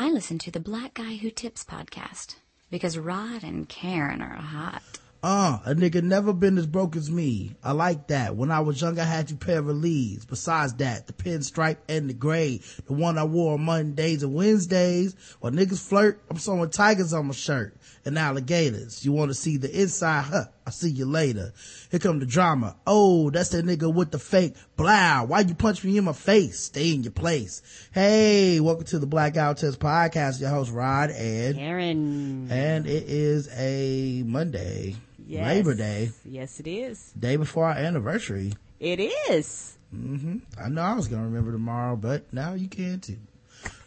I listen to the Black Guy Who Tips podcast because Rod and Karen are hot. Uh, a nigga never been as broke as me. I like that. When I was young, I had two pair of leads. Besides that, the pinstripe and the gray, the one I wore on Mondays and Wednesdays. While niggas flirt, I'm sewing tigers on my shirt and alligators. You want to see the inside? Huh, I'll see you later. Here come the drama. Oh, that's that nigga with the fake. Blah, why you punch me in my face? Stay in your place. Hey, welcome to the Black Guy Who Tips Podcast. Your host, Rod and Karen. And it is a Monday. Yes. Labor Day. Yes, it is. Day before our anniversary. It is. Mm-hmm. I know I was going to remember tomorrow, but now you can too.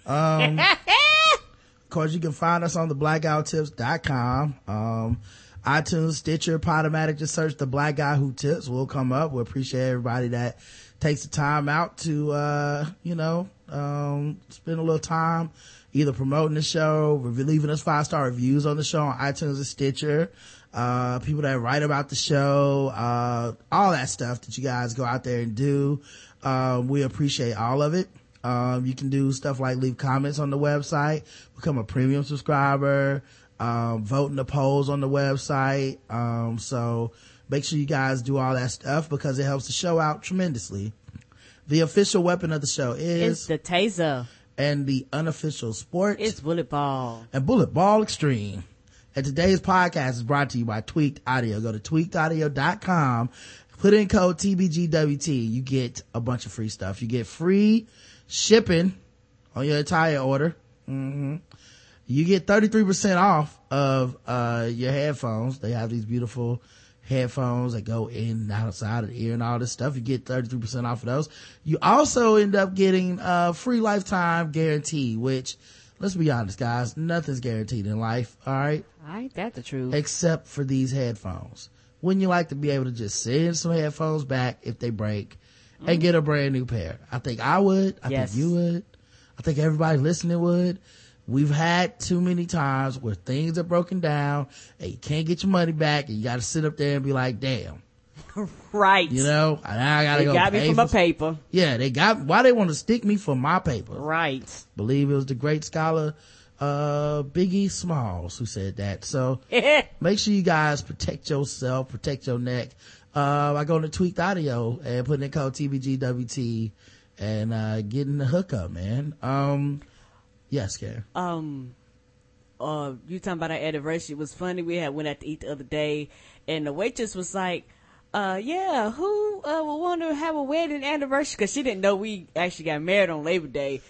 Um, of course, you can find us on the blackguywhotips.com. Um, iTunes, Stitcher, Podomatic, just search the black guy who tips. We'll come up. We appreciate everybody that takes the time out to, uh, you know, um, spend a little time either promoting the show, leaving us five star reviews on the show on iTunes and Stitcher uh, people that write about the show, uh, all that stuff that you guys go out there and do. Um, we appreciate all of it. Um, you can do stuff like leave comments on the website, become a premium subscriber, um, vote in the polls on the website. Um, so make sure you guys do all that stuff because it helps the show out tremendously. The official weapon of the show is it's the taser. And the unofficial sport is bullet ball. And bullet ball extreme. And today's podcast is brought to you by Tweaked Audio. Go to tweakedaudio.com, put in code TBGWT. You get a bunch of free stuff. You get free shipping on your entire order. Mm-hmm. You get 33% off of, uh, your headphones. They have these beautiful headphones that go in and outside of the ear and all this stuff. You get 33% off of those. You also end up getting a free lifetime guarantee, which let's be honest, guys, nothing's guaranteed in life. All right. Ain't that the truth? Except for these headphones. Wouldn't you like to be able to just send some headphones back if they break mm. and get a brand new pair? I think I would. I yes. think you would. I think everybody listening would. We've had too many times where things are broken down and you can't get your money back and you got to sit up there and be like, damn, right. You know, now I gotta they go. got me for my paper. Yeah, they got, why they want to stick me for my paper? Right. Believe it was the great scholar, uh, Biggie Smalls who said that. So make sure you guys protect yourself, protect your neck. Uh, I go to Tweaked Audio and put in code TBGWT and, uh, getting the hookup, man. Um, yes, Karen. Um, uh, you talking about our anniversary. It was funny. We had went out to eat the other day and the waitress was like, uh, yeah, who, uh, would want to have a wedding anniversary? Cause she didn't know we actually got married on Labor Day.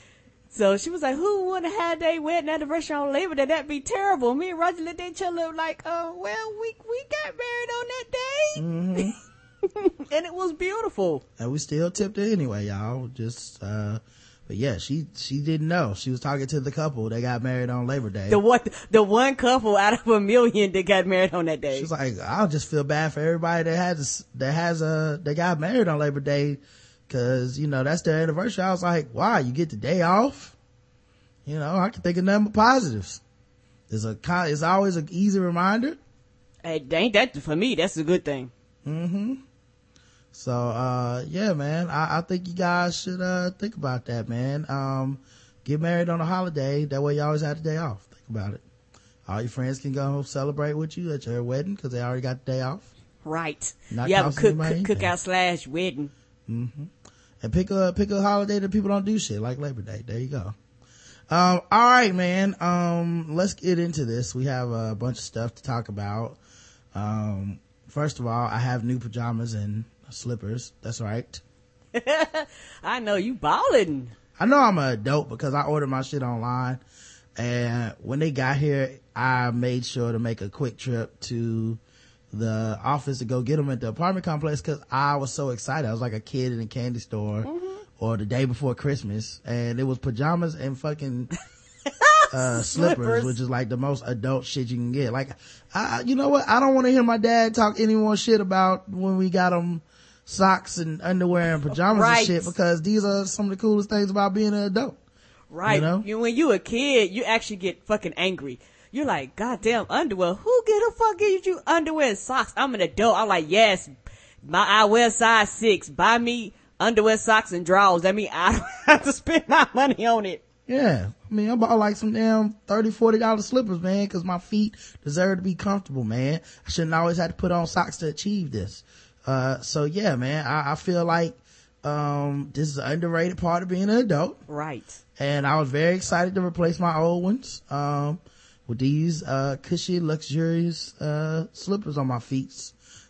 So she was like, who would have a wedding anniversary on Labor Day? That'd be terrible. Me and Roger looked at each other like, uh, well, we, we got married on that day. Mm-hmm. and it was beautiful. And we still tipped it anyway, y'all. Just, uh, but yeah, she, she didn't know. She was talking to the couple that got married on Labor Day. The what, the one couple out of a million that got married on that day. She's like, I'll just feel bad for everybody that has, that has a, that got married on Labor Day. Cause, you know, that's their anniversary. I was like, why? You get the day off? You know, I can think of nothing but positives. It's a, it's always an easy reminder. Hey, ain't that for me? That's a good thing. Mm-hmm. So, uh, yeah, man, I, I, think you guys should, uh, think about that, man. Um, get married on a holiday. That way you always have the day off. Think about it. All your friends can go home celebrate with you at your wedding because they already got the day off. Right. Not yeah, cook, cook, cookout slash wedding. Mm-hmm. And pick a, pick a holiday that people don't do shit like Labor Day. There you go. Um, all right, man. Um, let's get into this. We have a bunch of stuff to talk about. Um, first of all, I have new pajamas and slippers. That's right. I know you balling. I know I'm a dope because I ordered my shit online. And when they got here, I made sure to make a quick trip to the office to go get them at the apartment complex because I was so excited. I was like a kid in a candy store mm-hmm. or the day before Christmas and it was pajamas and fucking uh, slippers, slippers, which is like the most adult shit you can get. Like, I, you know what? I don't want to hear my dad talk any more shit about when we got them socks and underwear and pajamas right. and shit because these are some of the coolest things about being an adult. Right. You know? You, when you a kid, you actually get fucking angry. You're like, goddamn underwear. Who get a fuck get you underwear and socks? I'm an adult. I'm like, yes, my I wear size six. Buy me underwear, socks, and drawers. That mean I don't have to spend my money on it. Yeah. I mean, I bought like some damn 30 $40 slippers, man, cause my feet deserve to be comfortable, man. I shouldn't always have to put on socks to achieve this. Uh, so yeah, man, I, I feel like, um, this is an underrated part of being an adult. Right. And I was very excited to replace my old ones, um, with these, uh, cushy, luxurious, uh, slippers on my feet.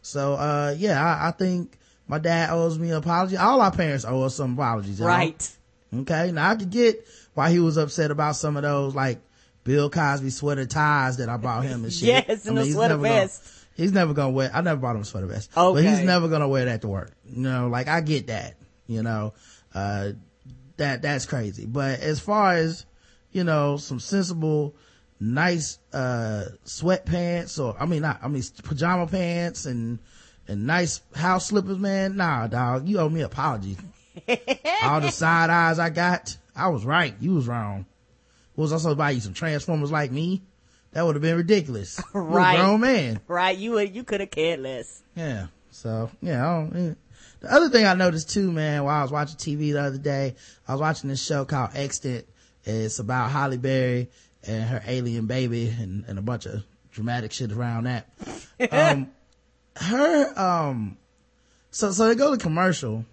So, uh, yeah, I, I think my dad owes me an apology. All our parents owe us some apologies. Right. Okay. Now I could get why he was upset about some of those like Bill Cosby sweater ties that I bought him and shit. Yes, and the sweater never gonna- vest. He's never gonna wear, I never bought him a sweater vest. But he's never gonna wear that to work. You know, like I get that, you know, uh, that, that's crazy. But as far as, you know, some sensible, nice, uh, sweatpants or, I mean, not, I mean, pajama pants and, and nice house slippers, man. Nah, dog, you owe me an apology. All the side eyes I got, I was right. You was wrong. Was also buy you some transformers like me. That would have been ridiculous. Right. grown man. Right. You would- you could have cared less. Yeah. So, yeah. Eh. The other thing I noticed too, man, while I was watching TV the other day, I was watching this show called Extant. It's about Halle Berry and her alien baby and, and a bunch of dramatic shit around that. Um, her, um, so, so they go to commercial.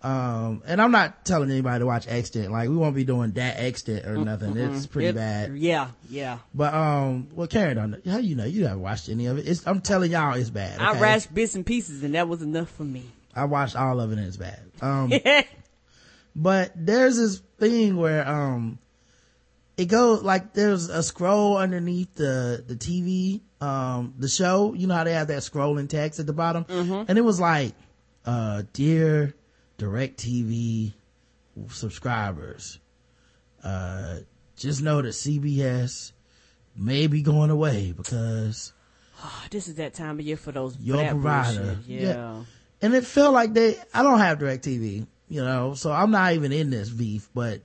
Um, and I'm not telling anybody to watch Extant. Like, we won't be doing that Extant or nothing. It's pretty It- bad. Yeah. Yeah. But, um, well, Karen, on how you know? You haven't watched any of it. It's, I'm telling y'all it's bad. I okay? rashed bits and pieces and that was enough for me. I watched all of it and it's bad. Um, but there's this thing where, um, it goes like there's a scroll underneath the, the TV, um, the show. You know how they have that scrolling text at the bottom? And it was like, uh, dear DirecTV subscribers, uh, just know that CBS may be going away because this is that time of year for those Your for provider. Yeah. Yeah. and it felt like they i don't have DirecTV you know so i'm not even in this beef but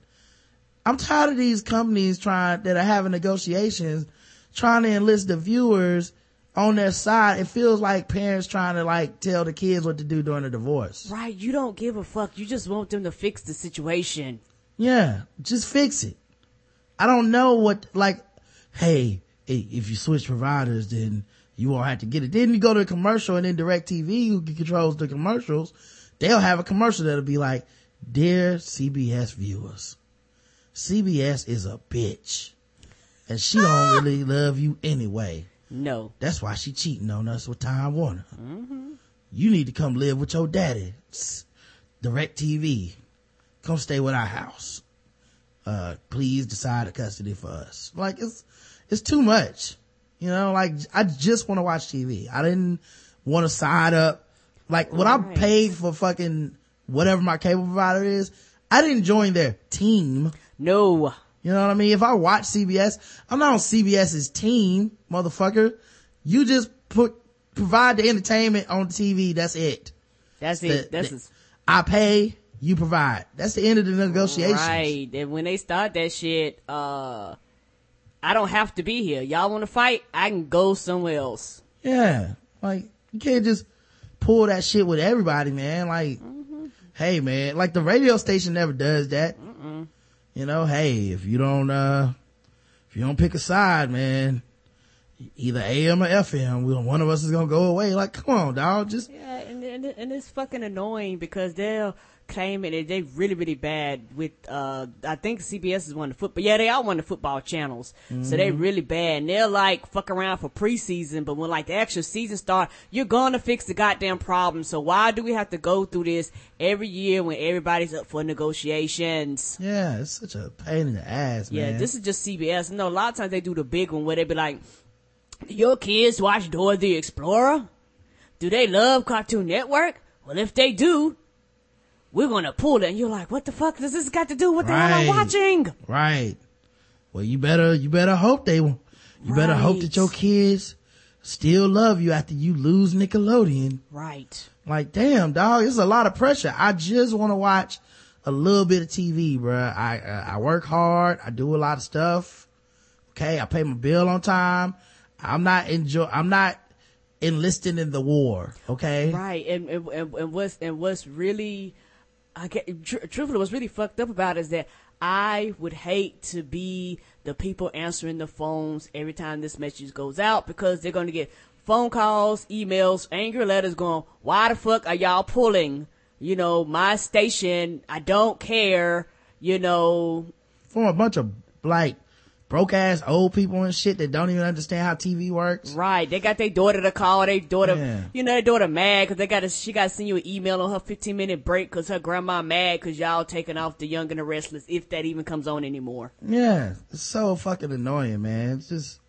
i'm tired of these companies trying that are having negotiations trying to enlist the viewers on their side it feels like parents trying to like tell the kids what to do during a divorce Right. You don't give a fuck. You just want them to fix the situation. yeah just fix it i don't know what like hey if you switch providers then you won't have to get it then you go to a commercial and then DirecTV who controls the commercials they'll have a commercial that'll be like dear cbs viewers cbs is a bitch and she don't really love you anyway No. that's why she cheating on us with time warner. You need to come live with your daddy. DirecTV come stay with our house. Uh please decide the custody for us. Like it's it's too much. You know like i just want to watch tv i didn't want to sign up. Like when i paid for fucking whatever my cable provider is i didn't join their team. No. You know what I mean? If I watch CBS, I'm not on CBS's team, motherfucker. You just put, provide the entertainment on TV. That's it. That's The- it. That's the- I pay, you provide. That's the end of the negotiation. Right. And when they start that shit, uh, I don't have to be here. Y'all want to fight? I can go somewhere else. Yeah. Like, you can't just pull that shit with everybody, man. Like, hey, man, like the radio station never does that. You know, hey, if you don't, uh, if you don't pick a side, man, either AM or FM, one of us is gonna go away. Like, come on, dog, just, Yeah, and, and and it's fucking annoying because they'll claim it. They really really bad with. uh I think CBS is one of the football. Yeah, they are one of the football channels. So they really bad. And they're like fuck around for preseason, but when like the actual season start, you're gonna fix the goddamn problem. So why do we have to go through this every year when everybody's up for negotiations? yeah, it's such a pain in the ass, Yeah, this is just CBS. No, a lot of times they do the big one where they be like, "Your kids watch Dora the Explorer? Do they love Cartoon Network? Well, if they do, we're gonna pull it." And you're like, "What the fuck does this got to do with the hell I'm watching?" Right. Well, you better, you better hope they, you better hope that your kids still love you after you lose Nickelodeon. Right. Like, damn, dog, it's a lot of pressure. I just want to watch a little bit of TV, bruh. I, uh, I work hard. I do a lot of stuff. Okay. I pay my bill on time. I'm not enjoy, I'm not enlisting in the war. Okay. Right. And, and, and what's and what's really, I get tr- truthfully, what's really fucked up about is that I would hate to be the people answering the phones every time this message goes out because they're going to get phone calls, emails, angry letters going, why the fuck are y'all pulling? You know, my station, I don't care, you know. From a bunch of like broke ass old people and shit that don't even understand how TV works. Right. They got their daughter to call, their daughter, Yeah. you know, their daughter mad because they got to, she got to send you an email on her 15 minute break because her grandma mad because y'all taking off the young and the restless if that even comes on anymore. Yeah, it's so fucking annoying, man. It's just,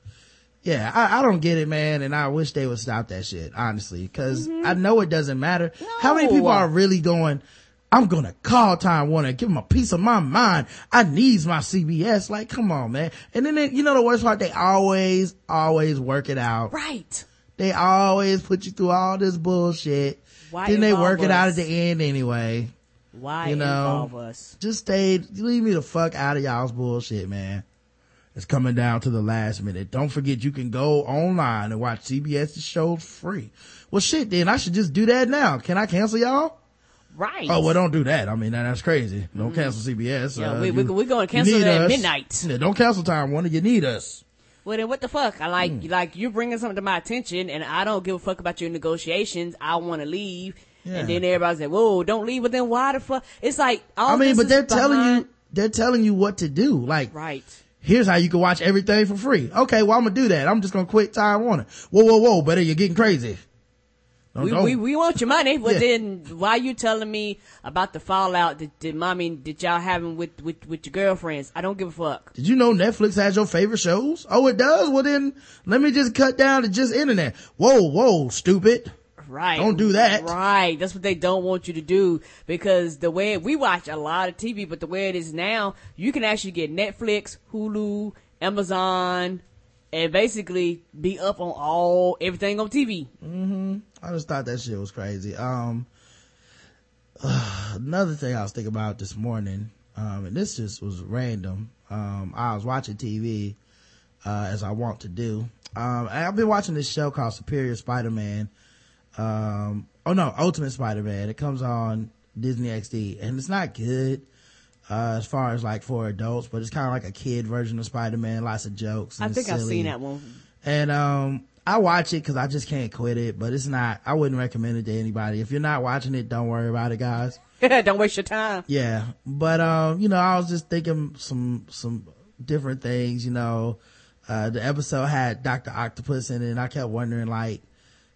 yeah, I, I don't get it, man, and I wish they would stop that shit, honestly, because I know it doesn't matter. How many Mm-hmm. People are really going, I'm gonna call Time Warner, and give them a piece of my mind. I needs my CBS. Like, come on, man. And then, they, you know, the worst part, they always, always work it out. Right. They always put you through all this bullshit. Why then they work it out at the end anyway. Why You know, involve us? just stay, leave me the fuck out of y'all's bullshit, man. It's coming down to the last minute. Don't forget you can go online and watch CBS's shows free. Well shit then, I should just do that now. Can I cancel y'all? Right. Oh, well don't do that. I mean, that- that's crazy. Don't cancel CBS. Yeah, Uh, we- you- we- we gonna cancel it at midnight. Yeah, don't cancel time Warner. You need us. Well, then what the fuck? I like, Hmm. like you're bringing something to my attention, and I don't give a fuck about your negotiations. I want to leave, Yeah. and then everybody's like, "Whoa, don't leave!" But then why the fuck? It's like all I mean, but they're telling behind- you, they're telling you what to do. Like, right. here's how you can watch everything for free. Okay, well, I'm gonna do that. I'm just gonna quit Time Warner. Whoa, whoa, whoa, better you're getting crazy. We, we we want your money, but Yeah. then why you telling me about the fallout that, that mommy that y'all having with, with with your girlfriends? I don't give a fuck. Did you know Netflix has your favorite shows? Oh, it does? Well then, let me just cut down to just internet. Whoa, whoa, stupid. Right. Don't do that. Right. That's what they don't want you to do because the way we watch a lot of TV, but the way it is now, you can actually get Netflix, Hulu, Amazon, and basically be up on all everything on TV. Mm-hmm. I just thought that shit was crazy. Um, another thing I was thinking about this morning, um, and this just was random. Um, I was watching TV, uh, as I want to do. Um, and I've been watching this show called Superior Spider-Man. Um, oh no, Ultimate Spider-Man. It comes on Disney XD and it's not good. Uh, as far as like for adults, but it's kind of like a kid version of Spider-Man. Lots of jokes. I think I've seen that one. And um I watch it because I just can't quit it, but it's not I wouldn't recommend it to anybody. If you're not watching it, don't worry about it, guys. Yeah, don't waste your time. Yeah. But um, you know, I was just thinking some some different things, you know. Uh the episode had Dr. Octopus in it and I kept wondering like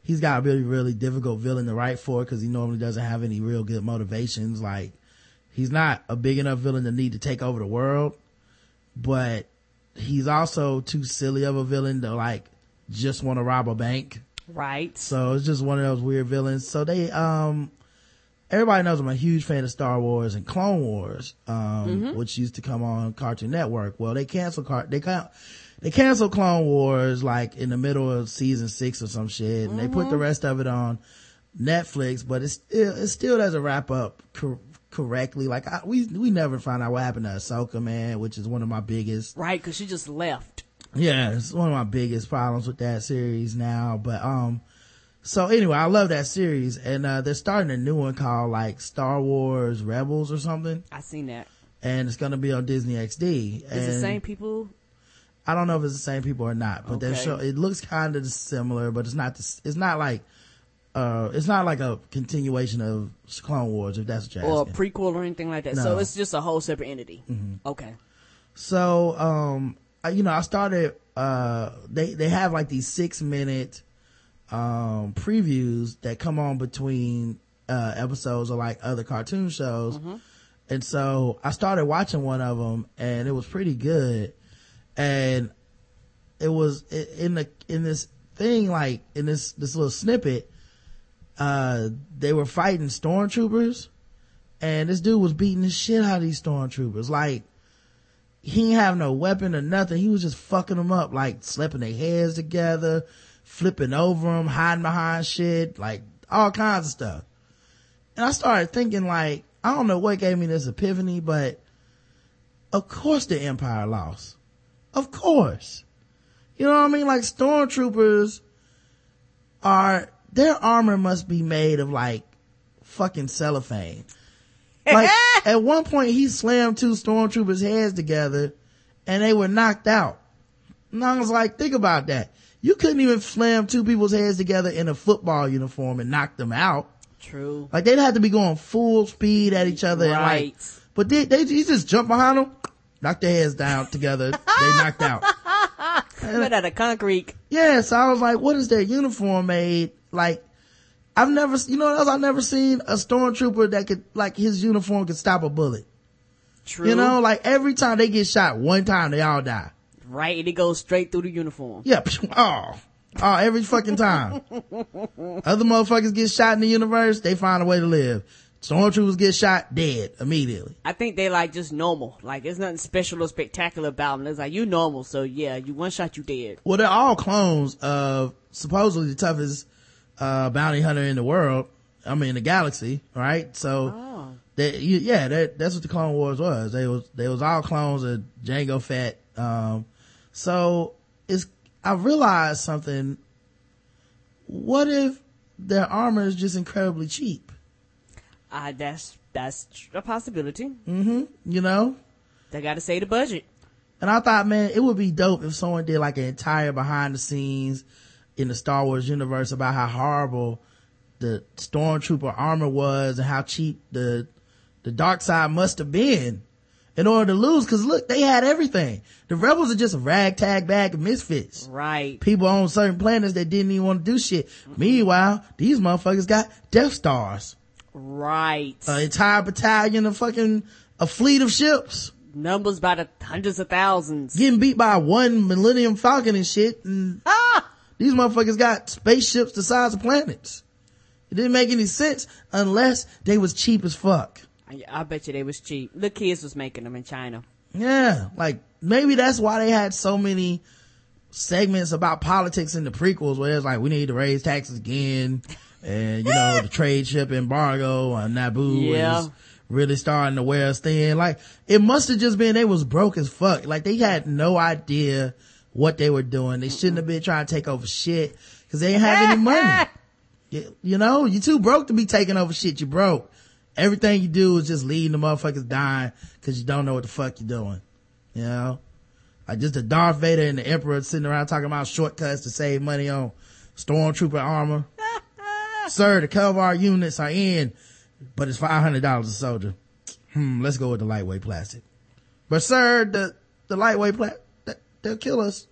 he's got a really, really difficult villain to write for because he normally doesn't have any real good motivations. Like he's not a big enough villain to need to take over the world, but he's also too silly of a villain to like just want to rob a bank. Right. So it's just one of those weird villains. So they, um, everybody knows I'm a huge fan of Star Wars and Clone Wars, um, which used to come on Cartoon Network. Well, they canceled car, they can they canceled Clone Wars like in the middle of season six or some shit, and they put the rest of it on Netflix, but it's still, it still doesn't wrap up cor- correctly. Like I, we, we never find out what happened to Ahsoka, man, which is one of my biggest Right, because she just left. Yeah, it's one of my biggest problems with that series now. But um, so anyway, I love that series, and uh, they're starting a new one called like Star Wars Rebels or something, I seen that. and it's gonna be on Disney XD. It's the same people. I don't know if it's the same people or not, but Okay. show. It looks kind of similar, but it's not. The, it's not like. Uh, it's not like a continuation of Clone Wars, if that's what you're Or a prequel or anything like that. No. So it's just a whole separate entity. Mm-hmm. Okay. So, um, you know, I started, uh, they, they have like these six minute, um, previews that come on between, uh, episodes of like other cartoon shows. And so I started watching one of them and it was pretty good. And it was in the, in this thing, like in this, this little snippet, uh, they were fighting stormtroopers and this dude was beating the shit out of these stormtroopers. Like, he didn't have no weapon or nothing. He was just fucking them up, like slapping their heads together, flipping over them, hiding behind shit, like all kinds of stuff. And I started thinking like, I don't know what gave me this epiphany, but of course the Empire lost. Of course. You know what I mean? Like stormtroopers are, their armor must be made of like fucking cellophane. Like at one point he slammed two stormtroopers heads together and they were knocked out. And I was like, think about that. You couldn't even slam two people's heads together in a football uniform and knock them out. True. Like they'd have to be going full speed at each other and like, Right. but they, they, he just jumped behind them, knocked their heads down together, they knocked out. Made out of concrete. Yeah, so I was like, what is their uniform made? Like, I've never, you know what else? I've never seen a stormtrooper that could, like, his uniform could stop a bullet. True. You know, like every time they get shot, one time they all die. Right, and it goes straight through the uniform. Yeah, oh, oh, every fucking time. Other motherfuckers get shot in the universe, they find a way to live. Stormtroopers get shot, dead immediately. I think they like just normal. Like there's nothing special or spectacular about them. It's like you normal, so yeah, you one shot, you dead. Well, they're all clones of supposedly the toughest uh, bounty hunter in the world. I mean, the galaxy, right? So, Oh. they, you, yeah, that, that's what the Clone Wars was. They was they was all clones of Jango Fett. Um, so it's I realized something. What if their armor is just incredibly cheap? Uh, that's that's a possibility. Mm-hmm. You know, They got to say the budget. And I thought, man, it would be dope if someone did like an entire behind the scenes in the Star Wars universe about how horrible the stormtrooper armor was and how cheap the the dark side must have been in order to lose. Cause look, they had everything. The rebels are just a ragtag bag of misfits. Right. People on certain planets that didn't even want to do shit. Meanwhile, these motherfuckers got Death Stars. Right. An entire battalion of fucking, a fleet of ships. Numbers by the hundreds of thousands. getting beat by one Millennium Falcon and shit. And Ah! These motherfuckers got spaceships the size of planets. It didn't make any sense unless they was cheap as fuck. I, I bet you they was cheap. The kids was making them in China. Yeah, like maybe that's why they had so many segments about politics in the prequels where it's like we need to raise taxes again and you know the trade ship embargo on Naboo Yeah. is really starting to wear us thin. Like it must have just been they was broke as fuck. Like they had no idea what they were doing. They shouldn't have been trying to take over shit because they didn't have any money. You, you know, you too broke to be taking over shit. You broke. Everything you do is just leading the motherfuckers dying because you don't know what the fuck you're doing. You know, like just the Darth Vader and the Emperor sitting around talking about shortcuts to save money on stormtrooper armor. Sir, the Kevlar units are in, but it's five hundred dollars a soldier. Hmm, let's go with the lightweight plastic. But sir, the the lightweight plastic they'll kill us.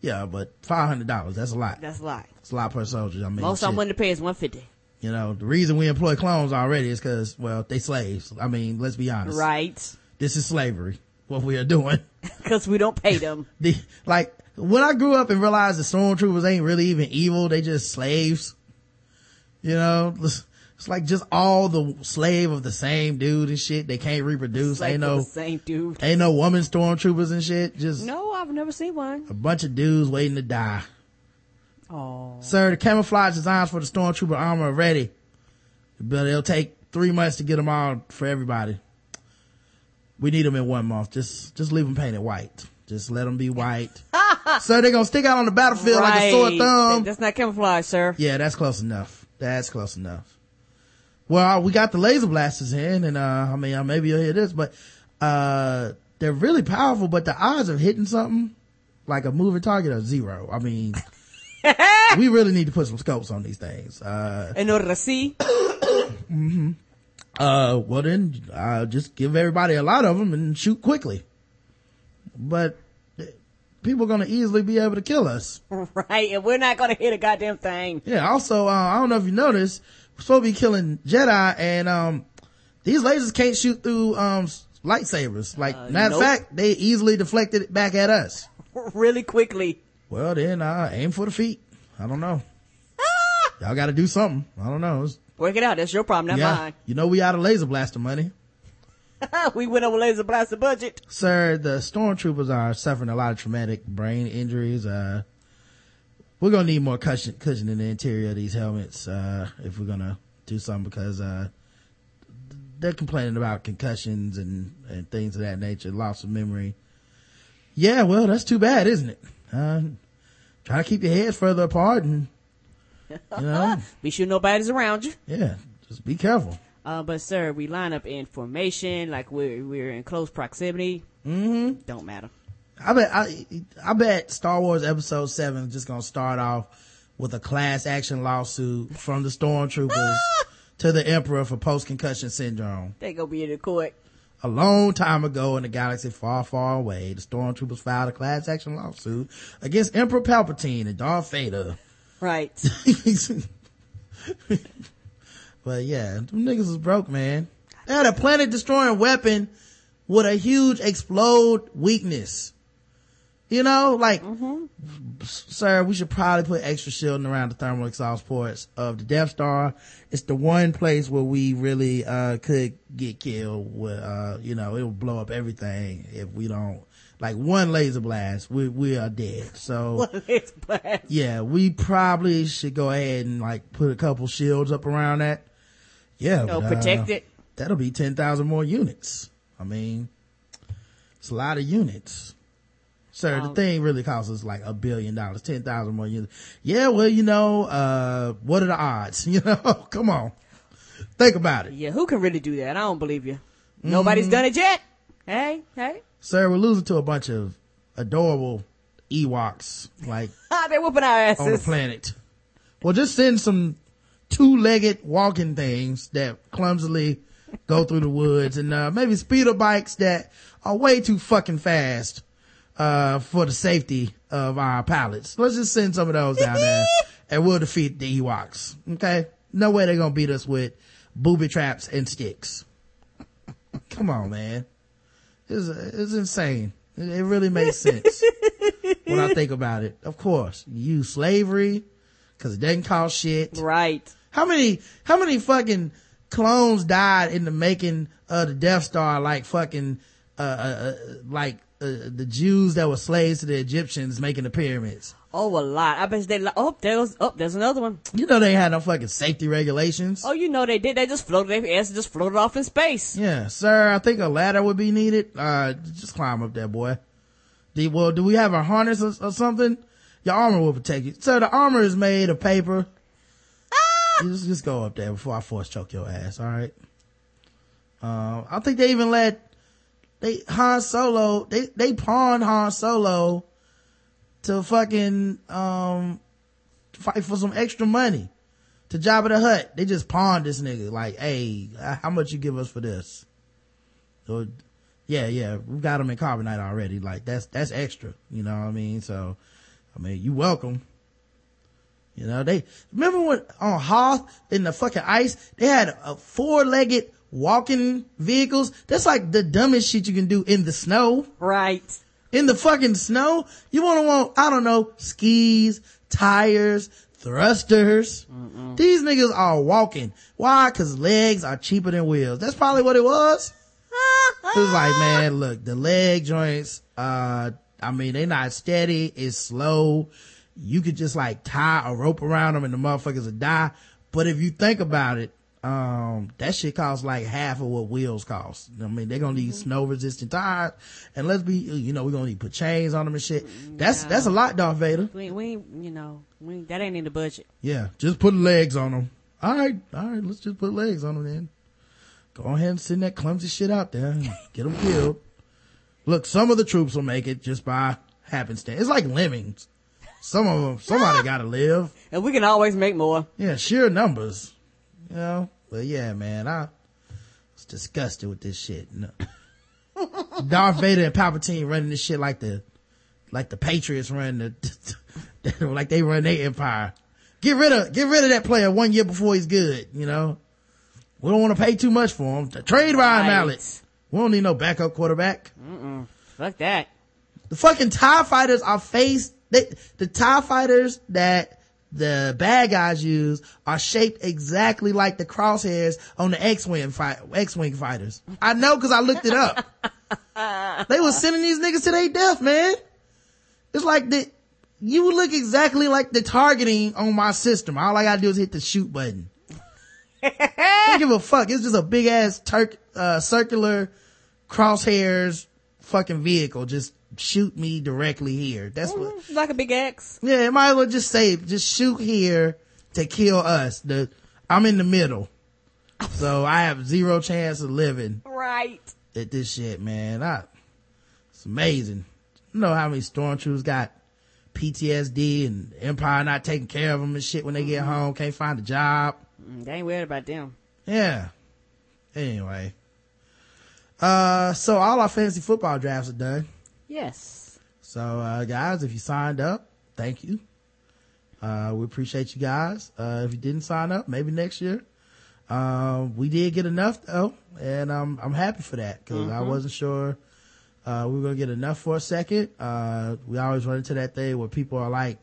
Yeah, but five hundred dollars that's a lot. That's a lot. It's a lot per soldier. I mean, Most I'm willing to pay is 150. You know, the reason we employ clones already is because, well, they slaves. I mean, let's be honest. Right. This is slavery. What we are doing. Cause we don't pay them. The, like, when I grew up and realized the stormtroopers ain't really even evil, they just slaves. You know, it's, like just all the slave of the same dude and shit. They can't reproduce. Ain't no, same dude. ain't no woman stormtroopers and shit. Just No, I've never seen one. a bunch of dudes waiting to die. Oh. Sir, the camouflage designs for the stormtrooper armor are ready, but it'll take three months to get them all for everybody. We need them in one month. Just, just leave them painted white. Just let them be white. Sir, they're gonna stick out on the battlefield like a sore thumb. That's not camouflage, sir. Yeah, that's close enough. That's close enough. Well, we got the laser blasters in, and uh, I mean, maybe you'll hear this, but uh, they're really powerful. But the odds of hitting something like a moving target are zero. I mean, we really need to put some scopes on these things. Uh, In order to see. uh, well then, I'll just give everybody a lot of them and shoot quickly. But people are gonna easily be able to kill us. Right. And we're not gonna hit a goddamn thing. Yeah. Also, uh, I don't know if you noticed, supposed to be killing Jedi, and um, these lasers can't shoot through um lightsabers. Like, matter nope. of fact, they easily deflected it back at us. really quickly. Well, then, uh, aim for the feet. I don't know. Y'all got to do something. I don't know. It's- Work it out. That's your problem, not yeah, you know we out of laser blaster money. we went over laser blaster budget. Sir, the stormtroopers are suffering a lot of traumatic brain injuries. Uh, we're gonna need more cushion, cushion in the interior of these helmets, uh, if we're gonna do something because, uh, they're complaining about concussions and, and things of that nature, loss of memory. Yeah, well, that's too bad, isn't it? Uh, try to keep your heads further apart and, you know, Be sure nobody's around you. yeah, just be careful. Uh, but sir, we line up in formation, like we're we're in close proximity. Mm-hmm. Don't matter. I bet I, I bet Star Wars Episode Seven is just gonna start off with a class action lawsuit from the stormtroopers ah! to the Emperor for post concussion syndrome. They gonna be in the court. A long time ago in a galaxy far, far away, the stormtroopers filed a class action lawsuit against Emperor Palpatine and Darth Vader. Right. but yeah, them niggas was broke, man. They had a planet destroying weapon with a huge explode weakness. You know, like, sir, we should probably put extra shielding around the thermal exhaust ports of the Death Star. It's the one place where we really, uh, could get killed with, uh, you know, it'll blow up everything if we don't, like one laser blast, we, we are dead. So, yeah, we probably should go ahead and like put a couple shields up around that. Yeah. No, but, uh, protect it. That'll be 10,000 more units. I mean, it's a lot of units. Sir, the thing really costs us like a billion dollars, 10,000 more units. Yeah, well, you know, uh, what are the odds? You know, come on. Think about it. Yeah, who can really do that? I don't believe you. Mm-hmm. Nobody's done it yet. Hey, hey. Sir, we're losing to a bunch of adorable Ewoks, like, Ah, they're whooping our asses on the planet. Well, just send some two-legged walking things that clumsily go through the woods and, uh, maybe speeder bikes that are way too fucking fast, uh, for the safety of our pilots. Let's just send some of those down there and we'll defeat the Ewoks. Okay? No way they're gonna beat us with booby traps and sticks. Come on, man. It's, it's insane. It, it really makes sense when I think about it. Of course, you use slavery because it doesn't cost shit. Right. How many, how many fucking clones died in the making of the Death Star? Like fucking, uh, uh, uh like uh, the Jews that were slaves to the Egyptians making the pyramids. Oh, a lot. I bet they. Like, oh, there's. Oh, there's another one. You know they had no fucking safety regulations. Oh, you know they did. They just floated. Their ass just floated off in space. Yeah, sir. I think a ladder would be needed. Uh, just climb up there, boy. Do, well, do we have a harness or, or something? Your armor will protect you. Sir, the armor is made of paper. You just, just go up there before I force choke your ass, alright? Uh, I think they even let, they, Han Solo, they, they pawned Han Solo to fucking, um, fight for some extra money to Jabba the Hutt. They just pawned this nigga. Like, hey, how much you give us for this? So, yeah, yeah, we got him in carbonite already. Like, that's, that's extra. You know what I mean? So, I mean, you welcome. You know, they, remember when on Hoth in the fucking ice, they had a four-legged walking vehicles? That's like the dumbest shit you can do in the snow Right. in the fucking snow. You want to want, I don't know, skis, tires, thrusters. These niggas are walking. Why? Cause legs are cheaper than wheels. That's probably what it was. It was like, man, look, the leg joints, uh, I mean, they're not steady. It's slow. You could just like tie a rope around them and the motherfuckers would die. But if you think about it, um, that shit costs like half of what wheels cost. I mean, they're gonna need snow resistant tires. And let's be, you know, we're gonna need to put chains on them and shit. That's, that's a lot, Darth Vader. We, we, you know, we that ain't in the budget. Yeah, just put legs on them. All right, all right, let's just put legs on them then. Go ahead and send that clumsy shit out there and get them killed. Look, some of the troops will make it just by happenstance. It's like lemmings. Some of them, somebody gotta live. And we can always make more. Yeah, sheer numbers. You know? But yeah, man, I was disgusted with this shit. No. Darth Vader and Palpatine running this shit like the, like the Patriots run the, like they run their empire. Get rid of, get rid of that player one year before he's good, you know? We don't want to pay too much for him. Trade Ryan Right. Mallett. We don't need no backup quarterback. Fuck that. The fucking TIE fighters are faced, they, the TIE fighters that the bad guys use are shaped exactly like the crosshairs on the X-Wing fight, X-Wing fighters. I know cause I looked it up. they were sending these niggas to their death, man. It's like the, you look exactly like the targeting on my system. All I gotta do is hit the shoot button. Don't give a fuck. It's just a big ass Turk, uh, circular crosshairs fucking vehicle. Just shoot me directly here. That's what, like a big X. yeah, it might as well just say, just shoot here to kill us. The, I'm in the middle. so I have zero chance of living Right. at this shit, man. I, it's amazing. You know how many stormtroopers got PTSD and Empire not taking care of them and shit when they get home, can't find a job. Mm, They ain't worried about them. Yeah. Anyway. Uh, so all our fantasy football drafts are done. Yes. So, uh, guys, if you signed up, thank you. Uh, we appreciate you guys. Uh, if you didn't sign up, maybe next year. Um, we did get enough though, and um, I'm happy for that because I wasn't sure, uh, we were going to get enough for a second. Uh, we always run into that thing where people are like,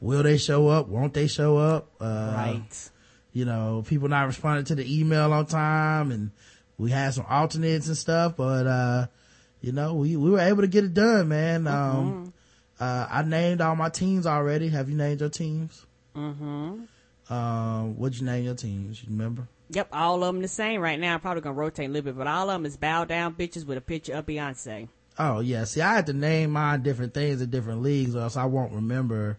will they show up? Won't they show up? Uh, right. you know, people not responding to the email on time and we had some alternates and stuff, but, uh, you know, we, we were able to get it done, man. Um, uh, I named all my teams already. Have you named your teams? Mm-hmm. Um, what'd you name your teams? You remember? Yep, all of them the same right now. I'm probably gonna rotate a little bit, but all of them is bow down bitches with a picture of Beyonce. Oh, yeah. See, I had to name mine different things in different leagues or else I won't remember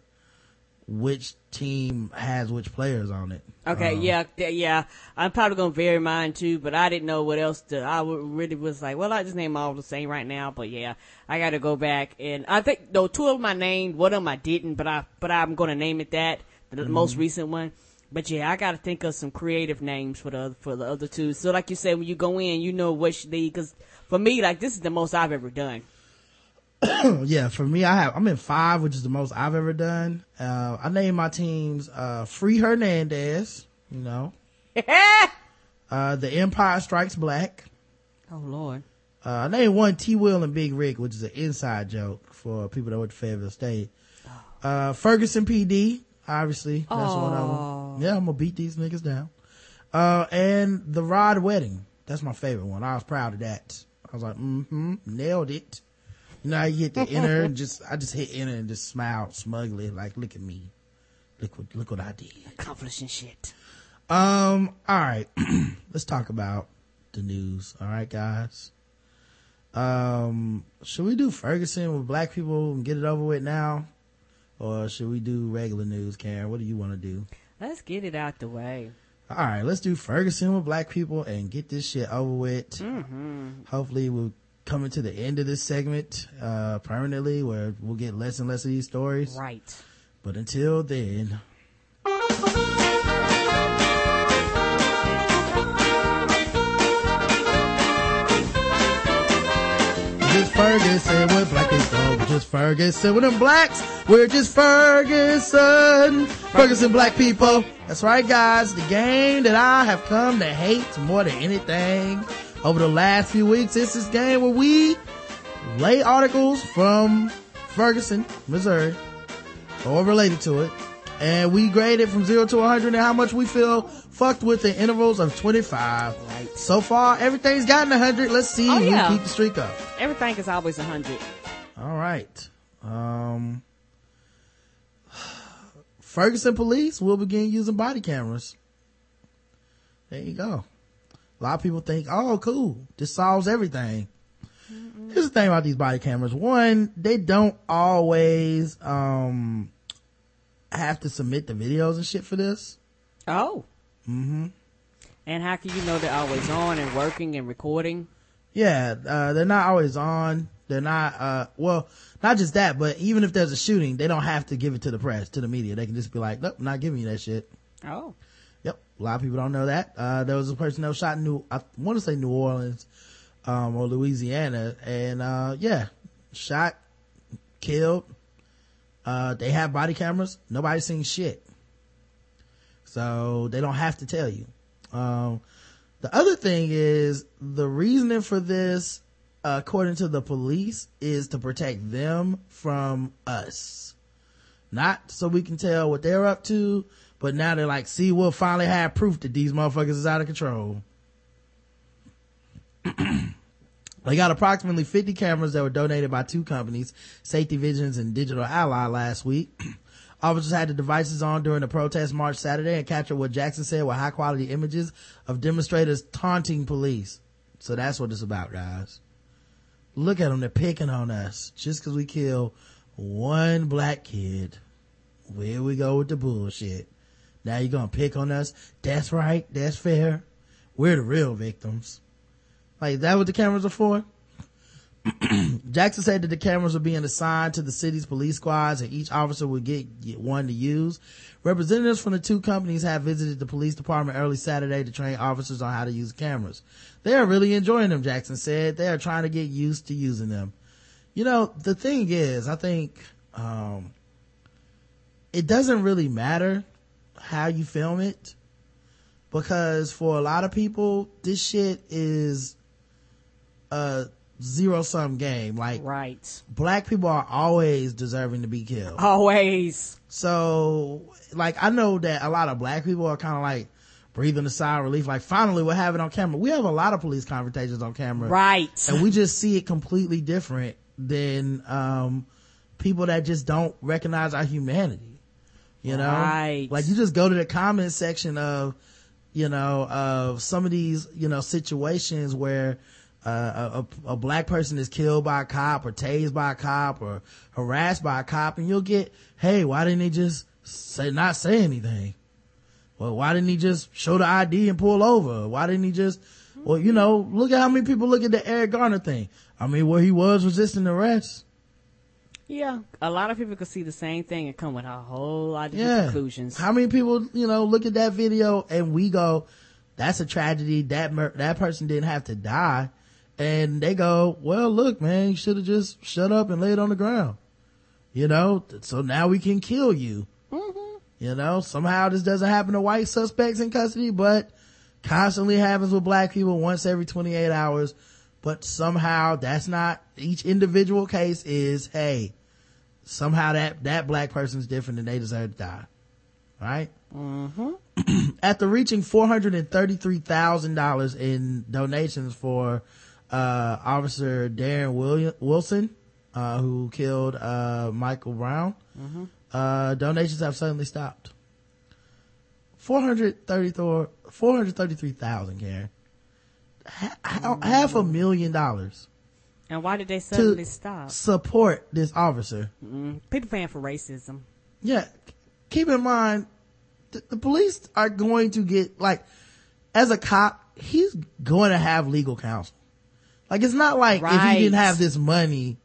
which team has which players on it. Okay, Um, yeah, yeah. I'm probably gonna vary mine too, but I didn't know what else to. I really was like, well, I just name all the same right now. But yeah, I got to go back and I think though two of them I named, one of them I didn't, but I but I'm gonna name it that the Mm-hmm. most recent one. But yeah, I got to think of some creative names for the other, for the other two. So like you said, when you go in, you know which league. Because for me, like this is the most I've ever done. yeah, for me, I have, I'm in five, which is the most I've ever done. Uh, I named my teams, uh, Free Hernandez, you know, uh, The Empire Strikes Black. oh Lord. Uh, I named one T Will and Big Rick, which is an inside joke for people that went to Fayetteville State. Uh, Ferguson PD, obviously. That's one of them. Yeah, I'm gonna beat these niggas down. Uh, and The Rod Wedding. That's my favorite one. I was proud of that. I was like, mm-hmm, nailed it. You know how you hit the enter and just, I just hit enter and just smiled smugly, like, look at me. Look what, look what I did. Accomplishing shit. Um, all right. Let's talk about the news. All right, guys. Um, should we do Ferguson with black people and get it over with now? Or should we do regular news, Karen? What do you want to do? Let's get it out the way. All right, let's do Ferguson with black people and get this shit over with. Mm-hmm. Hopefully we'll come to the end of this segment, uh, permanently where we'll get less and less of these stories. Right. But until then. Just Ferguson with black people. We're just Ferguson with them blacks. We're just Ferguson. Ferguson black people. That's right, guys. The game that I have come to hate more than anything over the last few weeks. It's this game where we lay articles from Ferguson, Missouri, or related to it. And we grade it from zero to 100 and how much we feel fucked with in intervals of 25. Right. So far, everything's gotten 100. Let's see Oh, who yeah. keep the streak up. Everything is always a hundred. All right. Um, Ferguson police will begin using body cameras. There you go. A lot of people think, oh, cool. This solves everything. Here's the thing about these body cameras. One, they don't always, um, have to submit the videos and shit for this. Oh. Mm-hmm. And how can you know they're always on and working and recording? Yeah, uh, they're not always on. They're not, uh, well, not just that, but even if there's a shooting, they don't have to give it to the press, to the media. They can just be like, nope, not giving you that shit. Oh. Yep. A lot of people don't know that. Uh, there was a person that was shot in New, I want to say New Orleans, um, or Louisiana. And, uh, yeah, shot, killed. Uh, they have body cameras. Nobody's seen shit. So they don't have to tell you. Um, the other thing is the reasoning for this, according to the police, is to protect them from us. Not so we can tell what they're up to, but now they're like, see, we'll finally have proof that these motherfuckers is out of control. They got approximately 50 cameras that were donated by two companies, Safety Visions and Digital Ally last week. Officers had the devices on during the protest march Saturday and captured what Jackson said were high quality images of demonstrators taunting police. So that's what it's about, guys. Look at them. They're picking on us just cause we kill one black kid. Here we go with the bullshit. Now you're gonna pick on us. That's right. That's fair. we're the real victims. Like, that what the cameras are for? Jackson said that the cameras were being assigned to the city's police squads and each officer would get, get one to use. Representatives from the two companies have visited the police department early Saturday to train officers on how to use cameras. They are really enjoying them, Jackson said. They are trying to get used to using them. You know, the thing is, I think, um, it doesn't really matter how you film it because for a lot of people, this shit is a zero sum game. Like, Right. black people are always deserving to be killed. Always. So, like, I know that a lot of black people are kind of like breathing a sigh of relief. Like, finally, we're having it on camera. We have a lot of police confrontations on camera. Right. And we just see it completely different than, um, people that just don't recognize our humanity. You know? Right. Like, you just go to the comment section of, you know, of some of these, you know, situations where, uh, a, a, black person is killed by a cop or tased by a cop or harassed by a cop and you'll get, hey, why didn't he just say, not say anything? Well, why didn't he just show the ID and pull over? Why didn't he just, well, you know, look at how many people look at the Eric Garner thing. I mean, where he was resisting arrest. Yeah. A lot of people could see the same thing and come with a whole lot of Yeah. conclusions. How many people, you know, look at that video and we go, that's a tragedy. That, mur- that person didn't have to die. And they go, well, look, man, you should have just shut up and laid on the ground. You know, so now we can kill you. Mm-hmm. You know, somehow this doesn't happen to white suspects in custody, but constantly happens with black people once every 28 hours. But somehow that's not, each individual case is, hey, somehow that, that black person's different and they deserve to die. Right? After reaching $433,000 in donations for, uh, Officer Darren William, Wilson, uh, who killed, uh, Michael Brown, uh, donations have suddenly stopped. 433, 433,000, Karen. Ha- ha- half a million dollars And why did they suddenly stop? support this officer. Mm, people paying for racism. Yeah. Keep in mind, th- the police are going to get, like, as a cop, he's going to have legal counsel. Like, it's not like if he didn't have this money,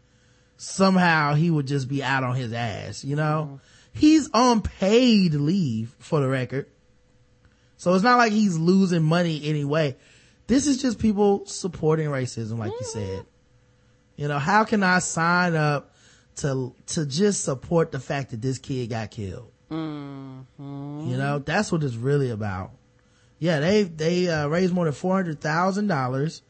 somehow he would just be out on his ass, you know? He's on paid leave for the record. So it's not like he's losing money anyway. This is just people supporting racism, like you said. You know, how can I sign up to, to just support the fact that this kid got killed? You know, that's what it's really about. Yeah, they, they, uh, raised more than $400,000,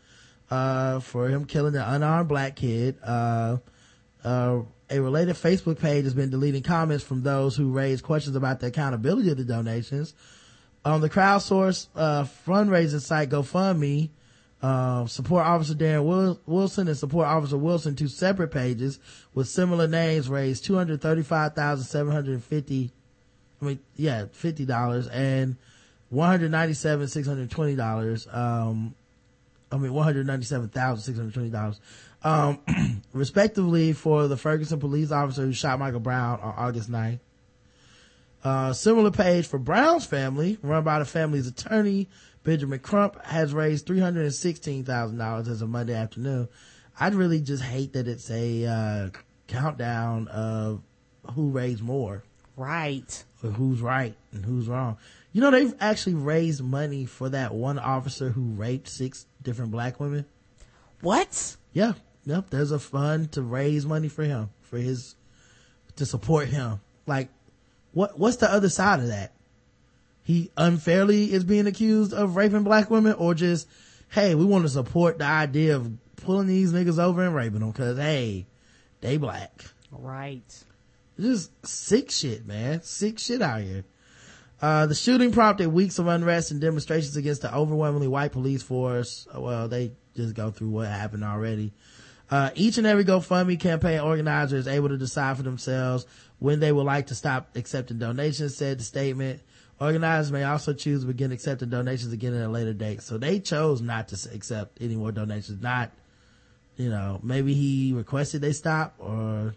uh, for him killing the unarmed black kid. Uh, uh, a related Facebook page has been deleting comments from those who raised questions about the accountability of the donations. On the crowdsource uh, fundraising site GoFundMe, uh, support Officer Darren Wilson and support Officer Wilson, two separate pages with similar names, raised two hundred thirty-five thousand seven hundred fifty. I mean, yeah, fifty dollars and one hundred ninety-seven six hundred twenty dollars. Um, I mean, one hundred ninety-seven thousand six hundred twenty dollars, um, respectively, for the Ferguson police officer who shot Michael Brown on August 9th. Uh, similar page for Brown's family, run by the family's attorney, Benjamin Crump, has raised $316,000 as of Monday afternoon. I'd really just hate that it's a, uh, countdown of who raised more, Right. or who's right and who's wrong. You know, they've actually raised money for that one officer who raped six different black women. What? Yeah. Yep. There's a fund to raise money for him, for his, to support him. Like, what, what's the other side of that? He unfairly is being accused of raping black women or just, hey, we want to support the idea of pulling these niggas over and raping them cause hey, they black. Right. Just sick shit, man. Sick shit out here. Uh, the shooting prompted weeks of unrest and demonstrations against the overwhelmingly white police force. Well, they just go through what happened already. Uh, each and every GoFundMe campaign organizer is able to decide for themselves when they would like to stop accepting donations, said the statement. Organizers may also choose to begin accepting donations again at a later date. So they chose not to accept any more donations. Not, you know, maybe he requested they stop or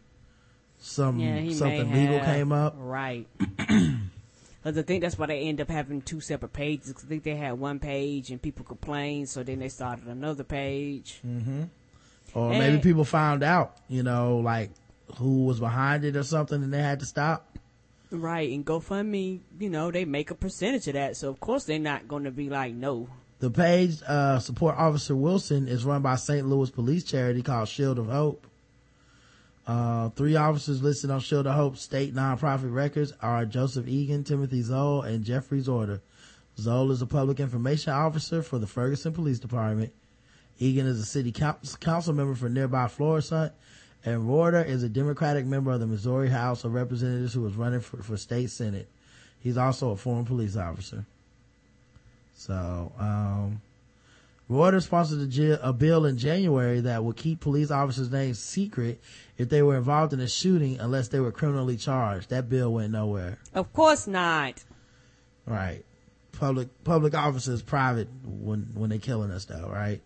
some, Yeah, something legal have. came up. Right. Because I think that's why they end up having two separate pages. I think they had one page and people complained, so then they started another page. Or Eh. maybe people found out, you know, like who was behind it or something and they had to stop. Right, and GoFundMe, you know, they make a percentage of that, so of course they're not going to be like, no. The page, uh, support Officer Wilson is run by St. Louis police charity called Shield of Hope. Uh, three officers listed on Shield of Hope state nonprofit records are Joseph Egan, Timothy Zoll, and Jeffrey Roorda. Zoll is a public information officer for the Ferguson Police Department. Egan is a city council member for nearby Florissant, and Roorda is a Democratic member of the Missouri House of Representatives who is running for, for state senate. He's also a former police officer. So, um, Reuters sponsored a bill in January that would keep police officers' names secret if they were involved in a shooting unless they were criminally charged. That bill went nowhere. Of course not. Right. Public, public officers private when, when they killing us though, right?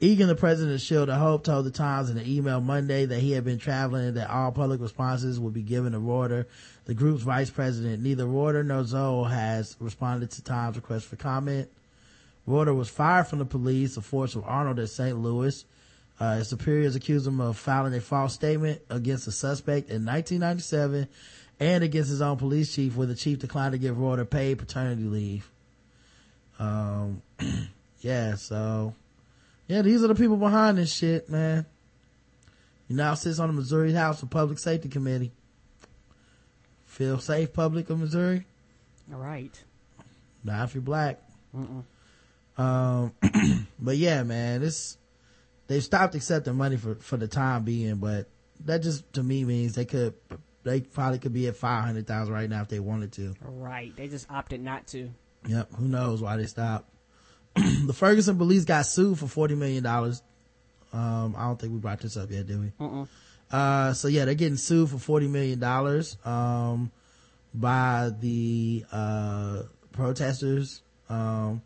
Egan, the president of Shield of Hope, told the Times in an email Monday that he had been traveling and that all public responses would be given to Reuter, the group's vice president. Neither Reuter nor Zoll has responded to Times' request for comment. Reuter was fired from the police, a force of Arnold at St. Louis. Uh, his superiors accused him of filing a false statement against a suspect in 1997 and against his own police chief, where the chief declined to give Reuter paid paternity leave. Um, yeah, so, yeah, these are the people behind this shit, man. He now sits on the Missouri House of Public Safety Committee. Feel safe, public of Missouri? All right. Not if you're black. Um, but yeah, man, it's, they've stopped accepting money for, for the time being, but that just to me means they could, they probably could be at 500,000 right now if they wanted to. All right. They just opted not to. Yep. Who knows why they stopped. the Ferguson police got sued for $40 million. Um, I don't think we brought this up yet, did we? Uh-uh. Uh, so yeah, they're getting sued for $40 million, um, by the, uh, protesters. Um,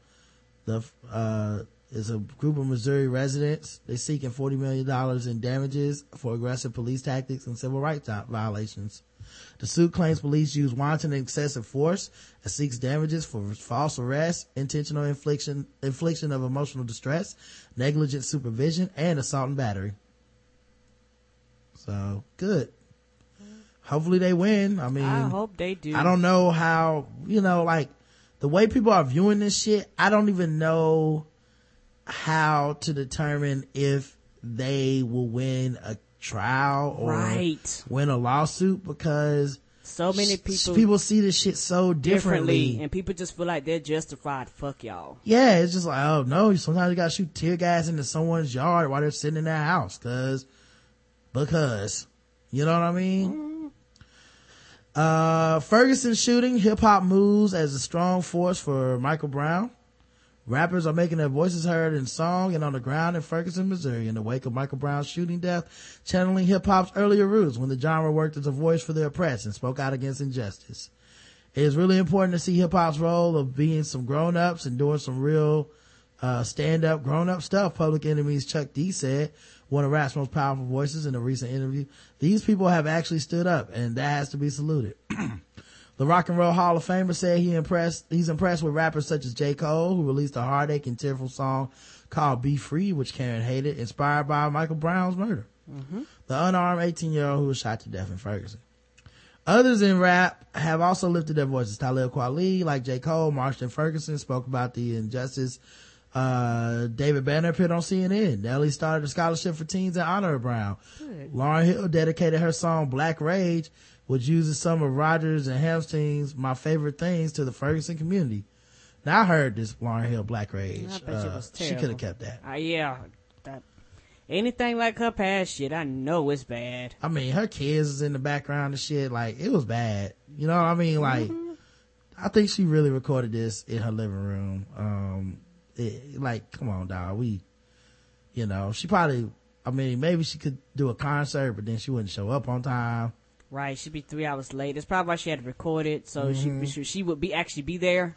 the, uh, is a group of Missouri residents. They're seeking $40 million in damages for aggressive police tactics and civil rights violations. The suit claims police used wanton and excessive force and seeks damages for false arrest, intentional infliction, infliction of emotional distress, negligent supervision, and assault and battery. So, good. Hopefully they win. I mean, I hope they do. I don't know how, you know, like the way people are viewing this shit, I don't even know how to determine if they will win a trial or Right. win a lawsuit because So many people, people see this shit so differently. differently, and people just feel like they're justified. Fuck y'all. Yeah, it's just like, oh no, you sometimes you gotta shoot tear gas into someone's yard while they're sitting in their house, cause, because, you know what I mean? Uh, Ferguson shooting, hip hop moves as a strong force for Michael Brown. Rappers are making their voices heard in song and on the ground in Ferguson, Missouri in the wake of Michael Brown's shooting death, channeling hip hop's earlier roots when the genre worked as a voice for the oppressed and spoke out against injustice. It is really important to see hip hop's role of being some grown ups and doing some real, uh, stand up, grown up stuff. Public Enemies Chuck D said, one of rap's most powerful voices in a recent interview. These people have actually stood up and that has to be saluted. The Rock and Roll Hall of Famer said he impressed, he's impressed with rappers such as J. Cole, who released a heartache and tearful song called Be Free, which Karen hated, inspired by Michael Brown's murder. The unarmed 18 year old who was shot to death in Ferguson. Others in rap have also lifted their voices. Talib Kweli, like J. Cole, Marston Ferguson spoke about the injustice. Uh, David Banner appeared on CNN. Nelly started a scholarship for teens in honor of Brown. Lauryn Hill dedicated her song Black Rage, which uses some of Rodgers and Hamstein's My Favorite Things to the Ferguson community. Now I heard this Lauryn Hill Black Rage. I bet you Uh, she could have kept that. Uh, yeah. That, anything like her past shit, I know it's bad. I mean, her kids is in the background and shit. Like, it was bad. You know what I mean? Like, I think she really recorded this in her living room. Um, it, like, come on, dog. We, you know, she probably, I mean, maybe she could do a concert, but then she wouldn't show up on time. Right, she'd be three hours late. That's probably why she had to record it, so Mm-hmm. she, she would be actually be there.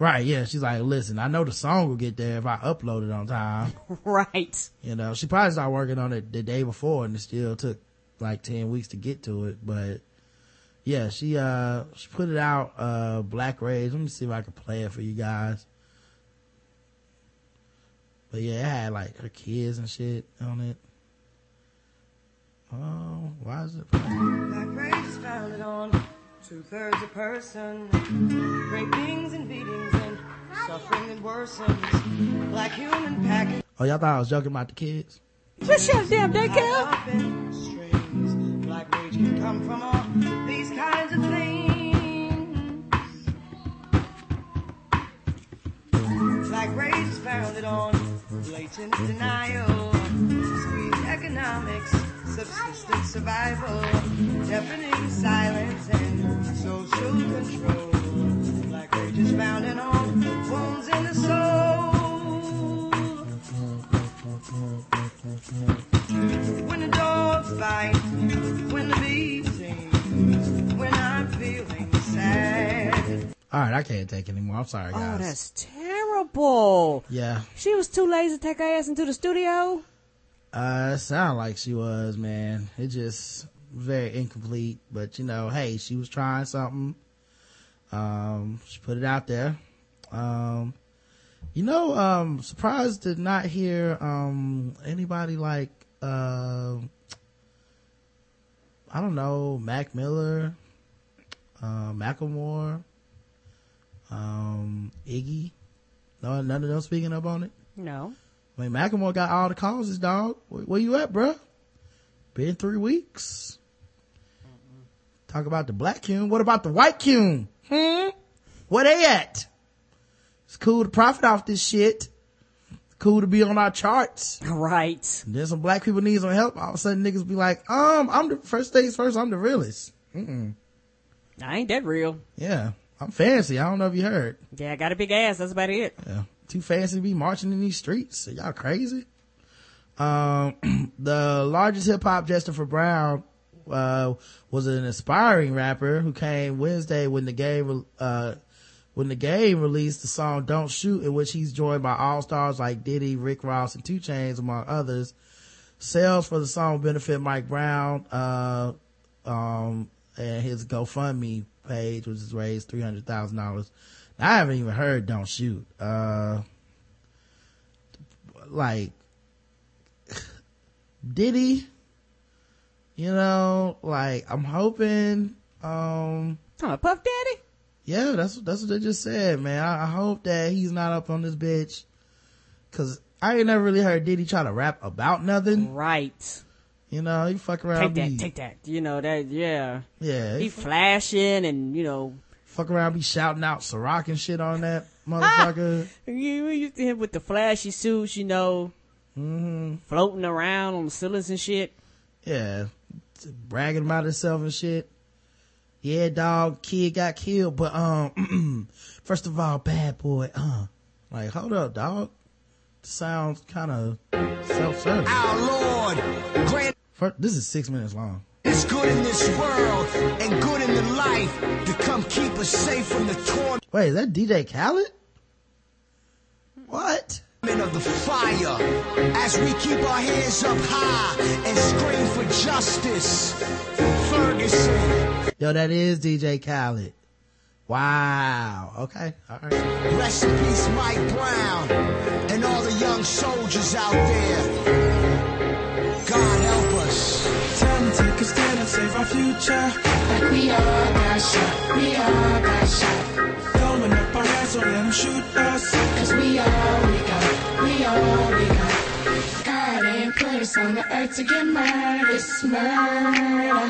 Right. Yeah. She's like, listen, I know the song will get there if I upload it on time. right. You know, she probably started working on it the day before and it still took like 10 weeks to get to it, but yeah, she uh she put it out. Uh, Black Rage. Let me see if I can play it for you guys. But yeah, it had like her kids and shit on it. Oh, why is it? Black rage is founded on two thirds a person, rapings and beatings and suffering that worsens. Black human package. Oh, y'all thought I was joking about the kids? Just shut damn daycare. up in strings. Black rage can come from all these kinds of things. Black rage is founded on blatant denial, squeeze economics, subsistence survival, deafening silence and social control. Black rage is founded on wounds in the soul. When the dogs bite, when the beat sings, when I'm feeling sad. All right, I can't take it anymore. I'm sorry, oh, guys. Oh, that's terrible. yeah. She was too lazy to take her ass into the studio. Uh, it sounded like she was, man. It just very incomplete, but you know, hey, she was trying something. Um, she put it out there. Um, you know, um, surprised to not hear, um, anybody like, uh, I don't know, Mac Miller, uh, Macklemore, um, Iggy. No, none of them speaking up on it. No. I mean, Macklemore got all the causes, dog. Where, where you at, bruh? Been three weeks. Talk about the black Cume. What about the white Cume? Hmm? Where they at? It's cool to profit off this shit. Cool to be on our charts. Right. And then some black people need some help. All of a sudden niggas be like, um, I'm the first things first, I'm the realest. Mm-mm. I ain't that real. Yeah. I'm fancy. I don't know if you heard. Yeah, I got a big ass. That's about it. Yeah. Too fancy to be marching in these streets. Are y'all crazy? Um, the largest hip hop jester for Brown, uh, was an aspiring rapper who came Wednesday when the game, uh, when the game released the song Don't Shoot, in which he's joined by all stars like Diddy, Rick Ross, and 2 Chainz, among others. Sales for the song benefit Mike Brown, uh, um, and his GoFundMe page, which has raised $300,000. I haven't even heard Don't Shoot. Uh, like, Diddy, you know, like, I'm hoping, um, Huh, Puff Daddy? yeah, that's, that's what they just said, man. I, I hope that he's not up on this bitch. Cause I ain't never really heard Diddy try to rap about nothing. Right. You know, he fuck around. Take that, take that. You know, that, yeah. Yeah, He he flashing and, you know, fuck around, be shouting out Ciroc and shit on that motherfucker. you used to him with the flashy suits, you know, hmm floating around on the ceilings and shit. Yeah, bragging about himself and shit. Yeah, dog, kid got killed, but um, first of all, bad boy. Uh, like, hold up, dog. Sounds kind of self-serving. Our Lord, grant First, this is six minutes long. Us good in this world and good in the life to come keep us safe from the torment Wait, is that DJ Khaled? What? of the fire. As we keep our hands up high and scream for justice. Ferguson, Yo, that is DJ Khaled. Wow. Okay. All right. rest in peace, Mike Brown, and all the young soldiers out there. Save our future. Like we all got shot, we all got shot. Throwing up our hands, so let them shoot us. Cause we all we got, we all we got. God ain't put us on the earth to get murdered, it's murder.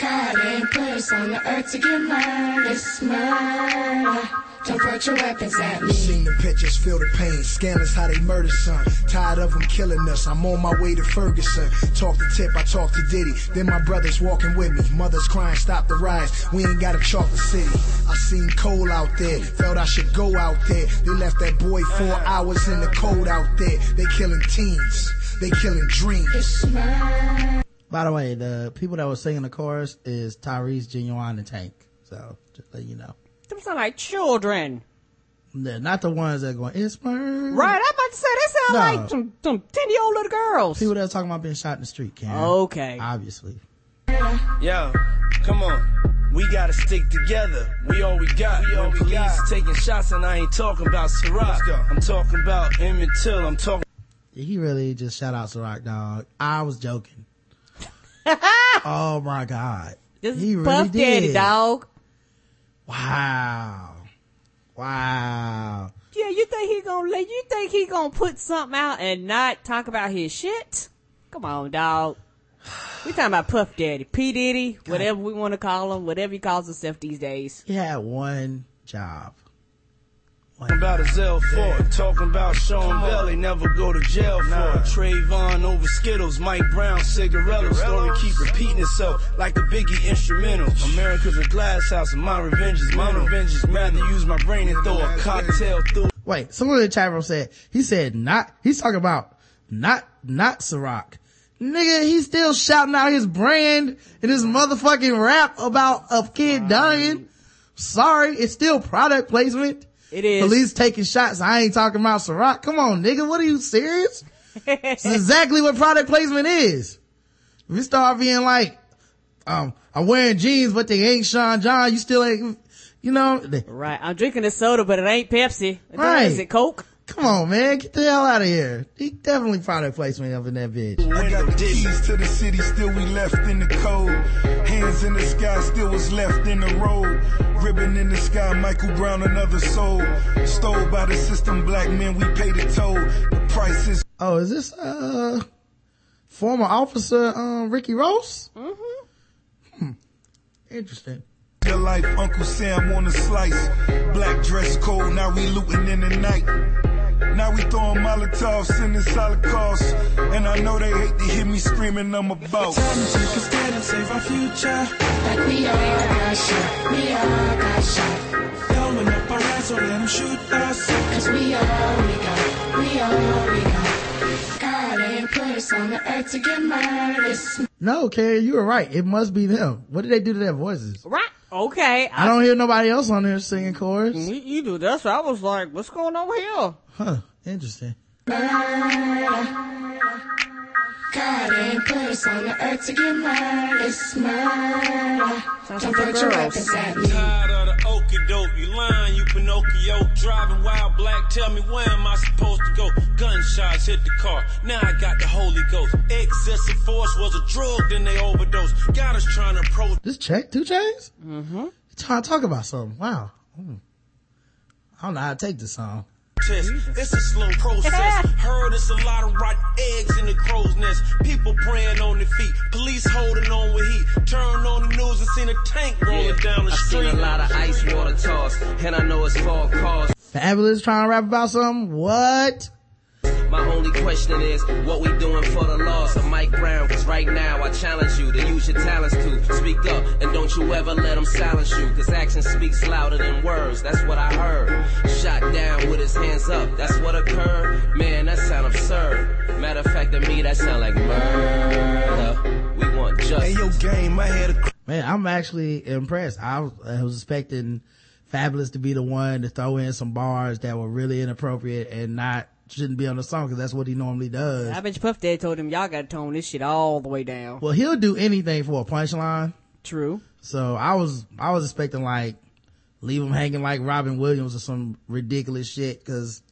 God ain't put us on the earth to get murdered, it's murder. Don't point your weapons at me. Seen the pictures, feel the pain. Scandalous how they murder son. Tired of them killing us. I'm on my way to Ferguson. Talk to Tip, I talk to Diddy. Then my brothers walking with me. Mothers crying, stop the riots. We ain't got a chocolate city. I seen Cole out there. Felt I should go out there. They left that boy four uh. hours in the cold out there. They killing teens. They killing dreams. By the way, the people that were singing the chorus is Tyrese, Genuine, and Tank. So, just let you know. Them sound like children. They're not the ones that are going, it's murder. Right, I'm about to say, they sound No. like some, some 10 year old little girls. People that are talking about being shot in the street, Karen. Okay. Obviously. Yo, Come on. We gotta stick together. We all we got. We all when police taking shots, and I ain't talking about Ciroc. I'm talking about Emmett Till. I'm talking. He really just shout out Ciroc, dog. I was joking. oh my god. This He is really Puff Daddy, did. dog. Wow. Wow. Yeah, you think he gonna let you think he gonna put something out and not talk about his shit? Come on, dog. We talking about Puff Daddy, P Diddy, whatever we want to call him, whatever he calls himself these days. He had one job. Talking about Ezell Ford, talking about Sean Bell, they never go to jail for it. Trayvon over Skittles, Mike Brown, cigarillos. Story keep repeating itself like a Biggie instrumental. America's a glass house and my revenge is my revenge is rather use my brain and throw a cocktail through. Wait, someone in the chat room said, he said not, he's talking about not, not Ciroc. Nigga, he's still shouting out his brand and his motherfucking rap about a kid dying. Sorry, it's still product placement. It is. Police taking shots. I ain't talking about Ciroc. Come on, nigga. What are you serious? It's exactly what product placement is. If you start being like, um, I'm wearing jeans, but they ain't Sean John, you still ain't, you know, Right. I'm drinking a soda, but it ain't Pepsi. Right. Is it Coke? Come on, man. Get the hell out of here. He definitely product placement up in that bitch. I got the keys to the city, still we left in the cold. Hands in the sky, still was left in the road. Ribbon in the sky, Michael Brown, another soul. Stole by the system, black men, we pay the toll. The price is Oh, is this, uh, former officer, um, Ricky Ross? Mm-hmm. Hmm. Interesting. your life. Uncle Sam on a slice. Black dress code, now we looting in the night. Now we throwing Molotovs in the solid cars. And I know they hate to hear me screaming I'm about. Time to take a stand and save our future. Like we all got shot, we all got shot. Blowing up our eyes, so let them shoot us. Cause we all we got, we all we got. God ain't put us on the earth to get murdered. No, Carrie, you were right. It must be them. What did they do to their voices? Right. Okay. I don't hear nobody else on there singing chorus. You, you do. That's what I was like, what's going on here? Huh. Interesting. God ain't put us on the earth to get murdered. It's murder. Sounds Don't like put the your weapons at me. Tired of the okie doke, you lying, you Pinocchio. Driving wild black, tell me where am I supposed to go? Gunshots hit the car, now I got the Holy Ghost. Excessive force was a drug, then they overdosed. Got us trying to approach. This check, 2 Chainz? Mm-hmm. Trying to talk about something. Wow. Hmm. I don't know how to take this song. Test. It's a slow process. Heard it's a lot of rotten eggs in the crow's nest. People praying on their feet. Police holding on with heat. Turn on the news and seen a tank rolling down the I street. seen a lot of ice water toss, and I know it's for a cause. Fabolous trying to rap about something? What? My only question is, what we doing for the loss of Mike Brown? Cause right now I challenge you to use your talents to speak up and don't you ever let them silence you. Cause action speaks louder than words, that's what I heard. Shot down with his hands up, that's what occurred. Man, that sound absurd. Matter of fact, to me, that sound like murder. We want justice. Hey, yo, game, I had a Man, I'm actually impressed. I was, I was expecting Fabolous to be the one to throw in some bars that were really inappropriate and not, shouldn't be on the song because that's what he normally does. I bet you Puff Daddy told him y'all gotta tone this shit all the way down. Well, he'll do anything for a punchline. True. So I was, I was expecting like, leave him hanging like Robin Williams or some ridiculous shit cause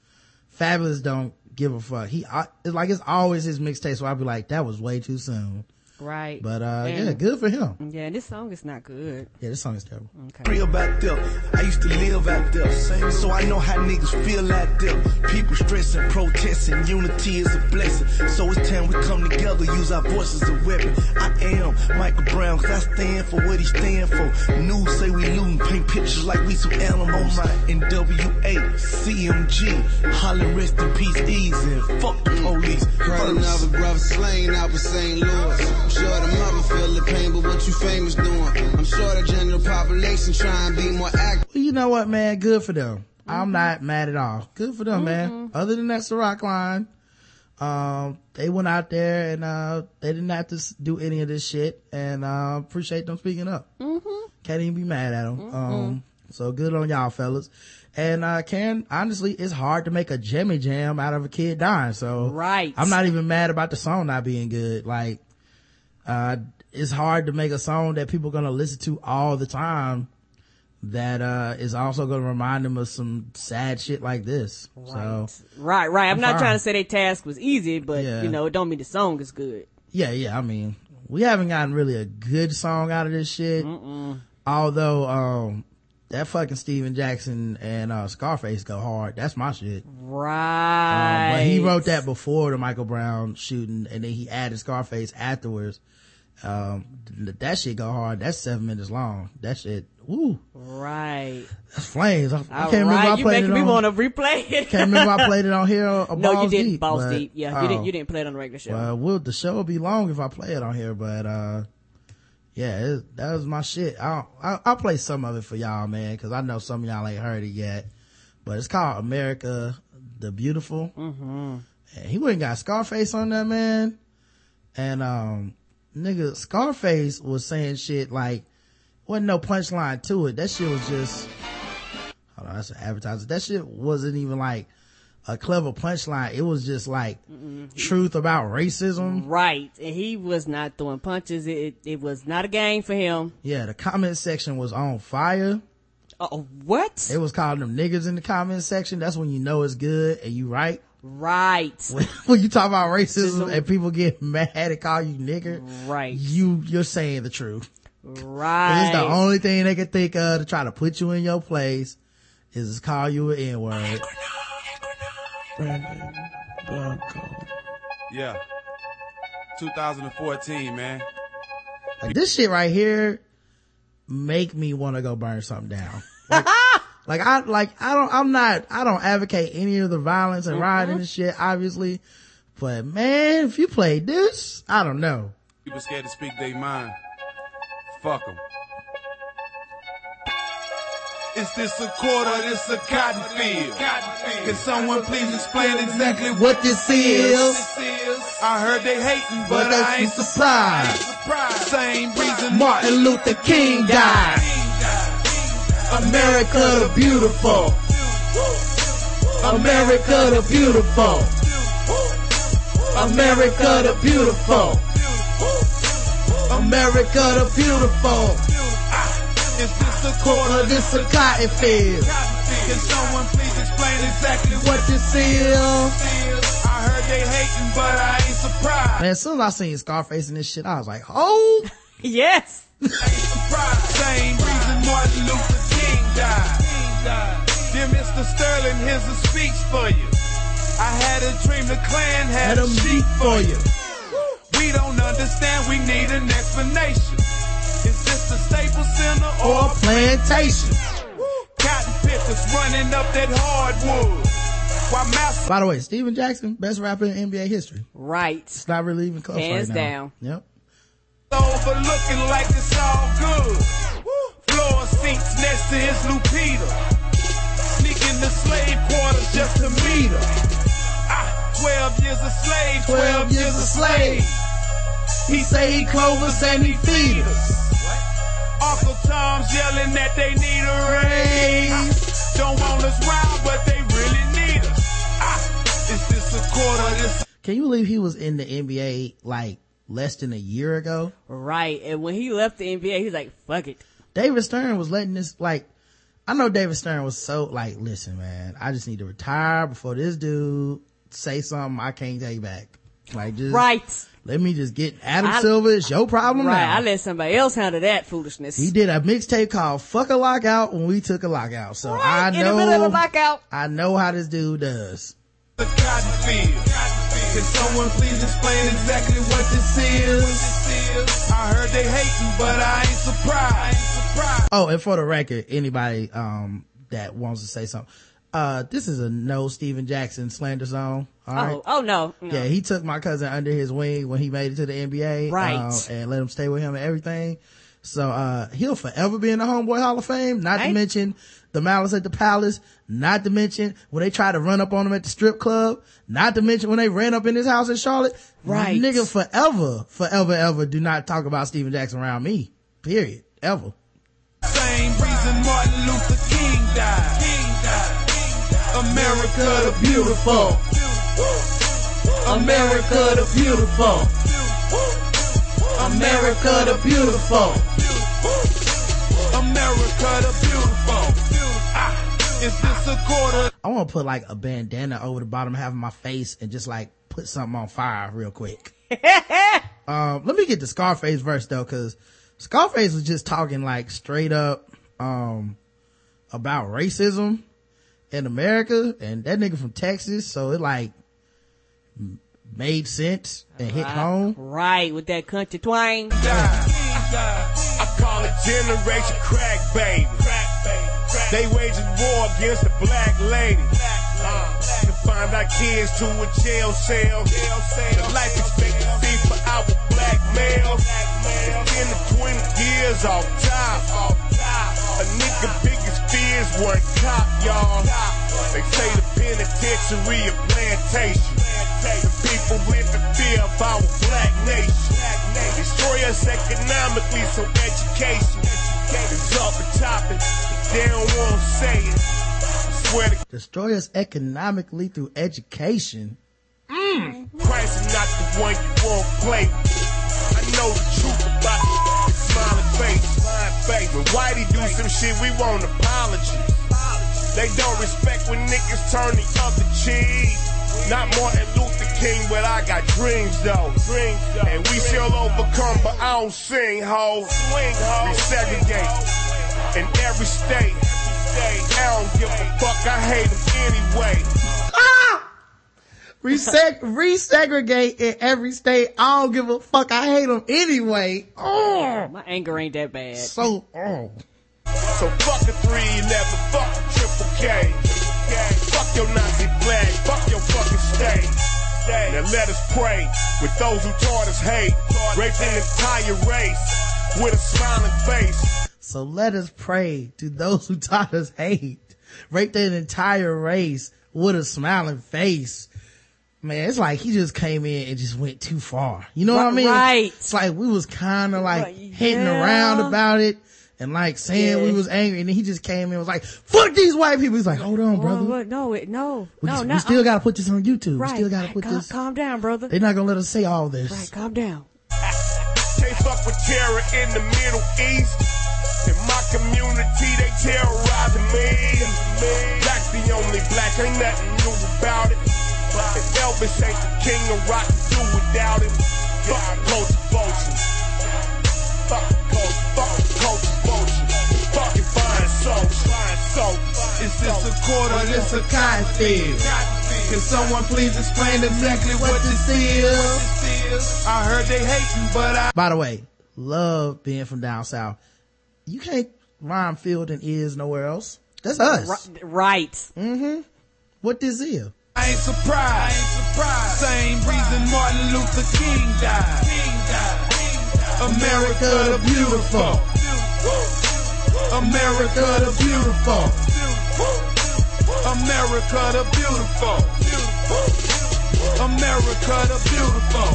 Fabolous don't give a fuck. He, I, it's like it's always his mixtape so I'd be like, that was way too soon. Right. But, uh, And- yeah, good for him. Yeah, this song is not good. Yeah, this song is terrible. Okay. real back there. I used to live out there. Same, So I know how niggas feel out there. People stressing, protesting, unity is a blessing. So it's time we come together, use our voices as a weapon. I am Michael Brown, cause I stand for what he stand for. News say we looting, paint pictures like we some animals. On my NWA, CMG, hollering rest in peace, easy. And fuck the police. Heard First. another brother slain out in St. Louis. I'm sure the mother feel the pain, but what you famous doing? I'm sure the general population try and be more active. Well, you know what, man? Good for them. I'm not mad at all. Good for them, man. Other than that Ciroc line, um, they went out there and, uh, they didn't have to do any of this shit and, uh, appreciate them speaking up. Mm-hmm. Can't even be mad at them. Um, so good on y'all fellas. And, uh, Karen, honestly, it's hard to make a Jimmy jam out of a kid dying. So Right. I'm not even mad about the song not being good. Like, uh, it's hard to make a song that people are gonna listen to all the time that uh is also gonna remind them of some sad shit like this. So Right, right. I'm, I'm not fine. trying to say their task was easy, but Yeah. you know, it don't mean the song is good. yeah, yeah. I mean, we haven't gotten really a good song out of this shit. Although, um, that fucking Stephen Jackson and uh, Scarface go hard. That's my shit. Right. Um, but he wrote that before the Michael Brown shooting, and then he added Scarface afterwards. Um, that shit go hard. That's seven minutes long. That shit, woo, Right. that's flames. I, I can't remember right, if I you played making it me on. want to replay it. can't remember I played it on here or, or no, you didn't. Deep, Balls but- deep. Yeah, oh. you didn't. You didn't play it on the regular show. Well, will the show will be long if I play it on here, but uh, yeah, it, that was my shit. I'll, I'll I'll play some of it for y'all, man, because I know some of y'all ain't heard it yet. But it's called America the Beautiful. Mm-hmm. And he wouldn't got Scarface on that, man. And um, nigga, Scarface was saying shit like wasn't no punchline to it. That shit was just hold on, that's an advertiser. That shit wasn't even like a clever punchline. It was just like truth about racism. right. And he was not throwing punches. It, it it was not a game for him. Yeah, the comment section was on fire. Oh, what? It was calling them niggas in the comment section. That's when you know it's good and you right. Right. When, when you talk about racism and people get mad and call you nigger, Right. you you're saying the truth. Right. It's the only thing they can think of to try to put you in your place is to call you an N word. Brandon Blanco. Yeah. 2014, man. Like this shit right here make me want to go burn something down. Like, like I like I don't I'm not I don't advocate any of the violence and mm-hmm. rioting and shit, obviously. But man, if you played this, I don't know. People scared to speak their mind. Fuck them. Is this a quarter? This a cotton field? Can someone please explain exactly what this is? I heard they hating, but, But I ain't surprised. Same reason Martin Luther King died. America the beautiful. America the beautiful. America the beautiful. America the beautiful. Is this a quarter? Quarter this a cotton field. Can someone please explain exactly what What this is? I heard they hating, but I ain't surprised. Man, as soon as I seen Scarface in this shit, I was like, oh, yes. I ain't surprised. Same reason Martin Luther King died. Dear Mr. Sterling, here's a speech for you. I had a dream the Klan had, had a meat for you. We don't understand, we need an explanation. Is this the Staples Center or Or plantation. cotton pickers running up that hardwood? Master By the way, Stephen Jackson, best rapper in NBA history. Right. It's not really even close Hands right now. down. Yep. overlooking like it's all good. Floor seats next to his Lupita. Sneaking the slave quarters just to meet her. Ah, 12 years a slave, 12 years a slave. He say he Clovis and he feed us. Uncle Tom's yelling that they need a raise. Don't want us round, but they really need us. Ah, is this a quarter? This Can you believe he was in the NBA like less than a year ago? Right. And when he left the NBA, he was like, fuck it. David Stern was letting this like I know David Stern was so like, listen, man, I just need to retire before this dude say something I can't take back. Like just Right. Let me just get Adam I- Silver, it's your problem Right. now. I let somebody else handle that foolishness. he did a mixtape called Fuck a Lockout when we took a lockout. So Right, I in the middle of know a lockout. I know how this dude does. the cotton field. Can someone please explain exactly what this is? I heard they hating, but I ain't surprised. Oh, and for the record, anybody um that wants to say something, uh, this is a no Stephen Jackson slander zone. All right. Oh, oh no. no. Yeah, he took my cousin under his wing when he made it to the NBA. Right. uh, and let him stay with him and everything. So, uh, he'll forever be in the Homeboy Hall of Fame. Not to mention the Malice at the Palace. Not to mention when they tried to run up on him at the strip club. Not to mention when they ran up in his house in Charlotte. Right. Nigga, forever, forever, ever do not talk about Stephen Jackson around me. Period. Ever. Same reason Martin Luther King died. America the beautiful. America the beautiful. America the beautiful. America the beautiful. Ah, is this a quarter? I want to put like a bandana over the bottom half of my face and just like put something on fire real quick. um, let me get the Scarface verse though, cause Scarface was just talking like straight up, um, about racism in America and that nigga from Texas. So it like made sense and hit home. Right, with that country twang. I call it Generation Crack Baby. They waging war against the black lady. Uh, to find our kids to a jail cell. The life expectancy for our black males. is 10 to 20 years off top. A nigga biggest fears cop, y'all. They say the penitentiary a plantation. The people live in fear of our black nation. Destroy us economically, so education is off the topic. They don't want to say it. To Destroy us economically through education. Mm. Christ is not the one you won't play. I know the truth about the smiling face. When Whitey do some shit, we want apology. They don't respect when niggas turn the other cheek. Not Martin Luther King, but I got dreams though. Dreams though. And we shall overcome, but I don't sing ho. Swing ho. Resegregate in every state. I don't give a fuck, I hate them anyway. Ah! Reseg- resegregate in every state. I don't give a fuck. I hate them anyway. Oh, My anger ain't that bad. so, oh. So fuck a 311, fuck a triple K. Fuck your Nazi flag, fuck your fucking state. Now let us pray with those who taught us hate. Rape an entire race with a smiling face. So let us pray to those who taught us hate. Rape that entire race with a smiling face. Man, it's like he just came in and just went too far. You know what I mean? Right. It's like we was kind of like Right, hitting yeah. around about it and like saying we was angry and then he just came in and was like, fuck these white people. He's like, hold on, brother. Well. No, it, no, We, no, we no. still gotta put this on YouTube. right. We still gotta put calm, this. Calm down, brother. They're not gonna let us say all this. right, calm down. Can't fuck with terror in the Middle East. In my community, they terrorizing me. Black the only black, ain't nothing new about it. And Elvis ain't the king of rock, do without him. Fuck culture vulture. Fuck culture, fuck culture vulture. Fucking fine souls, fine souls. Is this a quarter? Or this a cotton field? Can someone please explain exactly what this is? I heard they hating, but I By the way, love being from down south. You can't rhyme field and is nowhere else. That's us. Ri- Right. Mm-hmm. What this is? I ain't surprised. Same reason Martin Luther King died. America the beautiful. America the beautiful. America the beautiful. America the beautiful.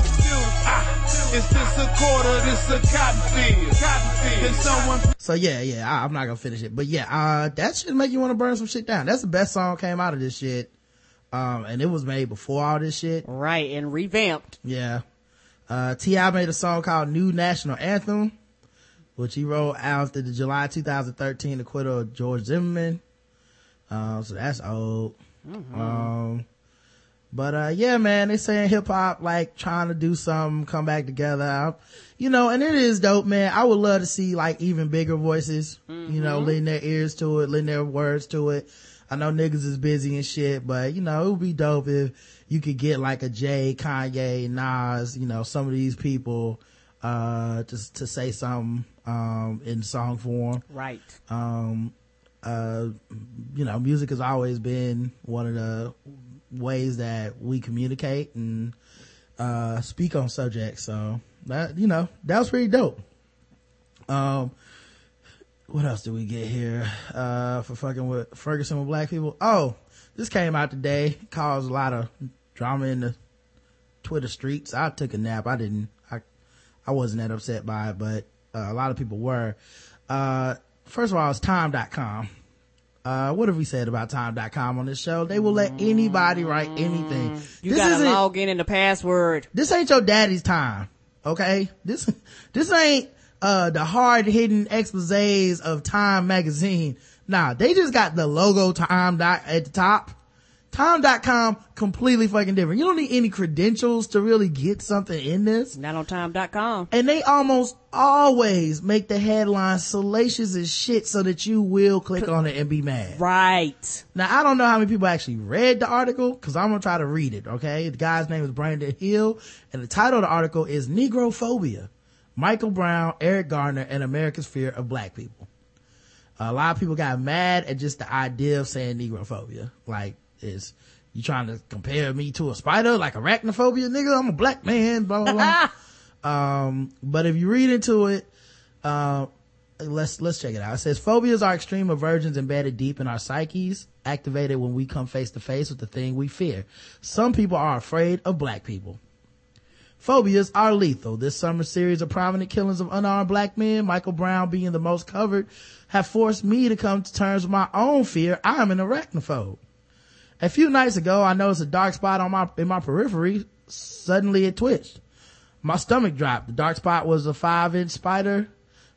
Ah, is this a quarter? This a cotton field. Cotton field. Can someone So yeah, yeah, I, I'm not gonna finish it, but yeah, uh, that should make you want to burn some shit down. That's the best song came out of this shit. Um, and it was made before all this shit. Right. And revamped. Yeah. Uh, T.I. made a song called New National Anthem, which he wrote after the July 2013 acquittal of George Zimmerman. Um, so that's old. Um, but, uh, yeah, man, they saying hip hop, like trying to do something, come back together. I- You know, and it is dope, man. I would love to see like even bigger voices, you know, lending their ears to it, lending their words to it. I know niggas is busy and shit, but you know, it would be dope if you could get like a Jay, Kanye, Nas, you know, some of these people, uh, just to say something, um, in song form Right. um uh you know music has always been one of the ways that we communicate and uh speak on subjects so that you know that was pretty dope um what else did we get here uh for fucking with ferguson with black people? Oh this came out today. Caused a lot of drama in the twitter streets. I took a nap. I didn't i i wasn't that upset by it but uh, a lot of people were. Uh first of all it's time.com uh what have we said about time.com on this show? They will let anybody write anything. You this gotta log in in the password. this ain't your daddy's time Okay. This, this ain't, uh, the hard hidden exposés of Time magazine. Nah, they just got the logo Time dot at the top. Time.com completely fucking different. You don't need any credentials to really get something in this. Not on time.com. And they almost always make the headline salacious as shit so that you will click on it and be mad. Right. Now, I don't know how many people actually read the article because I'm going to try to read it, okay? The guy's name is Brandon Hill and the title of the article is Negrophobia. Michael Brown, Eric Garner, and America's Fear of Black People. A lot of people got mad at just the idea of saying negrophobia. Like, is you trying to compare me to a spider, like arachnophobia, nigga? I'm a black man, blah, blah, blah. um, but if you read into it, uh, let's, let's check it out. It says phobias are extreme aversions embedded deep in our psyches, activated when we come face to face with the thing we fear. Some people are afraid of black people. Phobias are lethal. This summer series of prominent killings of unarmed black men, Michael Brown being the most covered, have forced me to come to terms with my own fear. I'm an arachnophobe. A few nights ago, I noticed a dark spot on my, in my periphery. Suddenly it twitched. My stomach dropped. The dark spot was a five inch spider,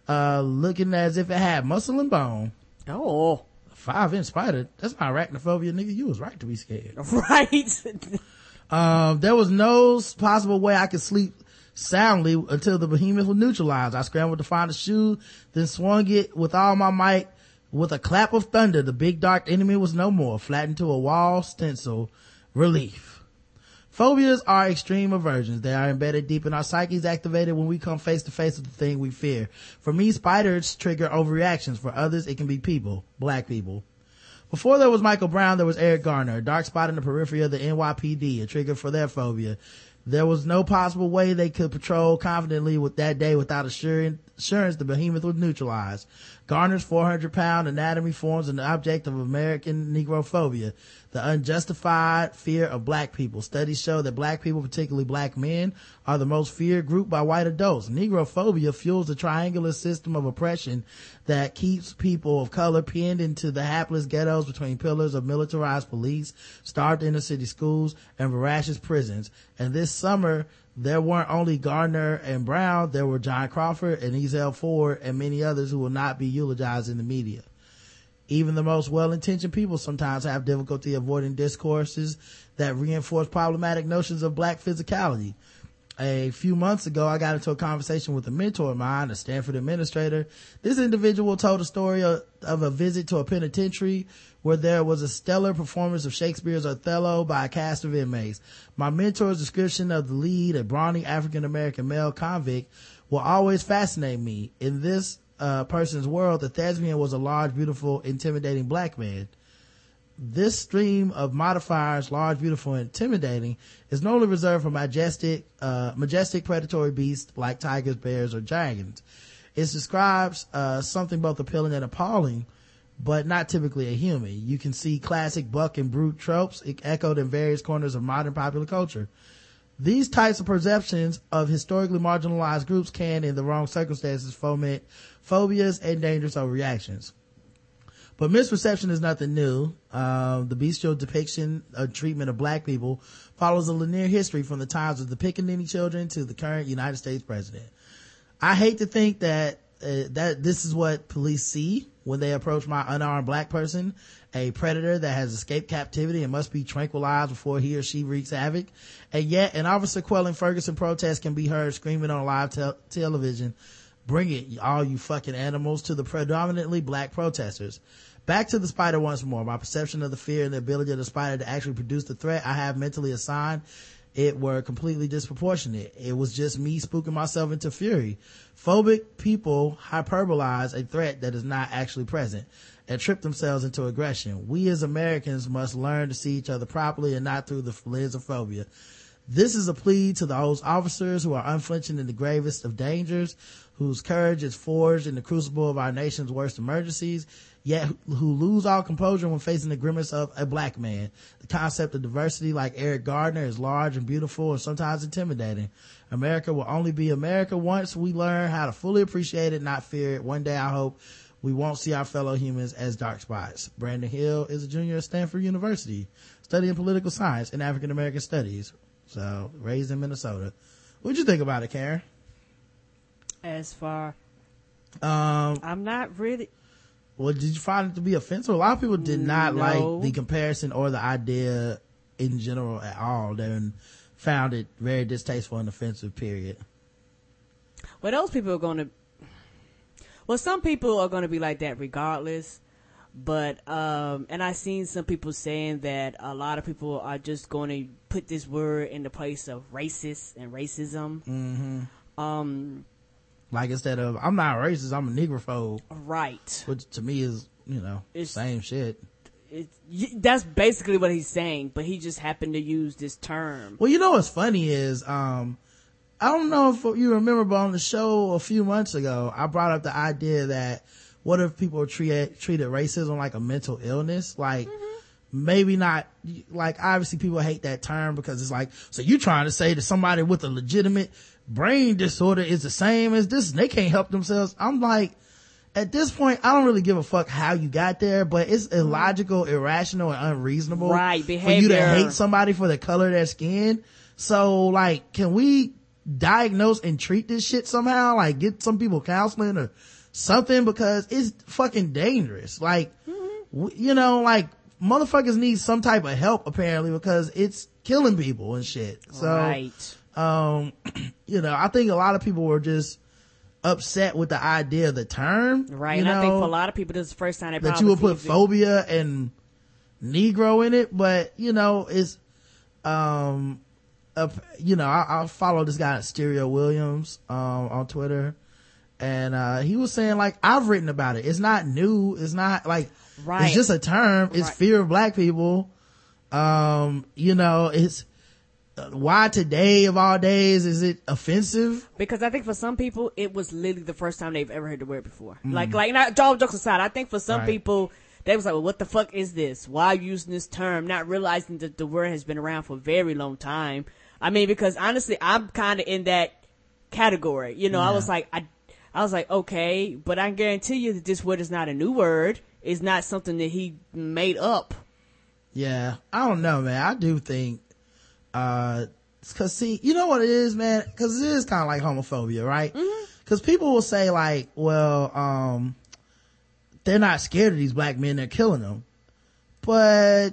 uh, looking as if it had muscle and bone. Oh. A five inch spider? That's not arachnophobia, nigga. You was right to be scared. Right. Um, there was no possible way I could sleep soundly until the behemoth was neutralized. I scrambled to find a shoe, then swung it with all my might. With a clap of thunder, the big dark enemy was no more, flattened to a wall stencil. Relief. Phobias are extreme aversions. They are embedded deep in our psyches, activated when we come face to face with the thing we fear. For me, spiders trigger overreactions. For others, it can be people, black people. Before there was Michael Brown, there was Eric Garner, a dark spot in the periphery of the NYPD, a trigger for their phobia. There was no possible way they could patrol confidently with that day without assuring, assurance the behemoth was neutralized. Garner's 400 pound anatomy forms an object of American negrophobia, the unjustified fear of black people. Studies show that black people, particularly black men, are the most feared group by white adults. Negrophobia fuels the triangular system of oppression that keeps people of color pinned into the hapless ghettos between pillars of militarized police, starved inner city schools, and voracious prisons. And this summer, there weren't only Gardner and Brown, there were John Crawford and Ezell Ford and many others who will not be eulogized in the media. Even the most well-intentioned people sometimes have difficulty avoiding discourses that reinforce problematic notions of black physicality. A few months ago, I got into a conversation with a mentor of mine, a Stanford administrator. This individual told a story of, of a visit to a penitentiary where there was a stellar performance of Shakespeare's Othello by a cast of inmates. My mentor's description of the lead, a brawny African American male convict, will always fascinate me. In this uh, person's world, the thespian was a large, beautiful, intimidating black man. This stream of modifiers, large, beautiful, intimidating, is normally reserved for majestic, uh, majestic predatory beasts like tigers, bears, or dragons. It describes uh, something both appealing and appalling, but not typically a human. You can see classic buck and brute tropes echoed in various corners of modern popular culture. These types of perceptions of historically marginalized groups can, in the wrong circumstances, foment phobias and dangerous overreactions. But misperception is nothing new. Um, the bestial depiction of treatment of black people follows a linear history from the times of the Pickaninny children to the current United States president. I hate to think that uh, that this is what police see when they approach my unarmed black person, a predator that has escaped captivity and must be tranquilized before he or she wreaks havoc. And yet an officer quelling Ferguson protests can be heard screaming on live te- television, bring it, all you fucking animals to the predominantly black protesters. Back to the spider once more. My perception of the fear and the ability of the spider to actually produce the threat I have mentally assigned it were completely disproportionate. It was just me spooking myself into fury. Phobic people hyperbolize a threat that is not actually present and trip themselves into aggression. We as Americans must learn to see each other properly and not through the lens of phobia. This is a plea to those officers who are unflinching in the gravest of dangers, whose courage is forged in the crucible of our nation's worst emergencies, yet who lose all composure when facing the grimace of a black man. The concept of diversity like Eric Gardner is large and beautiful and sometimes intimidating. America will only be America once we learn how to fully appreciate it, not fear it. One day I hope we won't see our fellow humans as dark spots. Brandon Hill is a junior at Stanford University, studying political science and African American studies. So raised in Minnesota. What'd you think about it, Karen? As far, Um, I'm not really. Well, did you find it to be offensive? A lot of people did not No. like the comparison or the idea in general at all. They found it very distasteful and offensive. Period. Well, those people are going to. Well, some people are going to be like that regardless. But um, and I've seen some people saying that a lot of people are just going to put this word in the place of racist and racism. Mm-hmm. Um, Like instead of I'm not racist, I'm a negrophobe, right. which to me is you know It's- same shit. It, that's basically what he's saying, but he just happened to use this term. Well, you know what's funny is, um, I don't know if you remember, but on the show a few months ago, I brought up the idea that what if people treat, treated racism like a mental illness? Like, maybe not, like, obviously people hate that term because it's like, so you trying to say to somebody with a legitimate brain disorder is the same as this they can't help themselves. I'm like, at this point, I don't really give a fuck how you got there, but it's illogical, irrational, and unreasonable Right, behavior. for you to hate somebody for the color of their skin. So, like, can we diagnose and treat this shit somehow? Like, get some people counseling or something because it's fucking dangerous. Like, w- you know, like, motherfuckers need some type of help apparently because it's killing people and shit. So, right. Um, you know, I think a lot of people were just upset with the idea of the term. Right. you and I think for a lot of people, this is the first time that you would put phobia and negro in it but you know it's um a, you know I, I follow this guy stereo williams um on twitter and uh he was saying like i've written about it it's not new it's not like Right. it's just a term it's Right. fear of black people um you know it's why today of all days is it offensive Because I think for some people, it was literally the first time they've ever heard the word before. Mm. Like, like, not all jokes aside, I think for some Right. people, they was like, well, what the fuck is this? Why are you using this term? Not realizing that the word has been around for a very long time. I mean, because honestly, I'm kind of in that category. You know, I was like, I, I was like, okay, but I guarantee you that this word is not a new word. It's not something that he made up. Yeah, I don't know, man. I do think, uh, cause see, you know what it is, man? Cause it is kind of like homophobia, right? Cause people will say like, well, um, they're not scared of these black men, they're killing them. But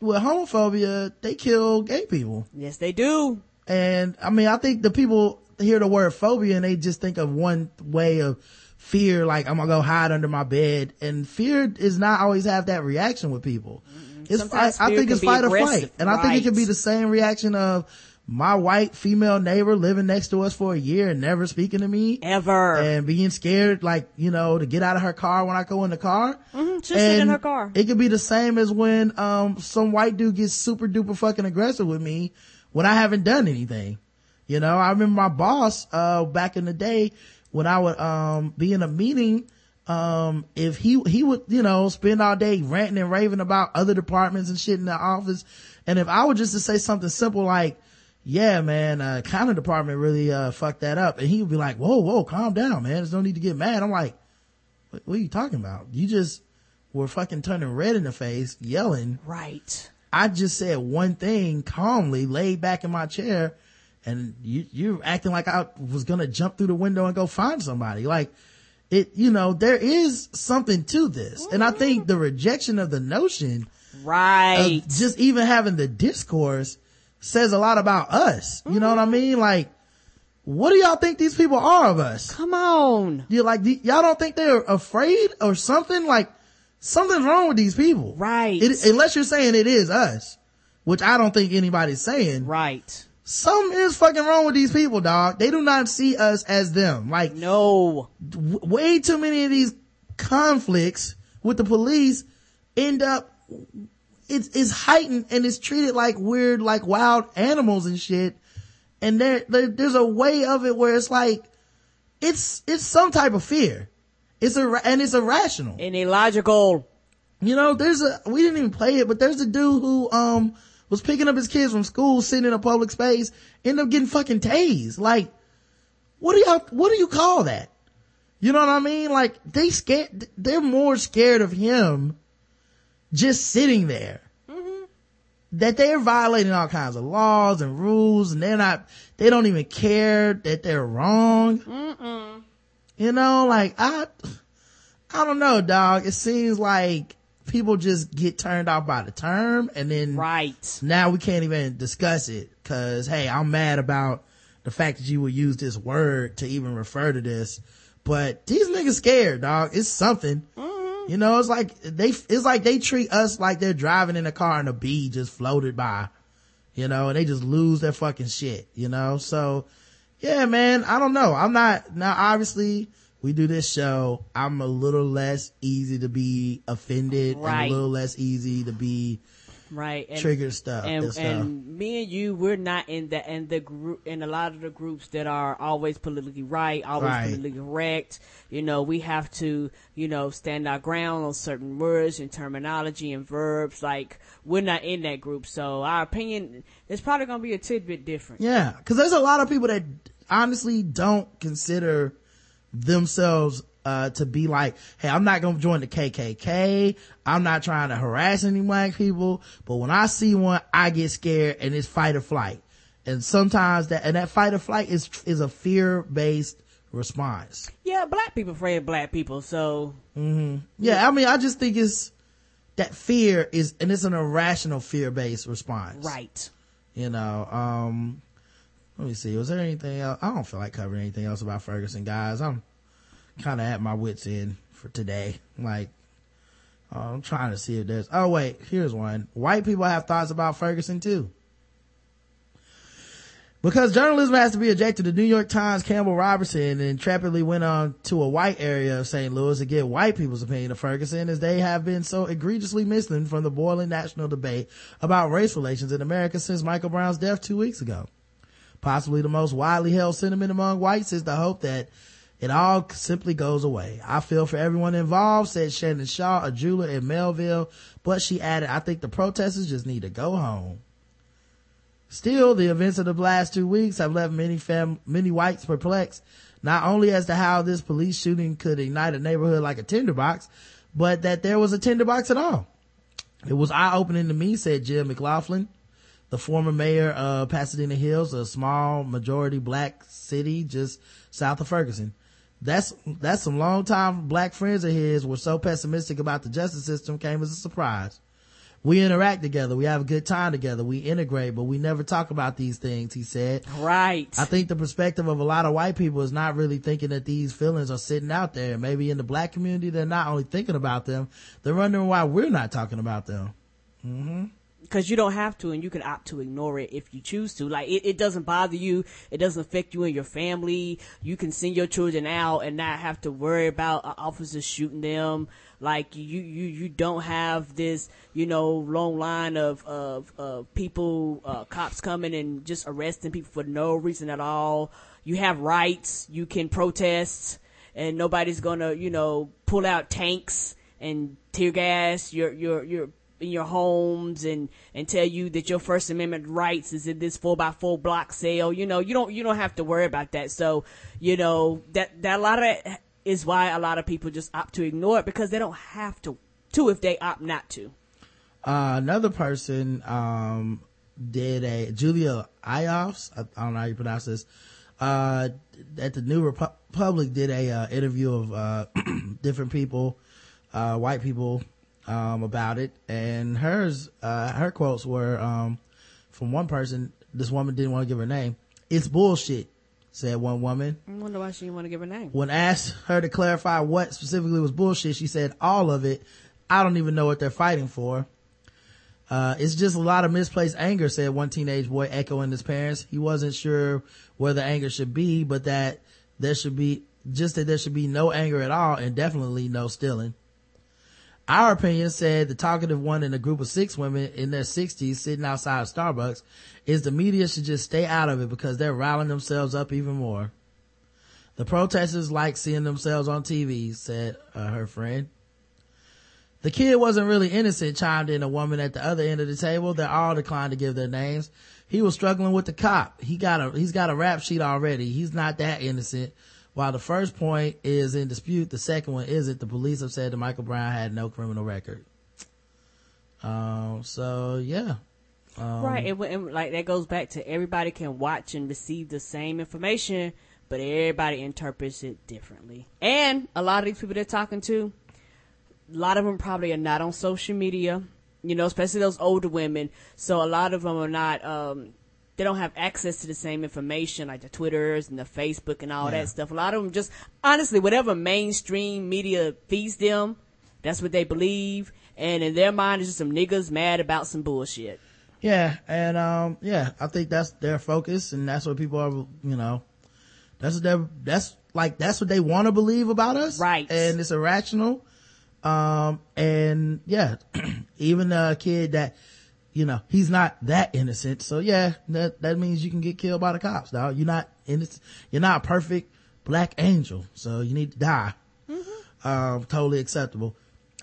with homophobia, they kill gay people. Yes, they do. And I mean, I think the people hear the word phobia and they just think of one way of fear, like I'm gonna go hide under my bed. And fear is not always have that reaction with people. It's, I, I think it's fight or flight. And I think it can be the same reaction of my white female neighbor living next to us for a year and never speaking to me. Ever. And being scared, like, you know, to get out of her car when I go in the car. Mhm, she'll sit in her car. It could be the same as when, um, some white dude gets super duper fucking aggressive with me when I haven't done anything. You know, I remember my boss, uh, back in the day when I would, um, be in a meeting, um, if he, he would, you know, spend all day ranting and raving about other departments and shit in the office. And if I were just to say something simple like, yeah, man, uh, accounting department really, uh, fucked that up. And he would be like, whoa, whoa, calm down, man. There's no need to get mad. I'm like, what, what are you talking about? You just were fucking turning red in the face, yelling. Right. I just said one thing calmly, laid back in my chair, and you, you're acting like I was gonna jump through the window and go find somebody. Like, it, you know, there is something to this. And I mm-hmm. think the rejection of the notion Right. of just even having the discourse says a lot about us. You know what I mm-hmm. mean? Like, what do y'all think these people are of us? Come on. You're like, y'all don't think they're afraid or something? Like, something's wrong with these people. Right. It, unless you're saying it is us, which I don't think anybody's saying. Right. Something is fucking wrong with these people, dog. They do not see us as them. Like, no. w- way too many of these conflicts with the police end up, it's, it's heightened and it's treated like weird, like wild animals and shit. And there, there, there's a way of it where it's like, it's, it's some type of fear. It's a, and it's irrational. And illogical. You know, there's a, we didn't even play it, but there's a dude who, um, was picking up his kids from school, sitting in a public space, ended up getting fucking tased. Like, what do y'all, what do you call that? You know what I mean? Like, they scared, they're more scared of him just sitting there. Mm-hmm. that they're violating all kinds of laws and rules and they're not, they don't even care that they're wrong. Mm-mm. You know, like I, I don't know, dog. It seems like people just get turned off by the term and then right now we can't even discuss it because hey, I'm mad about the fact that you would use this word to even refer to this. But these niggas scared, dog. It's something. Mm-hmm. You know, it's like they, it's like they treat us like they're driving in a car and a bee just floated by, you know, and they just lose their fucking shit, you know? So yeah, man, I don't know. I'm not, now obviously we do this show. I'm a little less easy to be offended and a little less easy to be right and, trigger stuff and, and stuff. and me and you we're not in the in the group in a lot of the groups that are always politically right always Right. politically correct you know we have to you know stand our ground on certain words and terminology and verbs like we're not in that group so our opinion is probably going to be a tidbit different Yeah, because there's a lot of people that honestly don't consider themselves uh, to be like, hey, I'm not to join the KKK. I'm not trying to harass any black people. But when I see one, I get scared and it's fight or flight. And sometimes that, and that fight or flight is, is a fear based response. yeah black people afraid of black people so Yeah, I mean, I just think it's, that fear is, and it's an irrational fear based response. right you know um let me see. Was there anything else? I don't feel like covering anything else about ferguson guys. I'm kind of at my wits end for today. Like i'm trying to see if there's oh wait here's one. White people have thoughts about ferguson too. Because journalism has to be ejected, the New York Times Campbell Robertson intrepidly went on to a white area of St. Louis to get white people's opinion of Ferguson as they have been so egregiously missing from the boiling national debate about race relations in America since Michael Brown's death two weeks ago. Possibly the most widely held sentiment among whites is the hope that it all simply goes away. I feel for everyone involved, said Shannon Shaw, a jeweler in Mehlville, but she added, I think the protesters just need to go home. Still, the events of the last two weeks have left many fam- many whites perplexed, not only as to how this police shooting could ignite a neighborhood like a tinderbox, but that there was a tinderbox at all. It was eye-opening to me, said Jim McLaughlin, the former mayor of Pasadena Hills, a small majority black city just south of Ferguson. That's, that's some longtime black friends of his were so pessimistic about the justice system came as a surprise. We interact together. We have a good time together. We integrate, but we never talk about these things, he said. right I think the perspective of a lot of white people is not really thinking that these feelings are sitting out there. Maybe in the black community, they're not only thinking about them, they're wondering why we're not talking about them. Mm-hmm. Because you don't have to and you can opt to ignore it if you choose to. Like it, it doesn't bother you. It doesn't affect you and your family. You can send your children out and not have to worry about uh, officers shooting them. Like you you you don't have this you know long line of of, of people uh, cops coming and just arresting people for no reason at all. You have rights. You can protest and nobody's gonna you know pull out tanks and tear gas. Your your your in your homes and and tell you that your first amendment rights is in this four by four block sale you know you don't you don't have to worry about that. So you know that that a lot of is why a lot of people just opt to ignore it because they don't have to to if they opt not to. Uh, another person, um, did a, Julia Ioffe, I, I don't know how you pronounce this, uh, at the New Republic did a, uh, interview of, uh, different people, uh, white people, um, about it. And hers, uh, her quotes were, um, from one person, this woman didn't want to give her name. It's bullshit, said one woman. i wonder why she didn't want to give her name When asked her to clarify what specifically was bullshit, she said all of it. I don't even know what they're fighting for. Uh, it's just a lot of misplaced anger, said one teenage boy echoing his parents. He wasn't sure where the anger should be, but that there should be, just that there should be no anger at all and definitely no stealing. Our opinion said the talkative one in a group of six women in their sixties sitting outside Starbucks is the media should just stay out of it because they're riling themselves up even more. The protesters like seeing themselves on TV, said uh, her friend. The kid wasn't really innocent, chimed in a woman at the other end of the table. They all declined to give their names. He was struggling with the cop. He got a, he's got a rap sheet already. He's not that innocent. While the first point is in dispute, the second one isn't. The police have said that Michael Brown had no criminal record. Um, so yeah, Um, right, when- and like that goes back to everybody can watch and receive the same information, but everybody interprets it differently. And a lot of these people they're talking to, a lot of them probably are not on social media, you know, especially those older women. So a lot of them are not, um, they don't have access to the same information like the Twitters and the Facebook and all Yeah. that stuff. A lot of them just, honestly, whatever mainstream media feeds them, that's what they believe. And in their mind, it's just some niggas mad about some bullshit. Yeah, and um, yeah, I think that's their focus, and that's what people are, you know, that's what they're, that's like that's what they want to believe about us, Right. And it's irrational. Um, and yeah, even a kid that, you know, he's not that innocent. So yeah, that that means you can get killed by the cops, dog. You're not innocent. You're not a perfect black angel, so you need to die. Um, totally acceptable.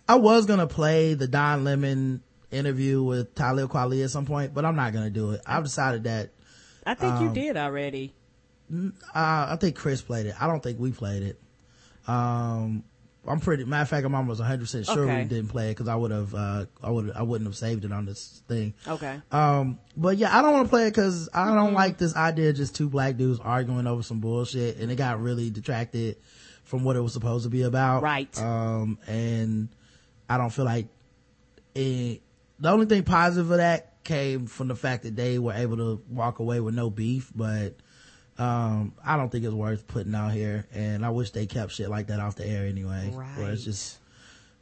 I was gonna play the Don Lemon interview with Talib Kweli at some point, but I'm not gonna do it. I've decided that. I think you Um, did already. Uh, I think Chris played it. I don't think we played it. Um, I'm pretty, matter of fact, I'm almost 100% sure Okay. we didn't play it because I would have, uh, I would, I wouldn't have saved it on this thing. Okay. Um, but yeah, I don't want to play it because I don't like this idea of just two black dudes arguing over some bullshit and it got really detracted from what it was supposed to be about. Right. Um, and I don't feel like it, the only thing positive of that came from the fact that they were able to walk away with no beef, but, um, I don't think it's worth putting out here. And I wish they kept shit like that off the air anyway. Where it's Right. just,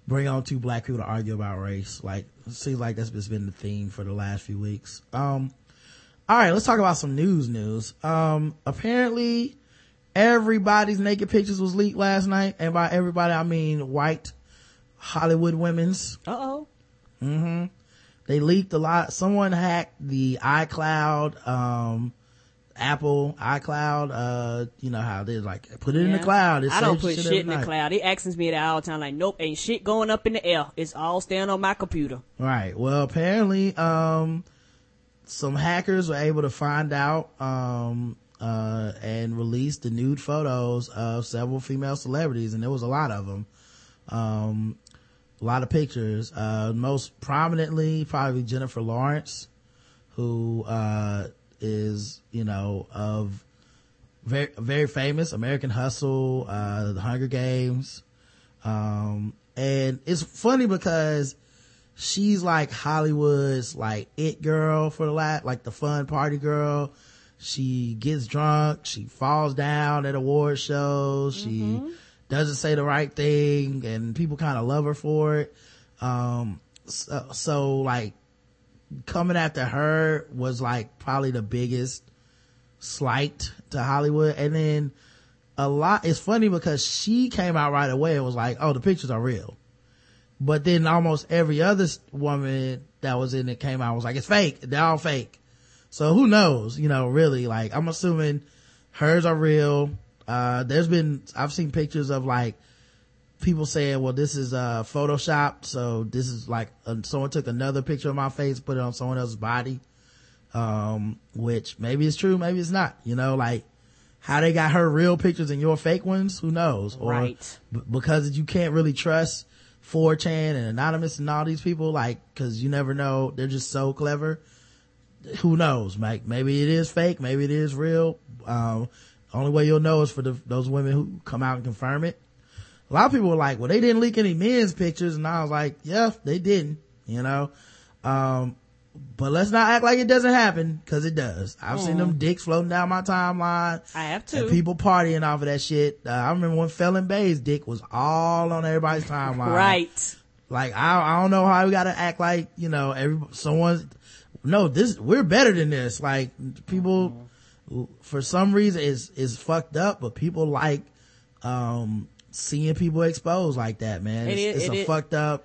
bring on two black people to argue about race. Like, it seems like that's just been the theme for the last few weeks. Um, all right, let's talk about some news news. Um, apparently everybody's naked pictures was leaked last night. And by everybody, I mean white Hollywood women's. Uh oh. Mm-hmm. They leaked a lot. Someone hacked the iCloud, um, Apple iCloud, uh, you know how they like put it in the cloud. It I don't put shit shit in the cloud. He asks me that all the time. Like, nope, ain't shit going up in the air. It's all staying on my computer. Right. Well, apparently, um, some hackers were able to find out, um, uh, and release the nude photos of several female celebrities, and there was a lot of them. Um, a lot of pictures. Uh, most prominently, probably Jennifer Lawrence, who, uh, is, you know, of very, very famous American Hustle, uh, the Hunger Games. Um, and it's funny because she's like Hollywood's like it girl for the lat, like the fun party girl. She gets drunk. She falls down at award shows. She doesn't say the right thing and people kind of love her for it. Um, so, so like coming after her was like probably the biggest slight to Hollywood. And then a lot, it's funny because she came out right away and was like, oh, the pictures are real. But then almost every other woman that was in it came out was like, it's fake. They're all fake. So who knows, you know, really, like, I'm assuming hers are real. Uh, there's been, I've seen pictures of like people saying, well, this is, uh, photoshopped. So this is like, uh, someone took another picture of my face, put it on someone else's body. Um, which maybe it's true, maybe it's not, you know, like how they got her real pictures and your fake ones, who knows? Or Right. b- because you can't really trust 4chan and Anonymous and all these people, like, cause you never know, they're just so clever. Who knows, Mike? Maybe it is fake, maybe it is real. Um, only way you'll know is for the, those women who come out and confirm it. A lot of people were like, well, they didn't leak any men's pictures. And I was like, yeah, they didn't, you know? Um, but let's not act like it doesn't happen because it does. I've seen them dicks floating down my timeline. I have And too. people partying off of that shit. Uh, I remember when Felon Bay's dick was all on everybody's timeline. Right. Like, I, I don't know how we gotta act like, you know, every, someone's, no, this, we're better than this. Like, people, for some reason, is, is fucked up, but people like, um, seeing people exposed like that, man. It It's, is- it's it a is- fucked up,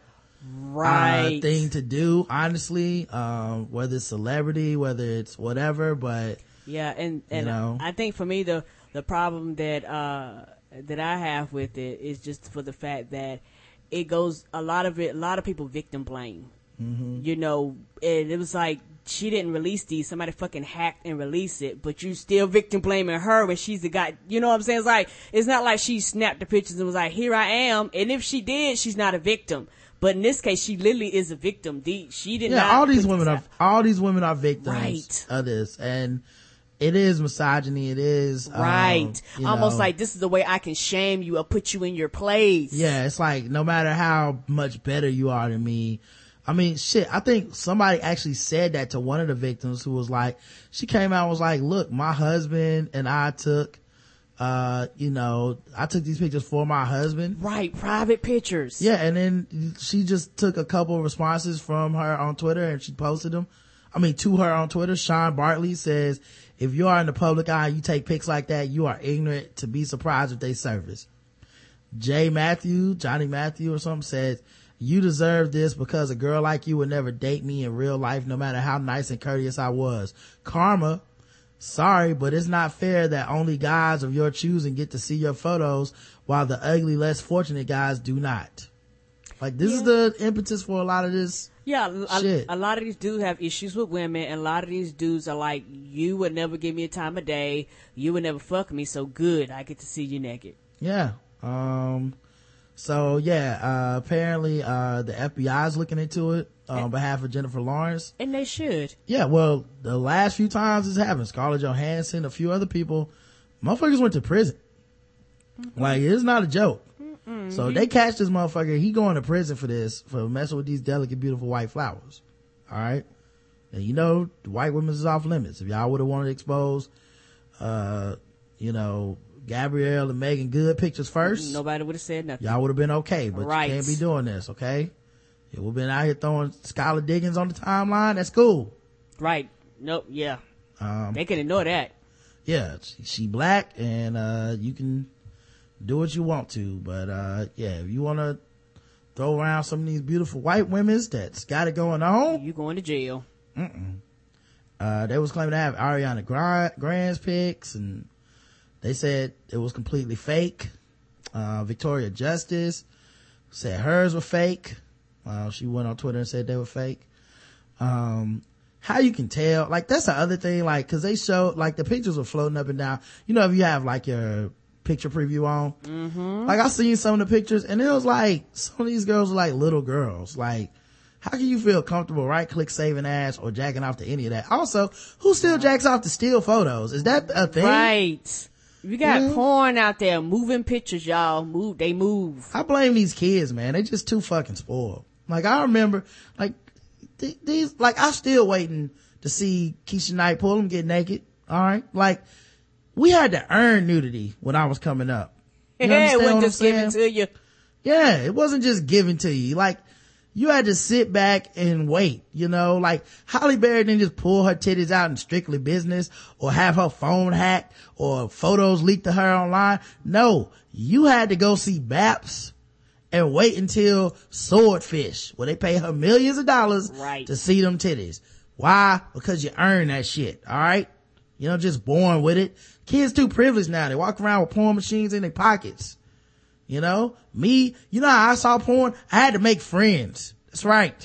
Right. uh, thing to do, honestly. Um, whether it's celebrity, whether it's whatever, but, Yeah, and and know? I think for me the the problem that uh that I have with it is just for the fact that it goes a lot of it a lot of people victim blame. Mm-hmm. You know, and it was like she didn't release these. Somebody fucking hacked and released it, but you still victim blaming her when she's the guy. You know what I'm saying? It's like, it's not like she snapped the pictures and was like, here I am. And if she did, she's not a victim. But in this case, she literally is a victim. The, she did yeah, not. all these women are all these women are victims Right. of this, and it is misogyny. It is um, Right. you Almost know, like this is the way I can shame you or put you in your place. yeah. It's like no matter how much better you are than me. I mean, shit. I think somebody actually said that to one of the victims who was like, she came out and was like, "Look, my husband and I took." Uh, you know, I took these pictures for my husband. Right. Private pictures. Yeah, and then she just took a couple of responses from her on Twitter and she posted them. I mean, to her on Twitter, Sean Bartley says, if you are in the public eye, you take pics like that, you are ignorant to be surprised if they surface. Jay Matthew, Johnny Matthew or something says, you deserve this because a girl like you would never date me in real life, no matter how nice and courteous I was. Karma, sorry, but it's not fair that only guys of your choosing get to see your photos while the ugly, less fortunate guys do not. Like this is the impetus for a lot of this. Yeah, a, a lot of these dudes have issues with women, and a lot of these dudes are like, "You would never give me a time of day. You would never fuck me. So good, I get to see you naked." Yeah. Um, so yeah, uh, apparently, uh, the FBI is looking into it on behalf of Jennifer Lawrence. And they should. Yeah, well, the last few times this happened, Scarlett Johansson, a few other people, motherfuckers went to prison. Like, it's not a joke. So they catch this motherfucker, he going to prison for this, for messing with these delicate, beautiful white flowers. Alright? And you know, the white women is off limits. If y'all would have wanted to expose, uh, you know, Gabrielle and Meagan Good pictures first, Nobody would have said nothing. y'all would have been okay, but Right. you can't be doing this, okay? If we've been out here throwing Skylar Diggins on the timeline, that's cool. Right. Nope. Yeah. Um, They can ignore that. yeah, she, black and, uh, you can do what you want to, but, uh, yeah, if you want to throw around some of these beautiful white women's that's got it going on, You going to jail? uh, they was claiming to have Ariana Gra- Grande's pics and they said it was completely fake. Uh, Victoria Justice said hers were fake. Uh, she went on Twitter and said they were fake. Um, how you can tell, like that's the other thing, like, cause they showed, like the pictures were floating up and down. You know, if you have like your picture preview on, Mm-hmm. like I seen some of the pictures and it was like, some of these girls were like little girls. Like, how can you feel comfortable right click saving ass or jacking off to any of that? Also, who still jacks off to steal photos? Is that a thing? Right. You got Yeah. porn out there moving pictures, y'all. Move. They move. I blame these kids, man. They just too fucking spoiled. Like I remember, like th- these, like I'm still waiting to see Keshia Knight Pulliam get naked. All right, like we had to earn nudity when I was coming up. You Yeah, it wasn't just given to you. Yeah, it wasn't just given to you. Like, you had to sit back and wait, you know, like Halle Berry didn't just pull her titties out in strictly business or have her phone hacked or photos leaked to her online. No, you had to go see Baps and wait until Swordfish, where they pay her millions of dollars Right. to see them titties. Why? Because you earn that shit, alright? You know, just born with it. Kids too privileged now. They walk around with porn machines in their pockets. You know, me, you know how I saw porn? I had to make friends. That's right.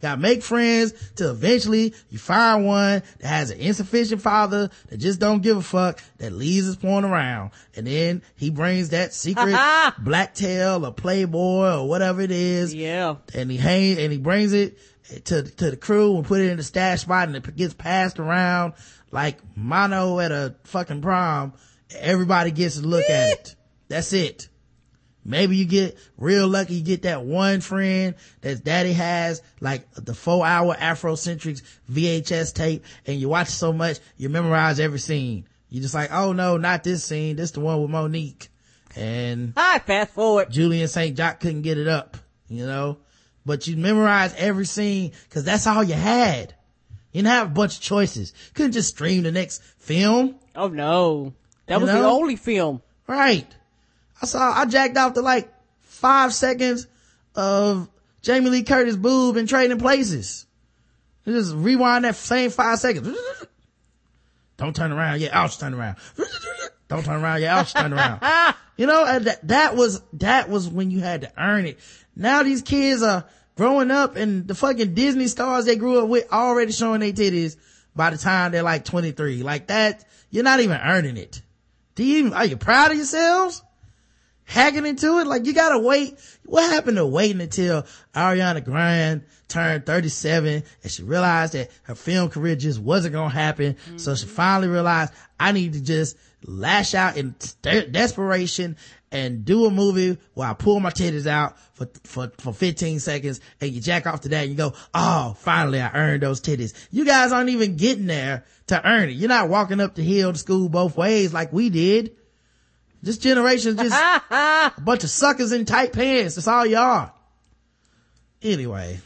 Gotta make friends till eventually you find one that has an insufficient father that just don't give a fuck that leaves his porn around. And then he brings that secret black tail or playboy or whatever it is. Yeah. And he hang, and he brings it to, to the crew and put it in the stash spot and it gets passed around like mono at a fucking prom. Everybody gets to look at it. That's it. Maybe you get real lucky, you get that one friend that daddy has, like the four hour Afrocentrics VHS tape, and you watch so much, you memorize every scene. You're just like, oh no, not this scene, this the one with Monique. And I ah, fast forward. Julian St. Jox couldn't get it up, you know? But you memorize every scene, cause that's all you had. You didn't have a bunch of choices. Couldn't just stream the next film. Oh no. That You was the only film. Right. I saw, I jacked off to like five seconds of Jamie Lee Curtis boob in Trading Places. Just rewind that same five seconds. Don't turn around. Yeah, I'll turn around. Don't turn around. Yeah, I'll turn around. You know, and that, that was, that was when you had to earn it. Now these kids are growing up and the fucking Disney stars they grew up with already showing their titties by the time they're like 23. Like that, you're not even earning it. Do you even, are you proud of yourselves? Hacking into it? Like you gotta wait. What happened to waiting until Ariana Grande turned 37 and she realized that her film career just wasn't gonna happen. So she mm-hmm. finally realized I need to just lash out in de- desperation and do a movie where I pull my titties out for, for, for 15 seconds and you jack off to that and you go, oh, finally I earned those titties. You guys aren't even getting there to earn it. You're not walking up the hill to school both ways like we did. This generation just a bunch of suckers in tight pants. That's all you are. Anyway,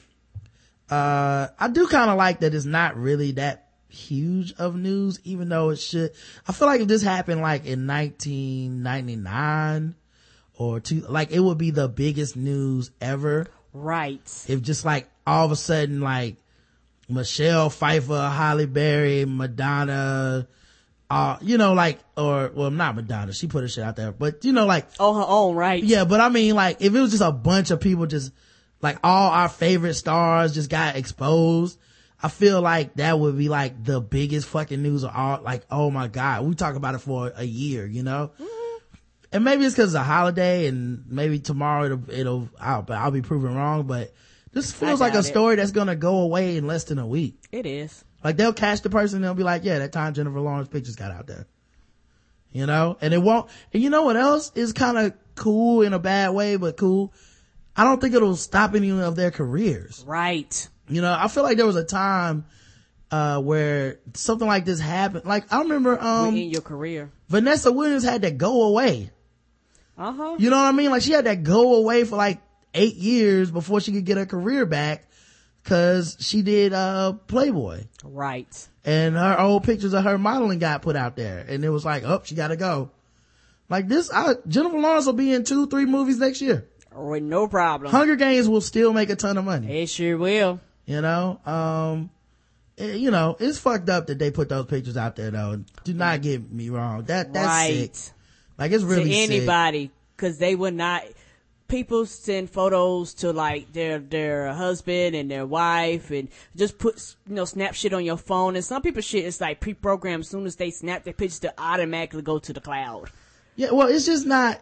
uh, I do kind of like that it's not really that huge of news, even though it should. I feel like if this happened like in 1999 or two, like it would be the biggest news ever. Right. If just like all of a sudden like Michelle Pfeiffer, Halle Berry, Madonna, uh, you know, like, or, well, not Madonna, she put her shit out there, but you know, like, on her own, right? Yeah, but I mean, like, if it was just a bunch of people just, like, all our favorite stars just got exposed, I feel like that would be like the biggest fucking news of all, like, oh my God, we talk about it for a year, you know? And maybe it's cause it's a holiday and maybe tomorrow it'll, it'll, I'll, I'll be proven wrong, but this feels like a it. story that's gonna go away in less than a week. It is. Like they'll catch the person and they'll be like, yeah, that time Jennifer Lawrence pictures got out there. You know? And it won't, and you know what else is kind of cool in a bad way, but cool? I don't think it'll stop any of their careers. Right. You know, I feel like there was a time, uh, where something like this happened. Like I remember, um, in your career. Vanessa Williams had to go away. Uh huh. You know what I mean? Like she had to go away for like eight years before she could get her career back cause she did, uh, Playboy. Right. And her old pictures of her modeling got put out there. And it was like, oh, she gotta go. Like this, I, Jennifer Lawrence will be in two, three movies next year. With no problem. Hunger Games will still make a ton of money. It sure will. You know, um, eh, you know, it's fucked up that they put those pictures out there though. Do not get me wrong. That, that's right. sick. Like it's really to anybody because they would not people send photos to like their their husband and their wife and just put you know snap shit on your phone and some people shit is like pre-programmed as soon as they snap their pictures to automatically go to the cloud Yeah, well, it's just not.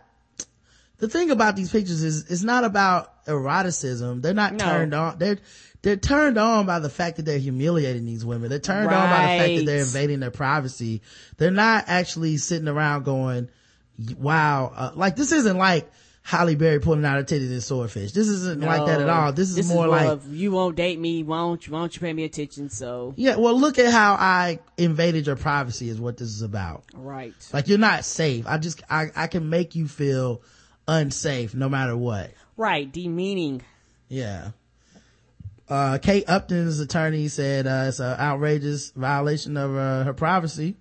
The thing about these pictures is, it's not about eroticism. They're not No. turned on. They're they're turned on by the fact that they're humiliating these women. They're turned on by the fact that they're invading their privacy. They're not actually sitting around going, "Wow!" Uh, like this isn't like Halle Berry pulling out her titties in Swordfish. This isn't like that at all. This is more like of, you won't date me why don't you why don't you pay me attention so yeah. Well, look at how I invaded your privacy. Is what this is about. right Like you're not safe. I just I I can make you feel unsafe no matter what. right demeaning Yeah. Uh, Kate Upton's attorney said, uh, it's an outrageous violation of, uh, her privacy.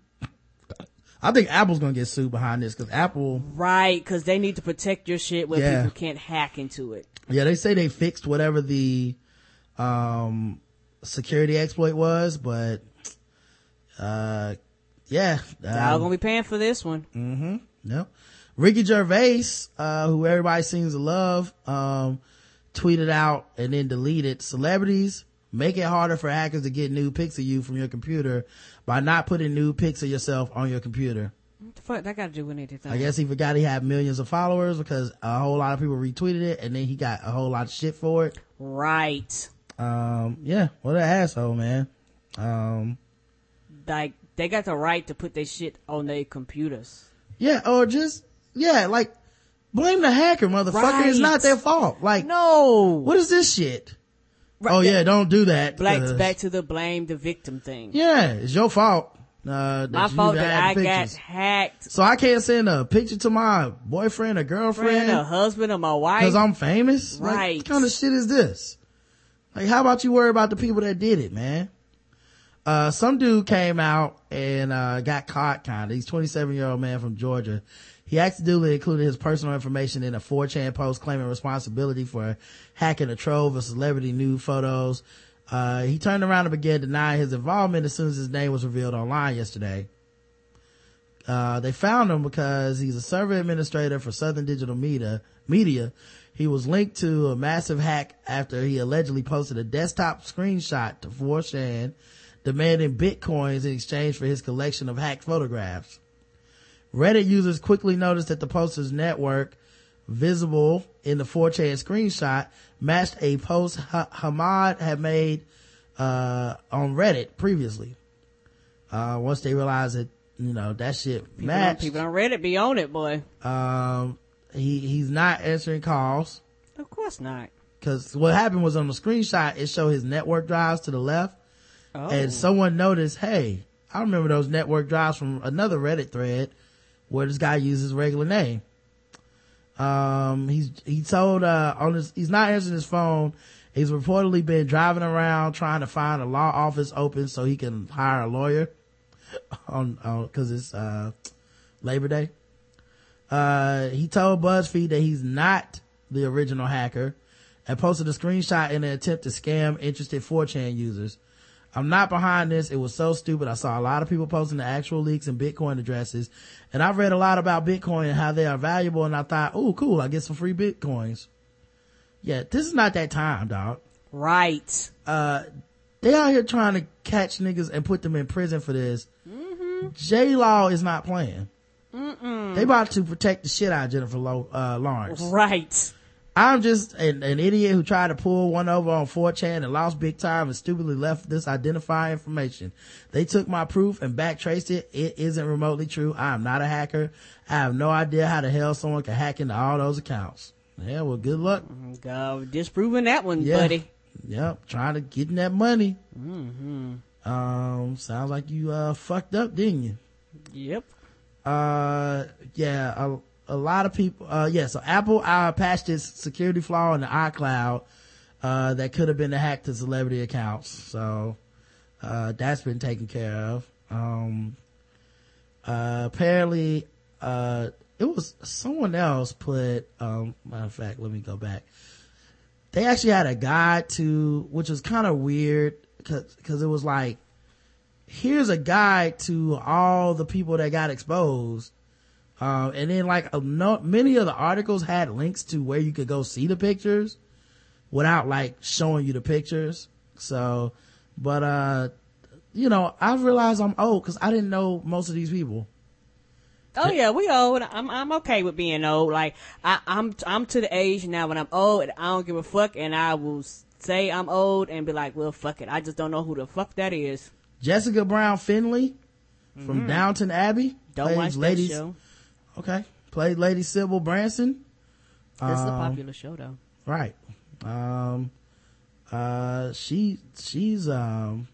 I think Apple's gonna get sued behind this because Apple, right because they need to protect your shit where Yeah. people can't hack into it yeah, they say they fixed whatever the, um, security exploit was, but, uh, yeah. y'all um, gonna be paying for this one Mm-hmm. Yep. Ricky Gervais, uh, who everybody seems to love, um, tweeted out and then deleted celebrities make it harder for hackers to get new pics of you from your computer by not putting new pics of yourself on your computer. what the fuck that got to do with anything I guess he forgot he had millions of followers because a whole lot of people retweeted it and then he got a whole lot of shit for it. right Um, yeah, what an asshole, man. Um, like they got the right to put their shit on their computers yeah, or just, yeah, like, blame the hacker, motherfucker. It's not their fault. Like, no what is this shit? Right, oh yeah, don't do that. Black 'cause- back to the blame the victim thing. Yeah, it's your fault. Uh, My fault that I the got hacked. So I can't send a picture to my boyfriend or Friend, girlfriend a husband, or my wife. because I'm famous. Like, Right. what kind of shit is this? Like, how about you worry about the people that did it, man? Uh, some dude came out and, uh, got caught kind of. He's 27 year old man from Georgia. He accidentally included his personal information in a 4chan post claiming responsibility for hacking a trove of celebrity nude photos. Uh, he turned around and began denying his involvement as soon as his name was revealed online yesterday. Uh, they found him because he's a server administrator for Southern Digital Media. Media. He was linked to a massive hack after he allegedly posted a desktop screenshot to 4chan demanding bitcoins in exchange for his collection of hacked photographs. Reddit users quickly noticed that the poster's network visible in the 4chan screenshot matched a post ha- Hamad had made uh, on Reddit previously. Uh, once they realized that, you know, that shit People, on, matched, people on Reddit be on it, boy. um, he, he's not answering calls. Of course not. Cause what happened was on the screenshot, it showed his network drives to the left. Oh. And someone noticed, hey, I remember those network drives from another Reddit thread where this guy used his regular name. Um, he's, he told, uh, on his, he's not answering his phone. He's reportedly been driving around trying to find a law office open so he can hire a lawyer on, on, cause it's, uh, Labor Day. Uh, he told BuzzFeed that he's not the original hacker and posted a screenshot in an attempt to scam interested 4chan users. I'm not behind this. It was so stupid. I saw a lot of people posting the actual leaks and Bitcoin addresses. And I've read a lot about Bitcoin and how they are valuable. And I thought, oh, cool. I get some free Bitcoins. Yeah, this is not that time, dog. Right. Uh, they out here trying to catch niggas and put them in prison for this. J Law is not playing. They about to protect the shit out of Jennifer Lo- uh, Lawrence. Right. I'm just an, an idiot who tried to pull one over on 4chan and lost big time and stupidly left this identifying information. They took my proof and backtraced it. It isn't remotely true. I am not a hacker. I have no idea how the hell someone could hack into all those accounts. Yeah, well, good luck. Uh, disproving that one, Yeah. buddy. Yep, trying to get in that money. Mm-hmm. Um, sounds like you, uh, fucked up, didn't you? Yep. uh yeah a, a lot of people uh yeah so apple uh patched this security flaw in the icloud uh that could have been a hack to celebrity accounts. So uh that's been taken care of. Um uh apparently uh it was someone else put um matter of fact let me go back. They actually had a guide to which was kind of weird because it was like here's a guide to all the people that got exposed. Um, and then like a no, many of the articles had links to where you could go see the pictures without like showing you the pictures. So, but, uh, you know, I've realized I'm old because I didn't know most of these people. Oh yeah, we old. I'm I'm okay with being old. Like I, I'm I'm to the age now when I'm old, and I don't give a fuck, and I will say I'm old and be like, well, fuck it. I just don't know who the fuck that is. Jessica Brown Findlay from Mhm. Downton Abbey. Don't plays watch ladies, show. Okay. Played Lady Sybil Branson. This is a Um, popular show though. Right. Um, uh, she, she's, um,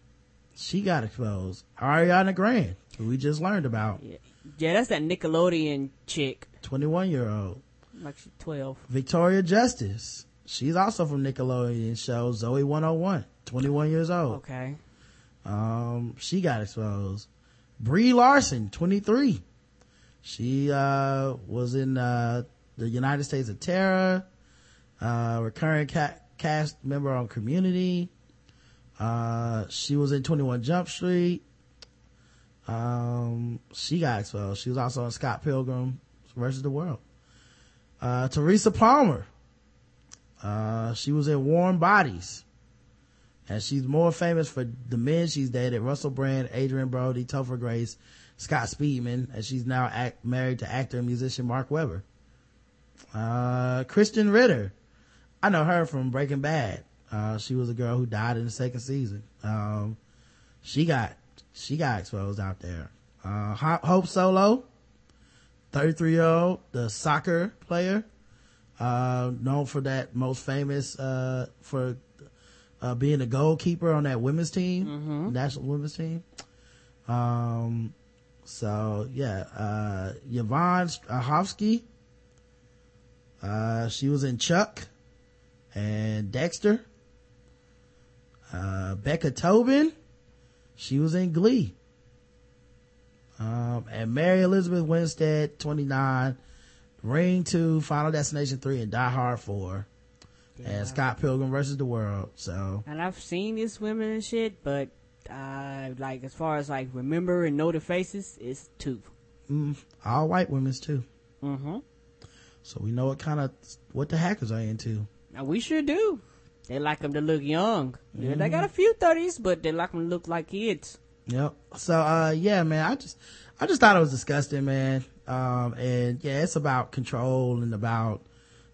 she got exposed. Ariana Grande, who we just learned about. Yeah, that's that Nickelodeon chick. 21 year old. Like she's twelve. Victoria Justice. She's also from Nickelodeon show Zoey 101. 21 years old. Okay. Um, she got exposed. Brie Larson, 23. She, uh, was in, uh, the United States of Tara, uh, recurring ca- cast member on Community. Uh, she was in 21 Jump Street. Um, she got exposed. She was also on Scott Pilgrim versus the World. Uh, Teresa Palmer. Uh, she was in Warm Bodies. And she's more famous for the men she's dated, Russell Brand, Adrien Brody, Topher Grace, Scott Speedman, and she's now act, married to actor and musician Mark Webber. Uh, Krysten Ritter. I know her from Breaking Bad. Uh, she was a girl who died in the second season. Um, she got, she got exposed out there. Uh, Hope Solo, 33 year old, the soccer player, uh, known for that most famous, uh, for, uh, being a goalkeeper on that women's team, national women's team. Um, so yeah, uh, Yvonne Strahovski, uh, she was in Chuck and Dexter. Uh, Becca Tobin, she was in Glee. Um, and Mary Elizabeth Winstead, 29, Ring 2, Final Destination 3, and Die Hard 4. And Scott Pilgrim versus the World. So, And I've seen these women and shit, but uh, like as far as like remember and know the faces, it's two. mm, all white women's too. Mm-hmm. So we know what kind of, what the hackers are into. Now we sure do. They like them to look young. Yeah, they got a few thirties, but they like them to look like kids. Yep. So, uh, yeah, man, I just, I just thought it was disgusting, man. Um, and yeah, it's about control and about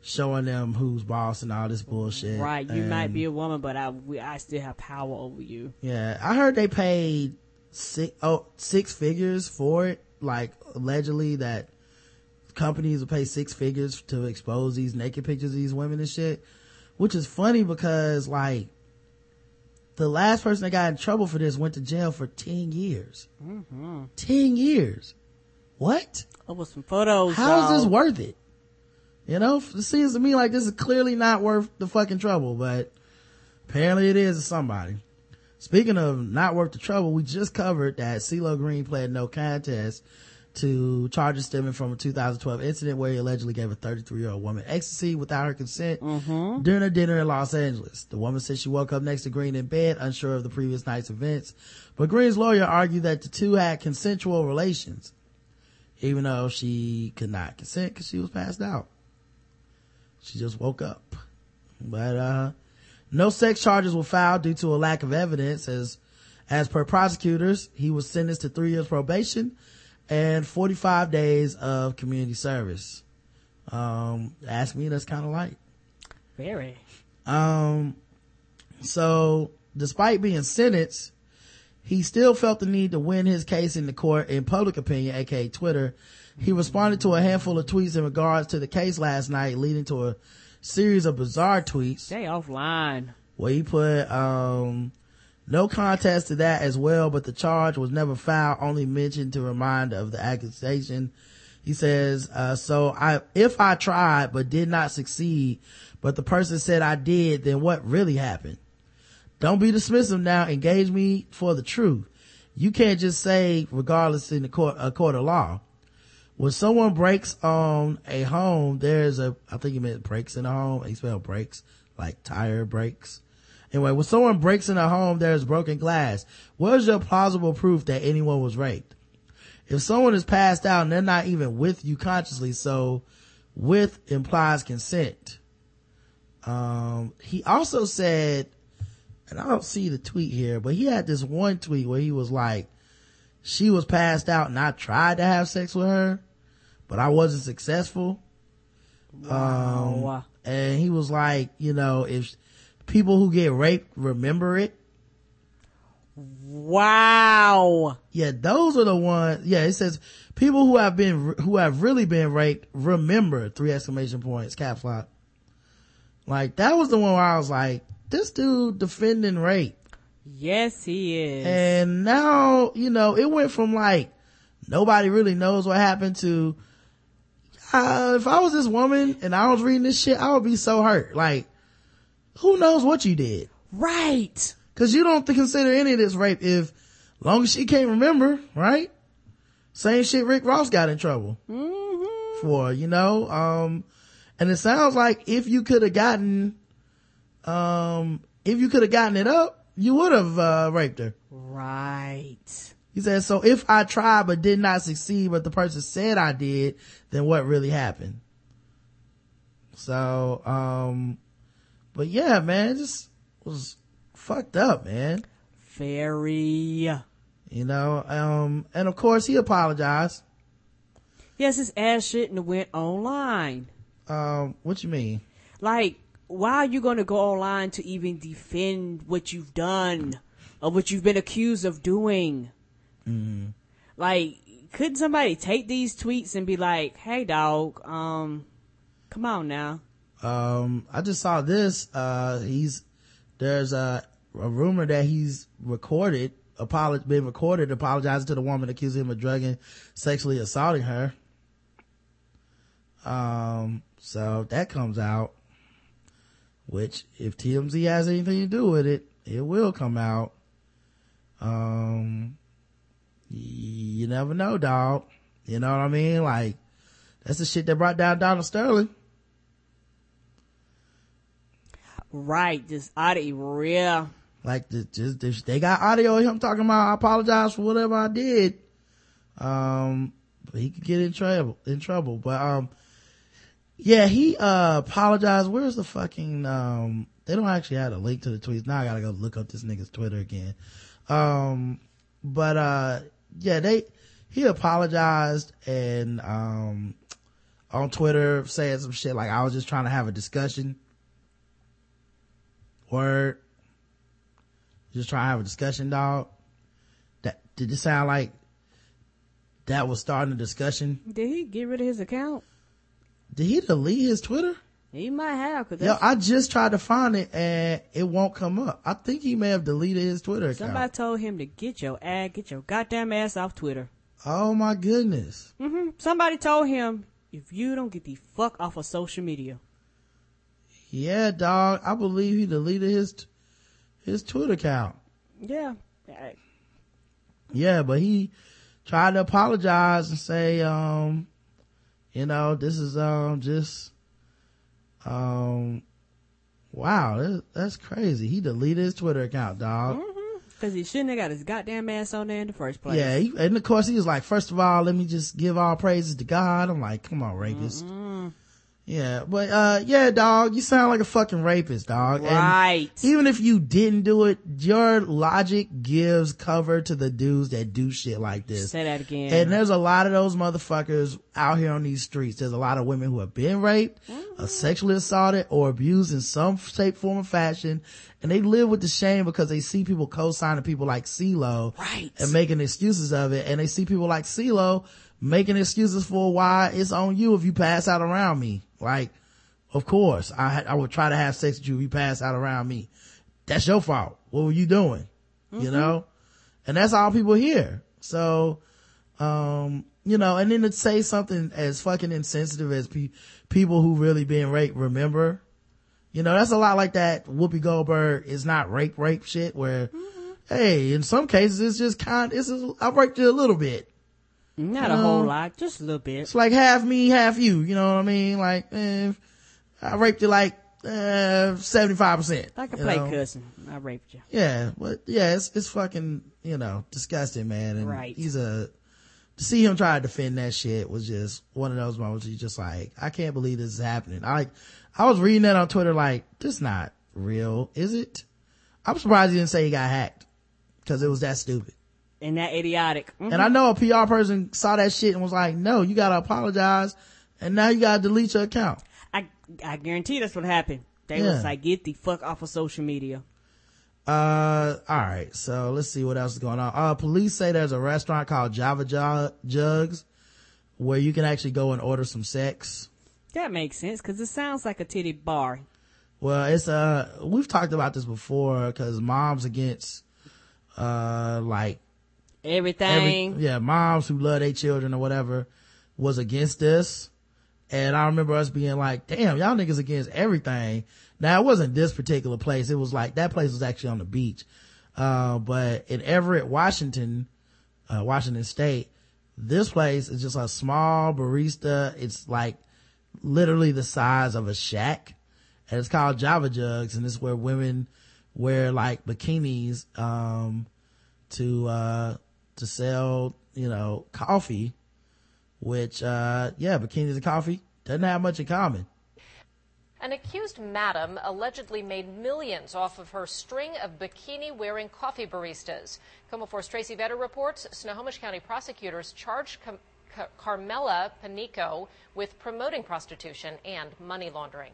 showing them who's boss and all this bullshit. Right. You might be a woman, but I we, I still have power over you. Yeah, I heard they paid six, oh, six figures for it. Like, allegedly that companies will pay six figures to expose these naked pictures of these women and shit. Which is funny because, like, the last person that got in trouble for this went to jail for 10 years. Mm-hmm. 10 years. What? Over some photos. How is this worth it? You know, it seems to me like this is clearly not worth the fucking trouble, but apparently it is to somebody. Speaking of not worth the trouble, we just covered that CeeLo Green pled no contest to charges stemming from a 2012 incident where he allegedly gave a 33 year old woman ecstasy without her consent mm-hmm. during a dinner in Los Angeles. The woman said she woke up next to Green in bed, unsure of the previous night's events, but Green's lawyer argued that the two had consensual relations, even though she could not consent because she was passed out. She just woke up. But, uh, no sex charges were filed due to a lack of evidence as, as per prosecutors, he was sentenced to three years probation and 45 days of community service. Um, ask me, that's kind of light. Very. Um, so despite being sentenced, he still felt the need to win his case in the court in public opinion, aka Twitter. He responded to a handful of tweets in regards to the case last night, leading to a series of bizarre tweets. Stay offline. Where he put, um, no contest to that as well, but the charge was never filed, only mentioned to remind of the accusation. He says, uh, so I, if I tried but did not succeed, but the person said I did, then what really happened? Don't be dismissive now. Engage me for the truth. You can't just say, regardless in the court, a court of law. When someone breaks on a home, there's a, I think he meant breaks in a home. He spelled breaks, like tire breaks. Anyway, when someone breaks in a home, there's broken glass. Where's your plausible proof that anyone was raped? If someone is passed out and they're not even with you consciously, so with implies consent. Um, he also said, and I don't see the tweet here, but he had this one tweet where he was like, she was passed out and I tried to have sex with her, but I wasn't successful. Um, and he was like, you know, if people who get raped remember it. Wow. Yeah, those are the ones. Yeah, it says people who have been, who have really been raped remember three exclamation points, caps lock. Like that was the one where I was like, this dude defending rape. Yes, he is. And now, you know, it went from like, nobody really knows what happened to, uh, if I was this woman and I was reading this shit, I would be so hurt. Like, who knows what you did? Right. Cause you don't consider any of this rape if, long as she can't remember, right? Same shit Rick Ross got in trouble for, you know, um, and it sounds like if you could have gotten, um, if you could have gotten it up, you would have, uh, raped her. Right. He said, so if I tried but did not succeed, but the person said I did, then what really happened? So, um, but yeah, man, it just was fucked up, man. Very. You know, um, and of course he apologized. Yes, his ass shouldn't went online. Um, what you mean? Like, why are you going to go online to even defend what you've done or what you've been accused of doing? Mm-hmm. Like, couldn't somebody take these tweets and be like, "Hey, dog, um, come on now." Um, I just saw this. Uh, he's there's a, a rumor that he's recorded, apolog- been recorded apologizing to the woman accusing him of drugging, sexually assaulting her. Um, so that comes out, which if TMZ has anything to do with it, it will come out. Um, you never know, dog. You know what I mean? Like, that's the shit that brought down Donald Sterling. Right, just audio, real. Like, the, just, just- they got audio of him talking about, I apologize for whatever I did. Um, he could get in trouble, in trouble. But, um, yeah, he, uh, apologized. Where's the fucking, um, they don't actually have a link to the tweets. Now I gotta go look up this nigga's Twitter again. Um, but, uh, yeah, they, he apologized and, um, on Twitter saying some shit like, I was just trying to have a discussion. Word. Just trying to have a discussion, dog. That, did it sound like that was starting a discussion? Did he get rid of his account? Did he delete his Twitter? He might have. Cause Yo, I just tried to find it and it won't come up. I think he may have deleted his Twitter account. somebody told him to get your ad, get your goddamn ass off Twitter. Oh my goodness. hmm Somebody told him if you don't get the fuck off of social media. Yeah, dog. I believe he deleted his, his Twitter account. Yeah. I- Yeah, but he tried to apologize and say, um, you know, this is, um, just, um, wow, that, that's crazy. He deleted his Twitter account, dog. Cause he shouldn't have got his goddamn ass on there in the first place. Yeah, he, and of course he was like, first of all, let me just give all praises to God. I'm like, come on, rapist. Yeah, but uh, yeah, dog, you sound like a fucking rapist, dog. And Right. even if you didn't do it, your logic gives cover to the dudes that do shit like this. Say that again. And there's a lot of those motherfuckers out here on these streets. There's a lot of women who have been raped, or sexually assaulted, or abused in some shape, form, or fashion. And they live with the shame because they see people co-signing people like CeeLo. Right. And making excuses of it. And they see people like CeeLo making excuses for why it's on you if you pass out around me. Like, of course, I, I would try to have sex with you if you pass out around me. That's your fault. What were you doing? You know? And that's all people hear. So, um, you know, and then to say something as fucking insensitive as pe- people who really been raped remember, you know, that's a lot like that Whoopi Goldberg is not rape, rape shit where, hey, in some cases it's just kind, it's, a, I raped you a little bit. Not a whole lot, just a little bit. It's like half me, half you. You know what I mean? Like, eh, I raped you like, uh, 75%. Like a play know? cousin. I raped you. Yeah, but yeah, it's, it's fucking, you know, disgusting, man. And Right. he's a, to see him try to defend that shit was just one of those moments you just like, I can't believe this is happening. I like, I was reading that on Twitter like, this not real, is it? I'm surprised he didn't say he got hacked. Cause it was that stupid. And that idiotic. Mhm. And I know a PR person saw that shit and was like, no, you gotta apologize. And now you gotta delete your account. I, I guarantee that's what happened. They Yeah. was like, get the fuck off of social media. Uh, all right. So let's see what else is going on. Uh, police say there's a restaurant called Java Ju- Jugs where you can actually go and order some sex. That makes sense because it sounds like a titty bar. Well, it's, uh, we've talked about this before cause moms against, uh, like Everything. every, yeah, moms who love their children or whatever was against this. And I remember us being like, damn, y'all niggas against everything. Now it wasn't this particular place. It was like, that place was actually on the beach. Uh, but in Everett, Washington, uh, Washington state, this place is just a small barista. It's like literally the size of a shack and it's called Java Jugs and it's where women wear like bikinis, um, to, uh, to sell, you know, coffee, which, uh, yeah, bikinis and coffee doesn't have much in common. An accused madam allegedly made millions off of her string of bikini wearing coffee baristas. KOMO 4's Tracy Vedder reports Snohomish County prosecutors charged Carmela Panico with promoting prostitution and money laundering.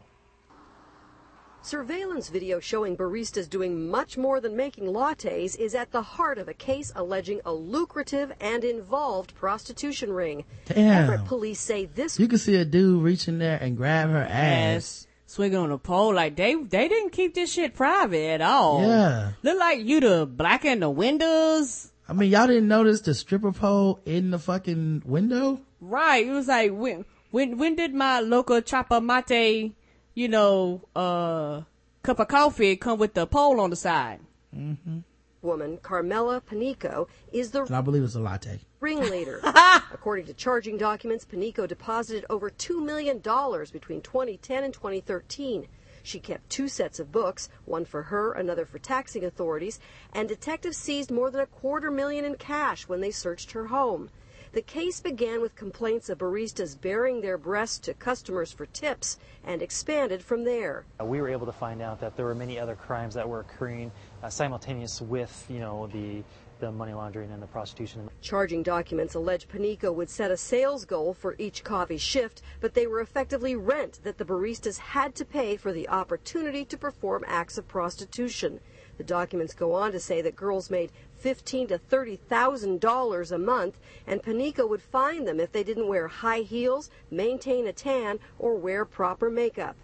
Surveillance video showing baristas doing much more than making lattes is at the heart of a case alleging a lucrative and involved prostitution ring. Damn. Everett police say this You can see a dude reaching there and grab her ass. Swinging on a pole like they they didn't keep this shit private at all. Yeah. Look like you to blacken the windows. I mean, y'all didn't notice the stripper pole in the fucking window? Right. It was like when when when did my local chopper mate, you know, uh cup of coffee come with the pole on the side? Mm-hmm. woman, Carmela Panico, is the And I believe it's a latte. ringleader. According to charging documents, Panico deposited over $2 million between 2010 and 2013. She kept two sets of books, one for her, another for taxing authorities, and detectives seized more than a quarter million in cash when they searched her home. The case began with complaints of baristas bearing their breasts to customers for tips and expanded from there. Uh, We were able to find out that there were many other crimes that were occurring uh, simultaneous with, you know, the the money laundering and the prostitution. Charging documents allege Panico would set a sales goal for each coffee shift, but they were effectively rent that the baristas had to pay for the opportunity to perform acts of prostitution. The documents go on to say that girls made fifteen to thirty thousand dollars a month, and Panico would fine them if they didn't wear high heels, maintain a tan, or wear proper makeup.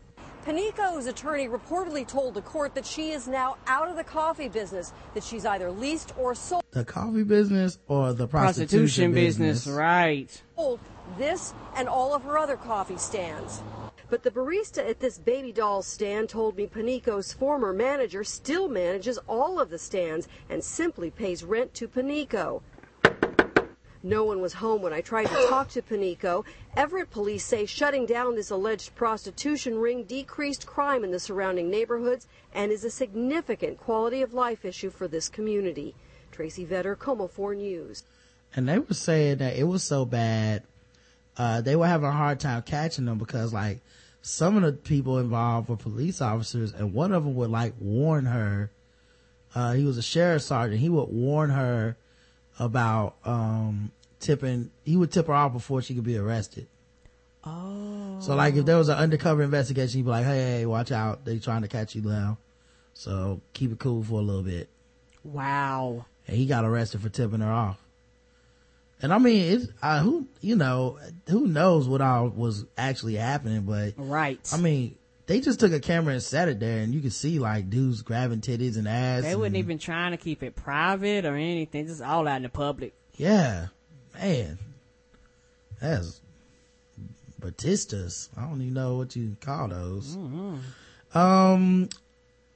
Panico's attorney reportedly told the court that she is now out of the coffee business, that she's either leased or sold The coffee business or the prostitution, business? right. this and all of her other coffee stands. But the barista at this baby doll stand told me Panico's former manager still manages all of the stands and simply pays rent to Panico. No one was home when I tried to talk to Panico. Everett police say shutting down this alleged prostitution ring decreased crime in the surrounding neighborhoods and is a significant quality of life issue for this community. Tracy Vedder, KOMO 4 News. and they were saying that it was so bad uh they were having a hard time catching them because like some of the people involved were police officers and one of them would like warn her uh he was a sheriff's sergeant he would warn her about um tipping he would tip her off before she could be arrested Oh. so like if there was an undercover investigation he'd be like hey, hey watch out they trying to catch you now so keep it cool for a little bit Wow. and he got arrested for tipping her off. And I mean, it's, uh, who, you know, who knows what all was actually happening, but. Right. I mean, they just took a camera and set it there and you could see like dudes grabbing titties and ass. They weren't even trying to keep it private or anything, just all out in the public. Yeah. Man. That's Batistas. I don't even know what you call those. Um,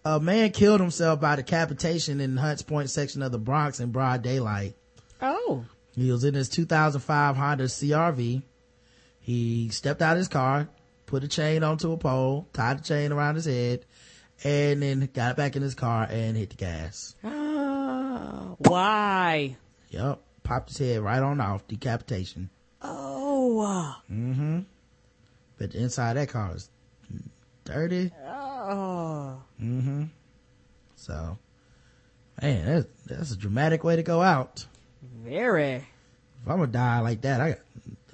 a man killed himself by decapitation in Hunts Point section of the Bronx in broad daylight. Oh. He was in his 2005 Honda CRV. He stepped out of his car, put a chain onto a pole, tied the chain around his head, and then got back in his car and hit the gas. Why? Yep. Popped his head right on off. Decapitation. Oh. Mm-hmm. But the inside of that car is dirty. Oh. Mm-hmm. So, man, that's, that's a dramatic way to go out. Very. If I'm gonna die like that, I,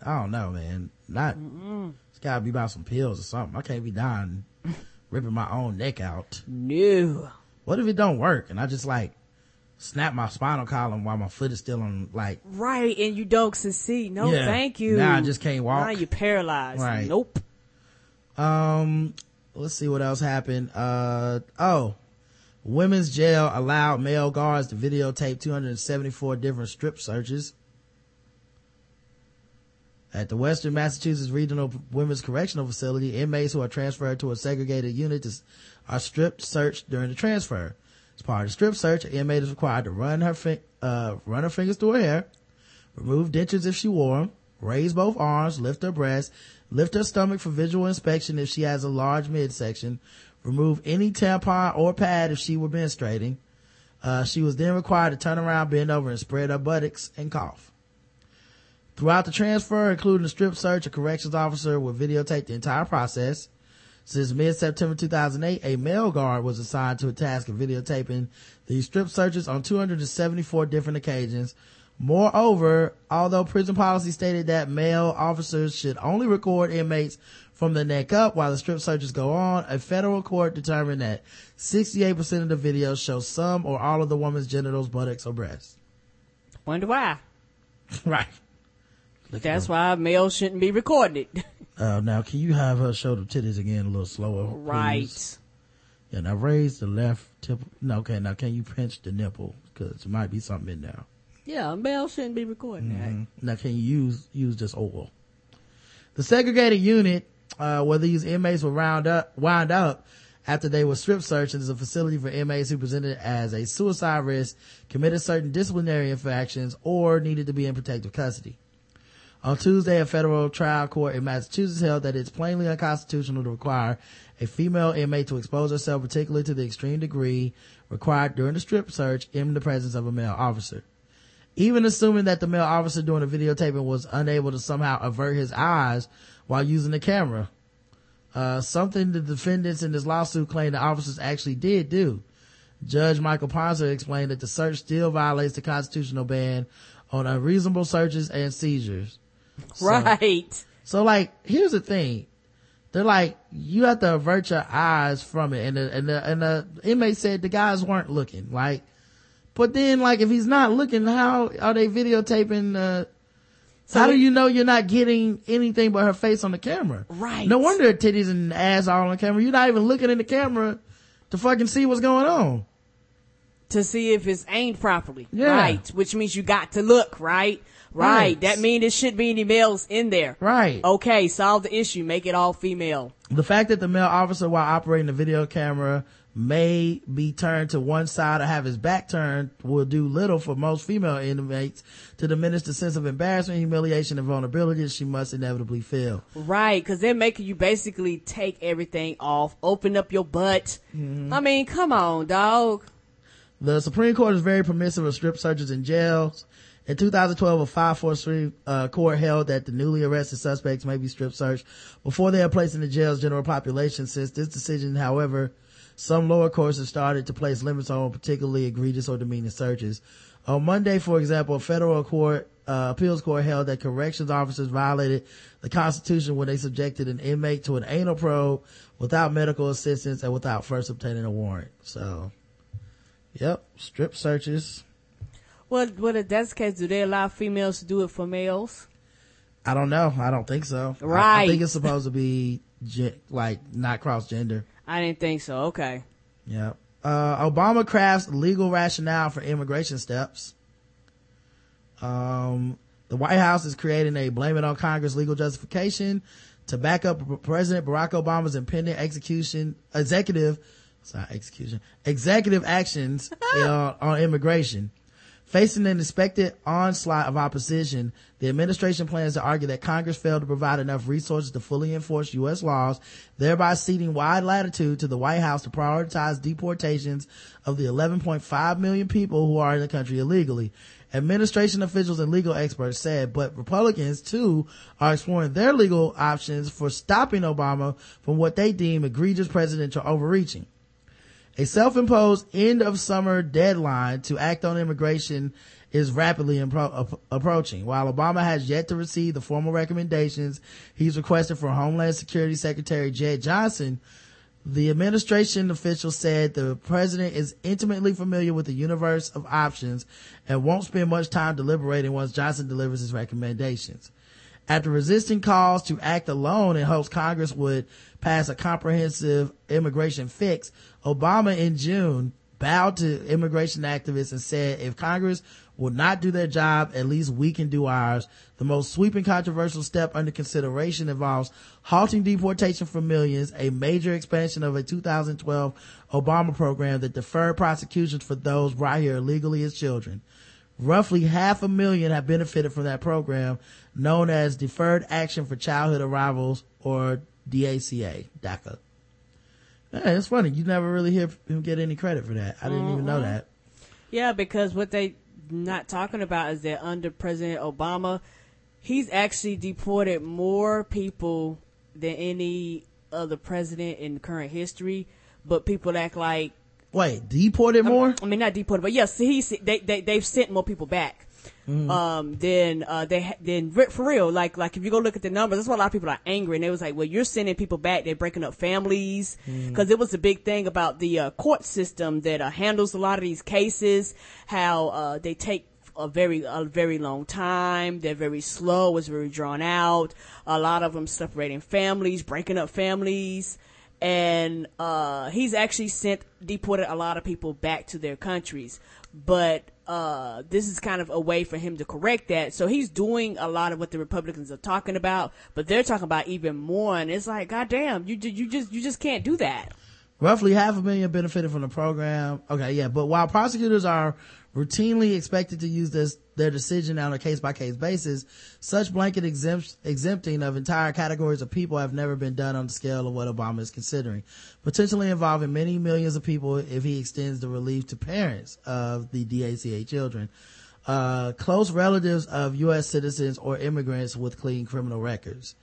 I don't know, man. Not, Mm-mm. it's gotta be about some pills or something. I can't be dying, ripping my own neck out. No. What if it don't work and I just like snap my spinal column while my foot is still on like, Right, and you don't succeed. No, Yeah. thank you. Now I just can't walk. Now you're paralyzed. Right. Nope. Um, let's see what else happened. Uh, oh, women's jail allowed male guards to videotape 274 different strip searches. At the Western Massachusetts Regional Women's Correctional Facility, inmates who are transferred to a segregated unit are stripped searched during the transfer. As part of the strip search, an inmate is required to run her fi- uh, run her fingers through her hair, remove dentures if she wore them, raise both arms, lift her breast, lift her stomach for visual inspection if she has a large midsection, remove any tampon or pad if she were menstruating. Uh, she was then required to turn around, bend over, and spread her buttocks and cough. Throughout the transfer, including the strip search, a corrections officer would videotape the entire process. Since mid-September 2008, a male guard was assigned to a task of videotaping these strip searches on 274 different occasions. Moreover, although prison policy stated that male officers should only record inmates from the neck up while the strip searches go on, a federal court determined that 68% of the videos show some or all of the woman's genitals, buttocks, or breasts. Wonder why. right. That's why males shouldn't be recorded. Uh, now can you have her show the titties again a little slower? please? Right. Yeah, now raise the left tip. No, okay, now can you pinch the nipple? Cause there might be something in there. yeah, males shouldn't be recording Mhm. Now can you use, use this oil? The segregated unit, uh, where these inmates were round up, wound up after they were strip searched is a facility for inmates who presented as a suicide risk, committed certain disciplinary infractions, or needed to be in protective custody. On Tuesday, a federal trial court in Massachusetts held that it's plainly unconstitutional to require a female inmate to expose herself, particularly to the extreme degree required during the strip search in the presence of a male officer. Even assuming that the male officer doing the videotaping was unable to somehow avert his eyes while using the camera. Uh, something the defendants in this lawsuit claim the officers actually did do. Judge Michael Ponsor explained that the search still violates the constitutional ban on unreasonable searches and seizures. So- Right. So like, here's the thing. They're like, you have to avert your eyes from it. And the, and the, and the inmate said the guys weren't looking. Like, but then like, if he's not looking, how are they videotaping, uh, So how do you know you're not getting anything but her face on the camera? Right. No wonder her titties and ass are on the camera. You're not even looking in the camera to fucking see what's going on. to see if it's aimed properly. Yeah. Right. Which means you got to look, right? Right. Right. That means there shouldn't be any males in there. Right. Okay, solve the issue. Make it all female. The fact that the male officer, while operating the video camera, may be turned to one side or have his back turned will do little for most female inmates to diminish the sense of embarrassment, humiliation, and vulnerability that she must inevitably feel. Right, because they're making you basically take everything off, open up your butt. Mm-hmm. I mean, come on, dog. The Supreme Court is very permissive of strip searches in jails. In 2012, a 543 uh, court held that the newly arrested suspects may be strip searched before they are placed in the jail's general population. Since this decision, however, some lower courts have started to place limits on particularly egregious or demeaning searches. On Monday, for example, a federal court, uh, appeals court held that corrections officers violated the Constitution when they subjected an inmate to an anal probe without medical assistance and without first obtaining a warrant. So, yep, strip searches. Well, well, if that's the case, do they allow females to do it for males? I don't know. I don't think so. I- I, think it's supposed to be like not cross gender. I didn't think so. Okay. Yeah. Uh, Obama crafts legal rationale for immigration steps. Um, the White House is creating a blame it on Congress legal justification to back up President Barack Obama's impending execution, executive, sorry, execution, executive actions uh, on immigration. Facing an expected onslaught of opposition, the administration plans to argue that Congress failed to provide enough resources to fully enforce U.S. laws, thereby ceding wide latitude to the White House to prioritize deportations of the 11.5 million people who are in the country illegally. Administration officials and legal experts said, but Republicans too are exploring their legal options for stopping Obama from what they deem egregious presidential overreaching. A self-imposed end of summer deadline to act on immigration is rapidly impro- approaching. While Obama has yet to receive the formal recommendations he's requested from Homeland Security Secretary Jeh Johnson, the administration official said the president is intimately familiar with the universe of options and won't spend much time deliberating once Johnson delivers his recommendations. After resisting calls to act alone in hopes Congress would pass a comprehensive immigration fix, Obama in June bowed to immigration activists and said if Congress will not do their job, at least we can do ours. The most sweeping controversial step under consideration involves halting deportation for millions, a major expansion of a 2012 Obama program that deferred prosecutions for those brought here illegally as children. Roughly half a million have benefited from that program known as Deferred Action for Childhood Arrivals or DACA, DACA. Yeah, it's funny. You never really hear him get any credit for that. I didn't even know Mhm. that. Yeah, because what they not talking about is that under President Obama, he's actually deported more people than any other president in current history. But people act like Wait, deported more? I mean, not deported, but yes, he's they they they've sent more people back. Mhm. Um, then uh, they ha- then for real, like like if you go look at the numbers, that's why a lot of people are angry. And they was like, well, you're sending people back, they're breaking up families Mm. because it was a big thing about the uh, court system that uh, handles a lot of these cases, how uh, they take a very a very long time. They're very slow. It's very drawn out. A lot of them separating families, breaking up families, and uh, he's actually sent deported a lot of people back to their countries. But uh, this is kind of a way for him to correct that. So he's doing a lot of what the Republicans are talking about, but they're talking about even more. And it's like, goddamn, you you just you just can't do that. Roughly half a million benefited from the program. Okay, yeah, but while prosecutors are routinely expected to use this their decision on a case by case basis, such blanket exempt, exempting of entire categories of people have never been done on the scale of what Obama is considering, potentially involving many millions of people if he extends the relief to parents of the DACA children. uh, close relatives of U.S. citizens or immigrants with clean criminal records.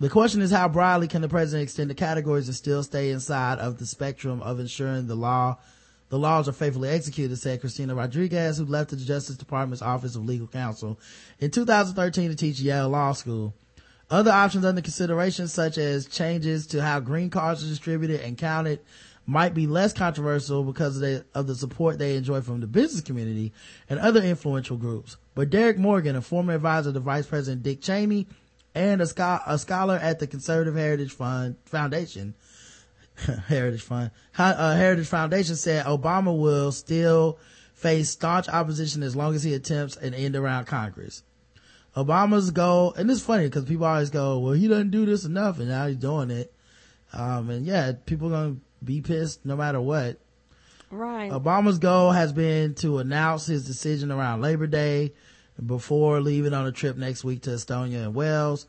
The question is how broadly can the president extend the categories and still stay inside of the spectrum of ensuring the law, the laws are faithfully executed, said Christina Rodriguez, who left the Justice Department's Office of Legal Counsel in 2013 to teach Yale Law School. Other options under consideration, such as changes to how green cards are distributed and counted, might be less controversial because of the, of the support they enjoy from the business community and other influential groups. But Derek Morgan, a former advisor to Vice President Dick Cheney and a, scho- a scholar at the Conservative Heritage Fund Foundation, Heritage Fund, uh, Heritage Foundation said Obama will still face staunch opposition as long as he attempts an end around Congress. Obama's goal, and it's funny because people always go, well, he doesn't do this enough and now he's doing it. Um, and yeah, people are going to be pissed no matter what. Right. Obama's goal has been to announce his decision around Labor Day before leaving on a trip next week to Estonia and Wales.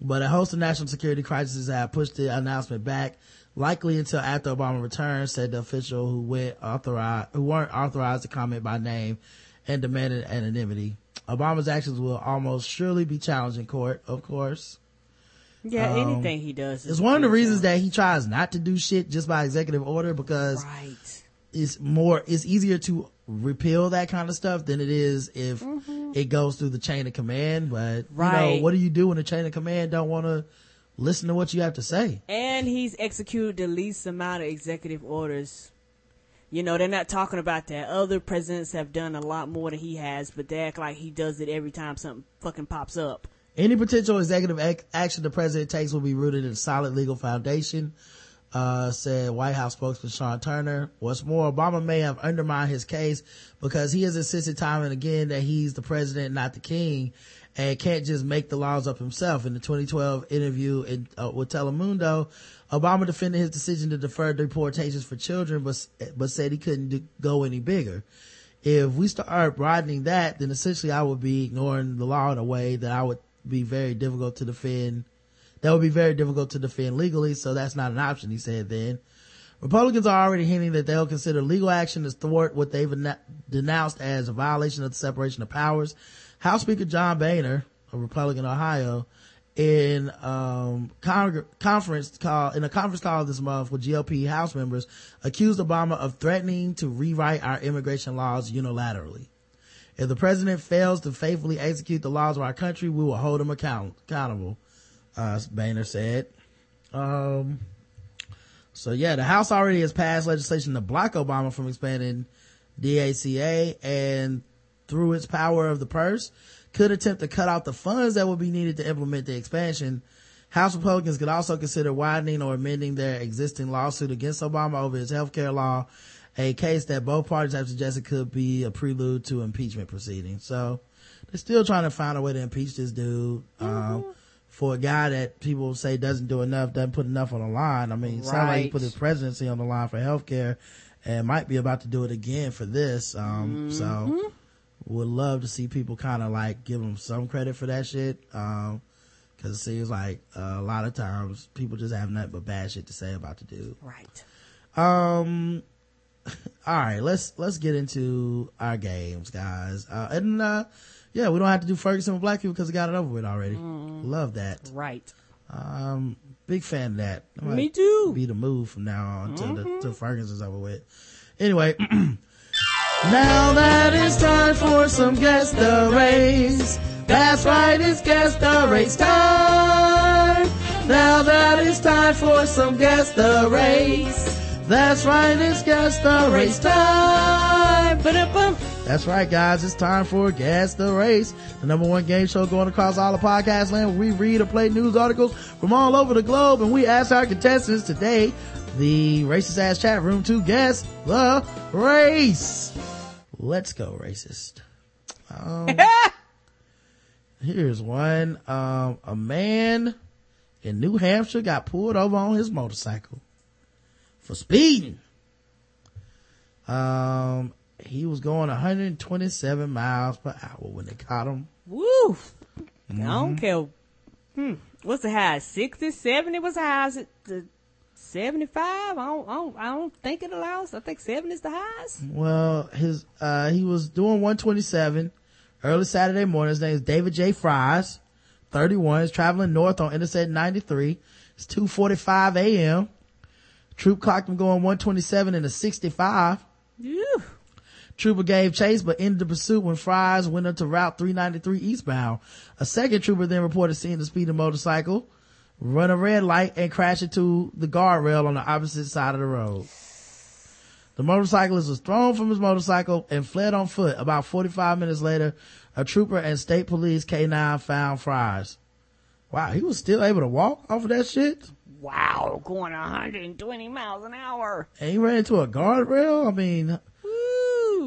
But a host of national security crises have pushed the announcement back, likely until after Obama returns, said the official who went authorized, who weren't authorized to comment by name and demanded anonymity. Obama's actions will almost surely be challenged in court, of course. Yeah, Um, anything he does. is one of the reasons that he tries not to do shit just by executive order because Right. it's more, it's easier to repeal that kind of stuff than it is if it goes through the chain of command. But, you know, Mm-hmm. What do you do when the chain of command don't want to listen to what you have to say? And he's executed the least amount of executive orders. You know, they're not talking about that. Other presidents have done a lot more than he has, but they act like he does it every time something fucking pops up. Any potential executive ac- action the president takes will be rooted in a solid legal foundation, uh, said White House spokesman Shawn Turner. What's more, Obama may have undermined his case because he has insisted time and again that he's the president, not the king, and can't just make the laws up himself. In the 2012 interview in, uh, with Telemundo, Obama defended his decision to defer deportations for children, but, but said he couldn't do, go any bigger if we start broadening that, then essentially I would be ignoring the law in a way that I would be very difficult to defend. That would be very difficult to defend legally, so that's not an option, he said then. Republicans are already hinting that they'll consider legal action to thwart what they've denounced as a violation of the separation of powers. House Speaker John Boehner, a Republican in Ohio, in um con- conference call in a conference call this month with GOP House members accused Obama of threatening to rewrite our immigration laws unilaterally. If the president fails to faithfully execute the laws of our country, we will hold him account- accountable, uh, Boehner said. Um, so yeah, the House already has passed legislation to block Obama from expanding DACA and through its power of the purse could attempt to cut out the funds that would be needed to implement the expansion. House Republicans could also consider widening or amending their existing lawsuit against Obama over his health care law, a case that both parties have suggested could be a prelude to impeachment proceedings. So they're still trying to find a way to impeach this dude. Um, for a guy that people say doesn't do enough, doesn't put enough on the line. I mean, it sounds like he put his presidency on the line for healthcare and might be about to do it again for this. Um, so would love to see people kind of like give him some credit for that shit. Um, cause it seems like uh, a lot of times people just have nothing but bad shit to say about the dude. Right. Um, all right, let's, let's get into our games, guys. Uh, and, uh, yeah, we don't have to do Ferguson with black people because we got it over with already. Love that. Right. Um, big fan of that. Me too. Be the move from now on until the till Ferguson's over with. Anyway, now that it's time for some guess the race. That's right, it's guess the race time. Now that it's time for some guess the race. That's right, it's guess the race time. Ba-da-bum. That's right, guys. It's time for Guess the Race, the number one game show going across all the podcast land where we read or play news articles from all over the globe and we ask our contestants today, the racist ass chat room to guess the race. Let's go, racist. Um, here's one. Um, a man in New Hampshire got pulled over on his motorcycle for speeding. Um, he was going 127 miles per hour when they caught him. Woo! I Mm-hmm. don't care. Hmm. What's the high? 60, 70? What's the highest? it- The 75? I don't, I don't, I don't think it allows. I think seven is the highest. Well, his, uh, he was doing 127 early Saturday morning. His name is David J. Fries, 31. He's traveling north on Interstate 93. It's 2.45 a.m. Troop clocked him going 127 and a 65. Ew. Trooper gave chase but ended the pursuit when Fries went up to Route 393 eastbound. A second trooper then reported seeing the speeding motorcycle run a red light and crash into the guardrail on the opposite side of the road. The motorcyclist was thrown from his motorcycle and fled on foot. About 45 minutes later, a trooper and state police K9 found Fries. Wow, he was still able to walk off of that shit? Wow, going 120 miles an hour. And he ran into a guardrail? I mean,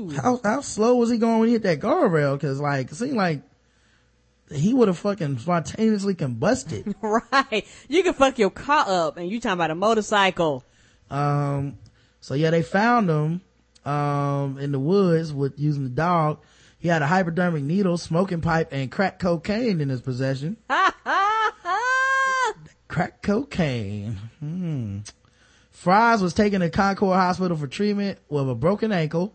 how, how slow was he going when he hit that guardrail? Cause like, it seemed like he would have fucking spontaneously combusted. right. You can fuck your car up and you talking about a motorcycle. Um, so yeah, they found him, um, in the woods with using the dog. He had a hypodermic needle, smoking pipe, and crack cocaine in his possession. crack cocaine. Hmm. Fries was taken to Concord Hospital for treatment with a broken ankle,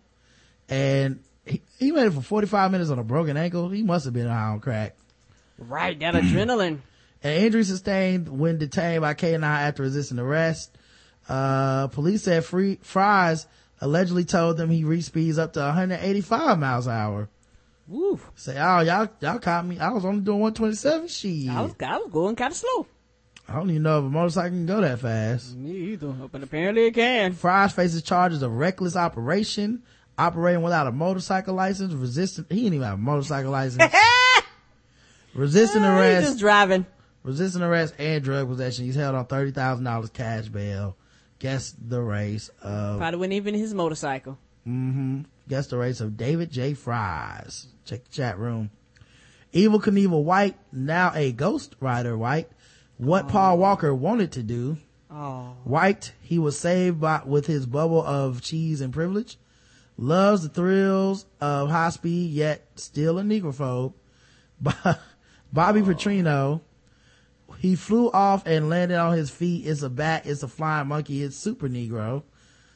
and he, he made it for 45 minutes on a broken ankle. He must have been high on crack. Right, that adrenaline. An injury sustained when detained by K and I after resisting arrest. Uh, police said Free, Fries allegedly told them he reached speeds up to 185 miles an hour. Woo. Say, oh, y'all, y'all caught me. I was only doing 127. Shit. I was, I was going kind of slow. I don't even know if a motorcycle can go that fast. Me either, but apparently it can. Fries faces charges of reckless operation, operating without a motorcycle license, resisting, he didn't even have a motorcycle license. resisting Uh, he's arrest. just driving. Resisting arrest and drug possession. He's held on $30,000 cash bail. Guess the race of, Probably wasn't even his motorcycle. mm-hmm. Guess the race of David J. Fries. Check the chat room. Evel Knievel White, now a Ghost Rider White. What Paul Walker wanted to do. Oh. White, he was saved by, with his bubble of cheese and privilege. Loves the thrills of high speed, yet still a negrophobe. Bobby Petrino, he flew off and landed on his feet. It's a bat. It's a flying monkey. It's super negro,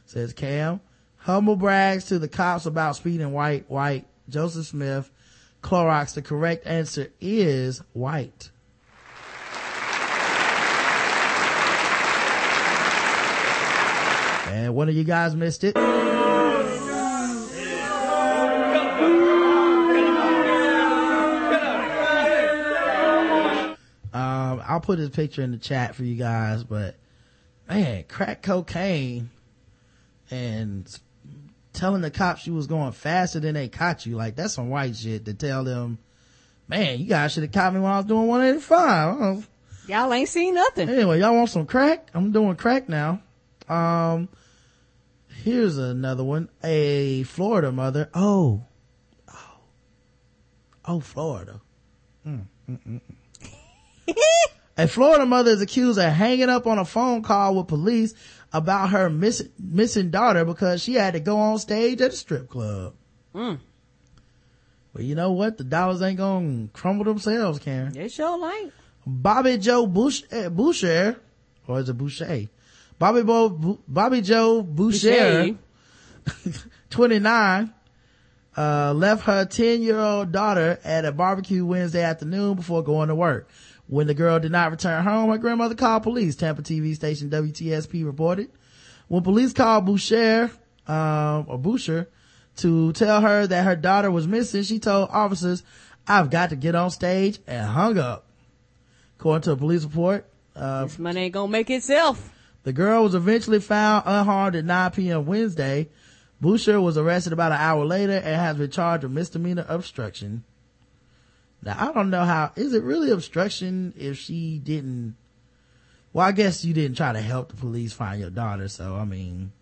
says Cam. Humble brags to the cops about speeding white, white. Joseph Smith, Clorox. The correct answer is white. And one of you guys missed it. Put his picture in the chat for you guys, but man, crack cocaine and telling the cops you was going faster than they caught you. Like that's some white shit to tell them, man, you guys should have caught me when I was doing 185. Oh, Y'all ain't seen nothing. Anyway, y'all want some crack? I'm doing crack now. Um, here's another one. A Florida mother. Oh, oh, oh, Florida. Mm, mm, mm, mm. a Florida mother is accused of hanging up on a phone call with police about her miss, missing daughter because she had to go on stage at a strip club. Mm. Well, you know what? The dollars ain't gonna crumble themselves, Karen. They sure ain't. Bobby Joe Bush, eh, Boucher, or is it Boucher? Bobby Bo, Bobby Joe Boucher, 29, uh, left her 10 year old daughter at a barbecue Wednesday afternoon before going to work. When the girl did not return home, her grandmother called police. Tampa TV station WTSP reported. When police called Boucher, um, or Boucher to tell her that her daughter was missing, she told officers, I've got to get on stage and hung up. According to a police report, uh, This money ain't gonna make itself. the girl was eventually found unharmed at 9 p.m. Wednesday. Boucher was arrested about an hour later and has been charged with misdemeanor obstruction. Now, I don't know how, is it really obstruction if she didn't, well, I guess you didn't try to help the police find your daughter, so I mean,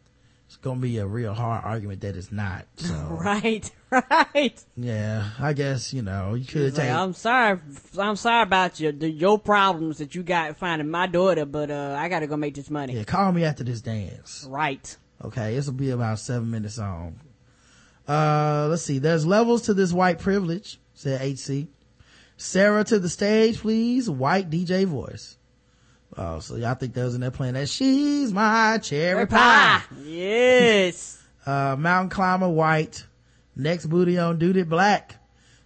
it's gonna be a real hard argument that it's not, so. Right, right. Yeah, I guess, you know, you could have It's like, I'm sorry, I'm sorry about your your problems that you got finding my daughter, but uh, I gotta go make this money. yeah, call me after this dance. Right. Okay, this will be about seven minutes long. Uh, let's see. There's levels to this white privilege, said HC. Sarah to the stage, please. White DJ voice. Oh, so y'all think was in there playing that She's My Cherry Pie. Yes. uh, mountain climber white, next booty on duty black.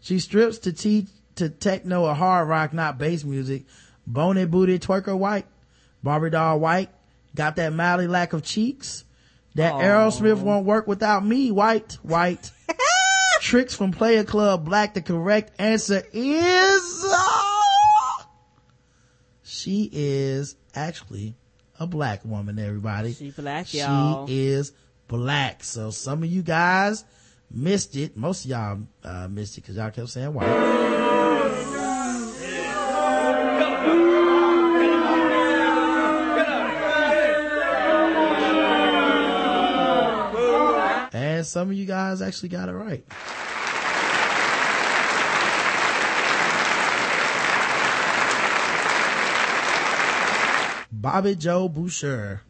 She strips to teach to techno or hard rock, not bass music. Bony booty twerker white, Barbie doll white, got that Mally lack of cheeks. That Aerosmith won't work without me, white, white. Tricks from Player Club Black. The correct answer is, uh, she is actually a black woman, everybody. She black, y'all. She is black. So some of you guys missed it. Most of y'all uh, missed it because y'all kept saying white. And some of you guys actually got it right. Bobby Joe Boucher.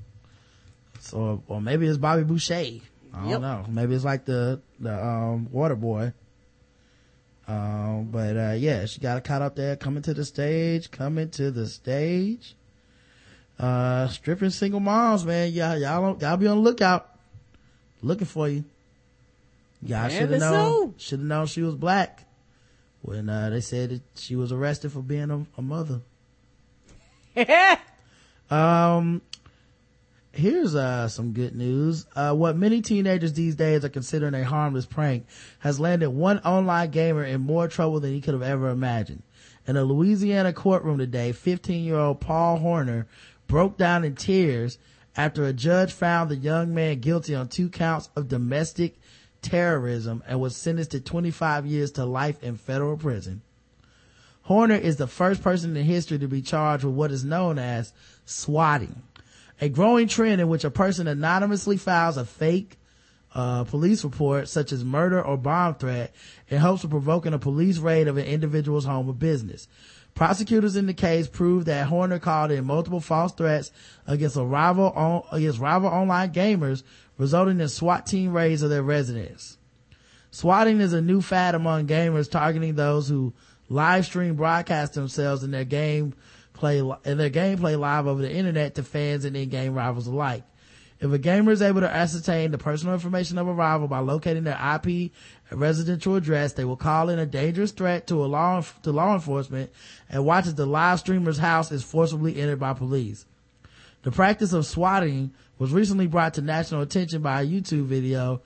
So, or maybe it's Bobby Boucher. I don't Yep. know. Maybe it's like the, the, um, water boy. Um, but, uh, yeah, she got it caught up there coming to the stage, coming to the stage. Uh, stripping single moms, man. Y'all, y'all don't, y'all be on the lookout. Looking for you. Y'all should have known, should have known she was black when, uh, they said that she was arrested for being a, a mother. Um, here's uh some good news. Uh, what many teenagers these days are considering a harmless prank has landed one online gamer in more trouble than he could have ever imagined. In a Louisiana courtroom today, 15 year old Paul Horner broke down in tears after a judge found the young man guilty on two counts of domestic terrorism and was sentenced to 25 years to life in federal prison. Horner is the first person in history to be charged with what is known as swatting, a growing trend in which a person anonymously files a fake uh, police report, such as murder or bomb threat, in hopes of provoking a police raid of an individual's home or business. Prosecutors in the case proved that Horner called in multiple false threats against rival on, against rival online gamers, resulting in SWAT team raids of their residence. Swatting is a new fad among gamers targeting those who live stream broadcast themselves in their game play in their gameplay live over the internet to fans and in-game rivals alike. If a gamer is able to ascertain the personal information of a rival by locating their IP and residential address, they will call in a dangerous threat to a law to law enforcement and watch as the live streamer's house is forcibly entered by police. The practice of swatting was recently brought to national attention by a YouTube video.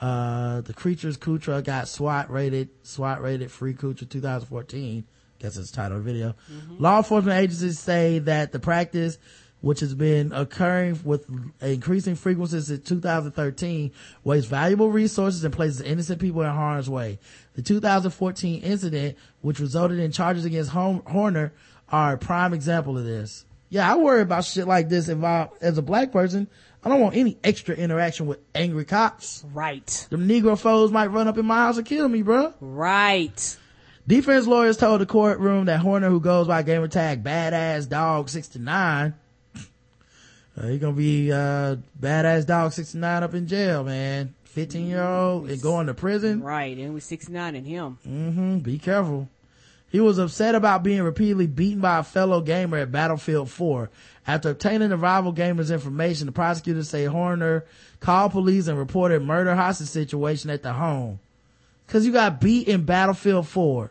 Uh, the creatures Kootra got SWAT rated, SWAT rated free Kootra 2014. Guess it's title of the video. Law enforcement agencies say that the practice, which has been occurring with increasing frequency since 2013, wastes valuable resources and places innocent people in harm's way. The 2014 incident, which resulted in charges against Horner, are a prime example of this. Yeah, I worry about shit like this if I, as a black person, I don't want any extra interaction with angry cops. Right. Them Negro foes might run up in my house and kill me, bruh. Right. Defense lawyers told the courtroom that Horner, who goes by gamer tag Badass Dog 69, uh, he gonna be, uh, Badass Dog 69 up in jail, man. 15 year old and going to prison. Right. And we 69 in him. Mm-hmm. Be careful. He was upset about being repeatedly beaten by a fellow gamer at Battlefield 4. After obtaining the rival gamer's information, the prosecutors say Horner called police and reported murder hostage situation at the home. Cause you got beat in Battlefield 4.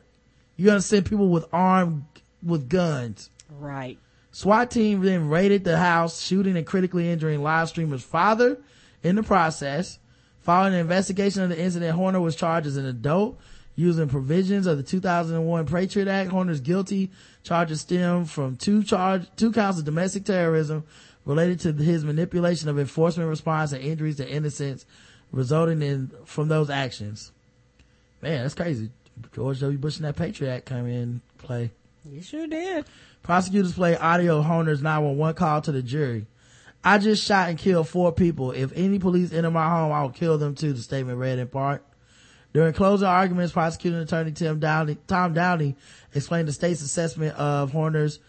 You're gonna send people with armed, with guns. Right. SWAT team then raided the house, shooting and critically injuring live streamer's father in the process. Following an investigation of the incident, Horner was charged as an adult using provisions of the 2001 Patriot Act. Horner's guilty charges stem from two charge, two counts of domestic terrorism related to his manipulation of enforcement response and injuries to innocents resulting in from those actions. Man, that's crazy. George W. Bush and that Patriot Act come in play. You sure did. Prosecutors play audio Horner's 911 call to the jury. I just shot and killed four people. If any police enter my home, I will kill them too, the statement read in part. During closing arguments, prosecuting attorney Tim Downey, Tom Downey explained the state's assessment of Horner's,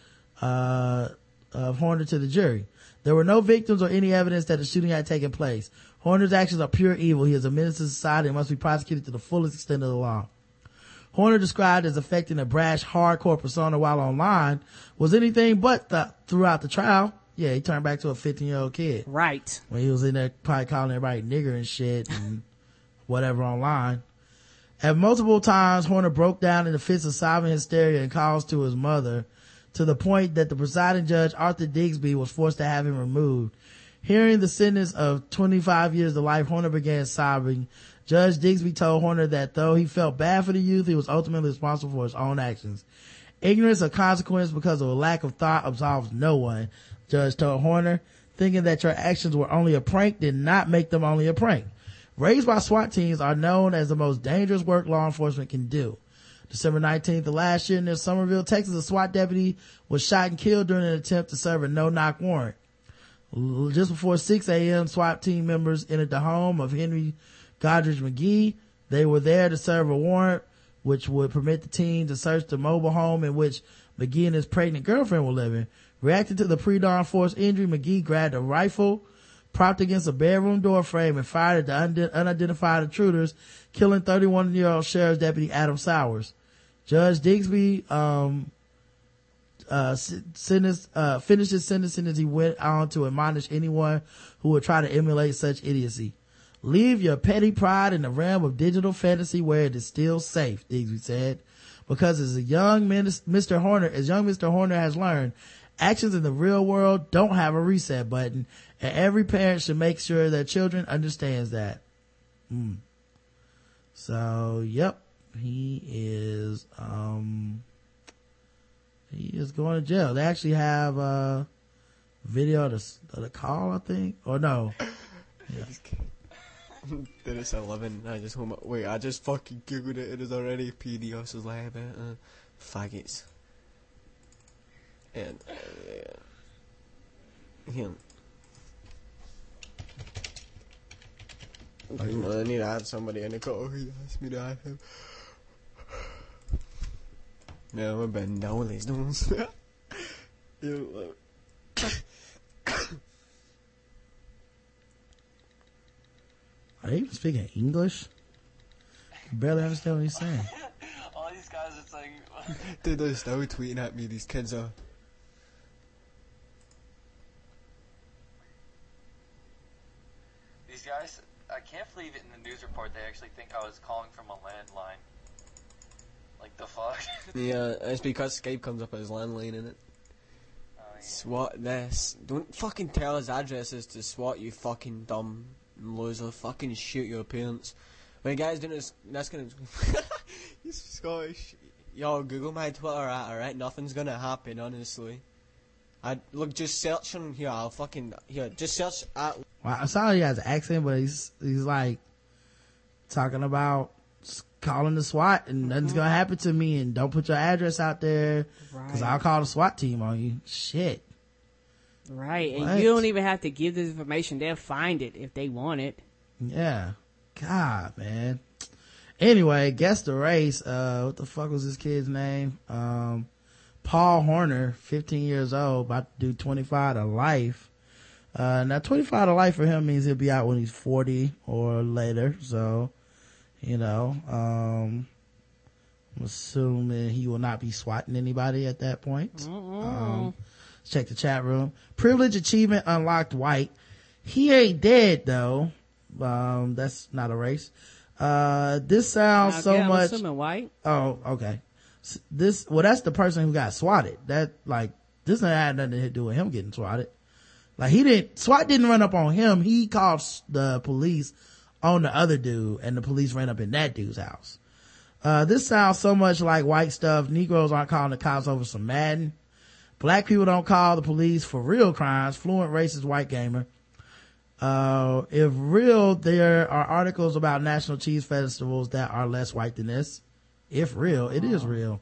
uh, of Horner to the jury. There were no victims or any evidence that the shooting had taken place. Horner's actions are pure evil. He is a menace to society and must be prosecuted to the fullest extent of the law. Horner described as affecting a brash, hardcore persona while online was anything but the, throughout the trial. Yeah, he turned back to a 15 year old kid. Right. When he was in there probably calling everybody nigger and shit and whatever online. At multiple times, Horner broke down into fits of sobbing hysteria and calls to his mother to the point that the presiding judge, Arthur Digsby, was forced to have him removed. Hearing the sentence of 25 years to life, Horner began sobbing. Judge Digsby told Horner that though he felt bad for the youth, he was ultimately responsible for his own actions. Ignorance of consequence because of a lack of thought absolves no one, Judge told Horner. Thinking that your actions were only a prank did not make them only a prank. Raised by SWAT teams are known as the most dangerous work law enforcement can do. December 19th of last year near Somerville, Texas, a SWAT deputy was shot and killed during an attempt to serve a no-knock warrant. Just before 6 a.m., SWAT team members entered the home of Henry Goedrich Magee. They were there to serve a warrant, which would permit the team to search the mobile home in which Magee and his pregnant girlfriend were living. Reacting to the pre-dawn force injury, Magee grabbed a rifle, propped against a bedroom door frame and fired at the unidentified intruders, killing 31 year old sheriff's deputy Adam Sowers. Judge Digsby, um, uh, sentence, uh, finished his sentencing as he went on to admonish anyone who would try to emulate such idiocy. Leave your petty pride in the realm of digital fantasy where it is still safe, Digsby said. Because as a young Mr. Horner, as young Mr. Horner has learned, actions in the real world don't have a reset button and every parent should make sure their children understands that. Mm. So, yep, he is, um, he is going to jail. They actually have a video of the, of the call, I think, or no. Yeah. Dennis 11, I just home, wait, I just fucking googled it, it is already PDOS officers lie about, uh, faggots. And, uh, him. I need to add somebody in the call who asked me to add him. No, I've been down with these ones. You, Are they even speaking English? I barely understand what he's saying. All these guys are saying. Dude, they're still tweeting at me, these kids are. These guys, I can't believe it in the news report they actually think I was calling from a landline. Like the fuck? Yeah, it's because Skype comes up as landline in it. Oh, SWAT this. Don't fucking tell his addresses to SWAT, you fucking dumb loser. Fucking shoot your parents. When guys doing this, that's gonna. He's Scottish. Yo, Google my Twitter at alright? Nothing's gonna happen, honestly. I look, just search on here. I'll fucking here. Just search at. Wow, I saw he has an accent, but he's he's like talking about calling the SWAT and nothing's gonna happen to me and don't put your address out there because Right. I'll call the SWAT team on you. Shit. Right. And you don't even have to give this information. They'll find it if they want it. Yeah. God, man. Anyway, guess the race. Uh, what the fuck was this kid's name? Um, Paul Horner, 15 years old, about to do 25 to life. Uh, now 25 to life for him means he'll be out when he's 40 or later. So, you know, um, I'm assuming he will not be swatting anybody at that point. Um, let's check the chat room. Privilege achievement unlocked white. He ain't dead though. Um, that's not a race. Uh, this sounds so Okay, I'm much. assuming white. Oh, okay. This, well, that's the person who got swatted. That, like, this ain't had nothing to do with him getting swatted. Like, he didn't, SWAT didn't run up on him. He called the police on the other dude, and the police ran up in that dude's house. Uh, this sounds so much like white stuff. Negroes aren't calling the cops over some Madden. Black people don't call the police for real crimes. Fluent racist white gamer. Uh, if real, there are articles about national cheese festivals that are less white than this. If real, it is real.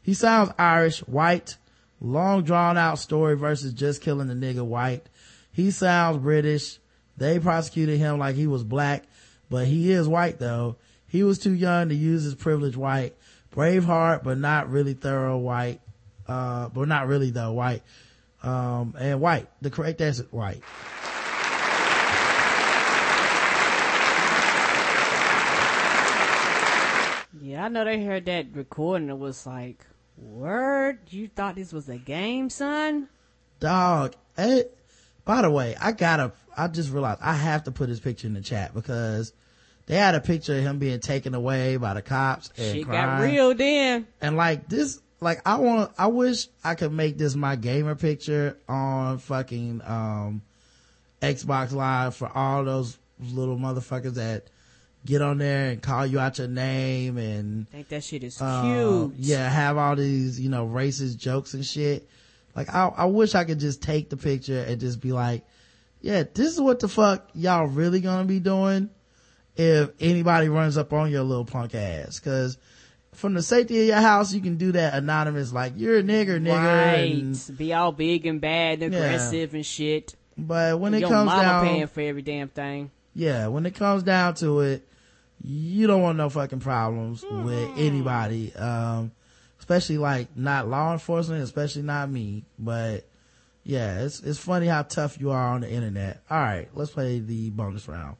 He sounds Irish, white, long drawn out story versus just killing the nigga white. He sounds British. They prosecuted him like he was black, but he is white though. He was too young to use his privilege white. Braveheart, but not really thorough white. Uh, but not really though, white. Um, and white. The correct answer, white. Yeah, I know they heard that recording. It was like, word, you thought this was a game, son? Dog. It, by the way, I gotta, I just realized I have to put his picture in the chat because they had a picture of him being taken away by the cops and Shit got real then. And like this, like I want, I wish I could make this my gamer picture on fucking, um, Xbox Live for all those little motherfuckers that get on there and call you out your name and think that shit is uh, cute. yeah, have all these, you know, racist jokes and shit. Like, I, I wish I could just take the picture and just be like, yeah, this is what the fuck y'all really gonna be doing if anybody runs up on your little punk ass. Cause from the safety of your house, you can do that anonymous, like, you're a nigger, nigger. Right. and- Be all big and bad and Yeah. aggressive and shit. but when it Your comes mama down, paying for every damn thing. yeah, when it comes down to it, you don't want no fucking problems with anybody. Um, especially like not law enforcement, especially not me. But yeah, it's, it's funny how tough you are on the internet. All right, let's play the bonus round.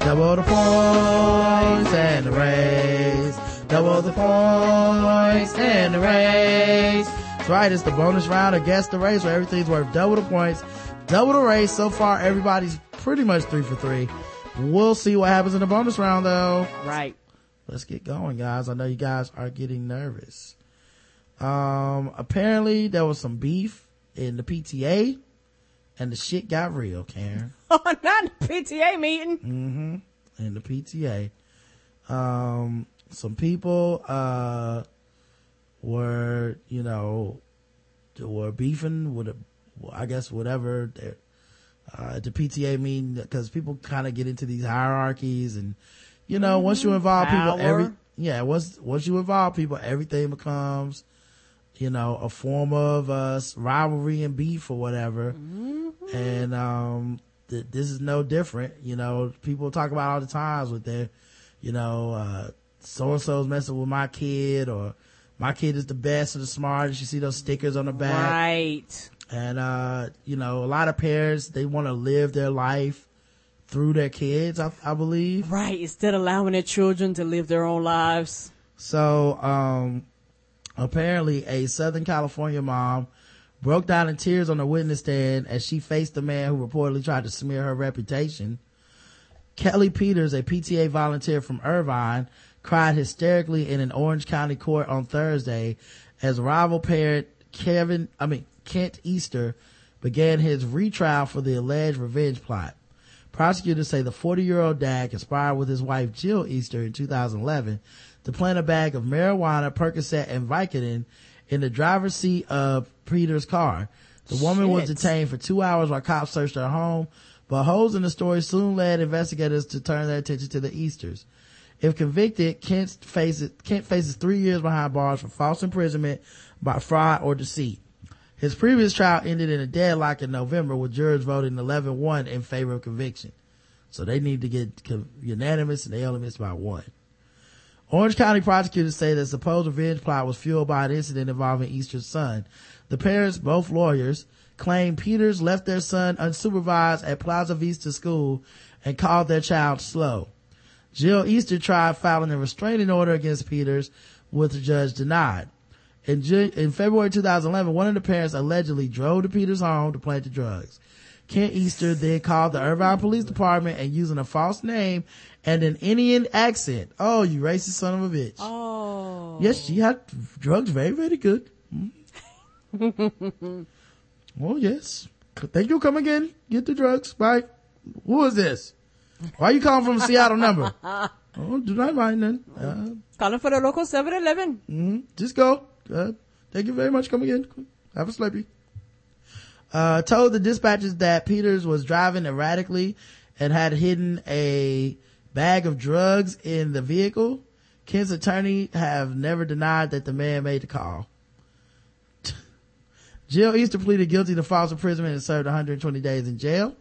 Double the points and the race. Double the points and the race. That's right, it's the bonus round Guess the Race where everything's worth double the points, double the race. So far, everybody's pretty much three for three. We'll see what happens in the bonus round though. Right. Let's get going, guys. I know you guys are getting nervous. Um, apparently there was some beef in the PTA and the shit got real, Karen. Oh, not the PTA meeting. Mm-hmm. In the PTA. Um, some people, uh, were, you know, were beefing with a, I guess whatever, they're, uh, at the PTA meeting, because people kind of get into these hierarchies and, you know, once you involve people, every, yeah, once, once you involve people, everything becomes, you know, a form of, uh, rivalry and beef or whatever. And, um, th- this is no different. You know, people talk about all the times with their, you know, uh, so and so's messing with my kid or my kid is the best or the smartest. You see those stickers on the back. Right. And, uh, you know, a lot of parents, they want to live their life through their kids, I, I believe. Right. Instead of allowing their children to live their own lives. So, um, apparently a Southern California mom broke down in tears on the witness stand as she faced the man who reportedly tried to smear her reputation. Kelly Peters, a PTA volunteer from Irvine, cried hysterically in an Orange County court on Thursday as rival parent Kevin, I mean, Kent Easter began his retrial for the alleged revenge plot. Prosecutors say the 40 year old dad conspired with his wife Jill Easter in 2011 to plant a bag of marijuana, Percocet, and Vicodin in the driver's seat of Peter's car. The woman was detained for two hours while cops searched her home, but holes in the story soon led investigators to turn their attention to the Easters. If convicted, Kent faces, Kent faces three years behind bars for false imprisonment by fraud or deceit. His previous trial ended in a deadlock in November with jurors voting 11-1 in favor of conviction. So they need to get unanimous and they only missed by one. Orange County prosecutors say that the supposed revenge plot was fueled by an incident involving Easter's son. The parents, both lawyers, claim Peters left their son unsupervised at Plaza Vista School and called their child slow. Jill Easter tried filing a restraining order against Peters, which the judge denied. In, Ju- in February 2011, one of the parents allegedly drove to Peters' home to plant the drugs. Kent Easter then called the Irvine Police Department and using a false name and an Indian accent. Oh, you racist son of a bitch. Oh. Yes, she had drugs very, very good. Oh, yes. Thank you. Come again. Get the drugs. Bye. Who is this? Why are you calling from a Seattle number? Oh, do not mind then. Uh, Calling for the local 7-Eleven. mhm. Just go. Uh, thank you very much. Come again. Have a Slurpee. Uh, told the dispatchers that Peters was driving erratically and had hidden a bag of drugs in the vehicle. Kent's attorney have never denied that the man made the call. Jill Easter pleaded guilty to false imprisonment and served 120 days in jail.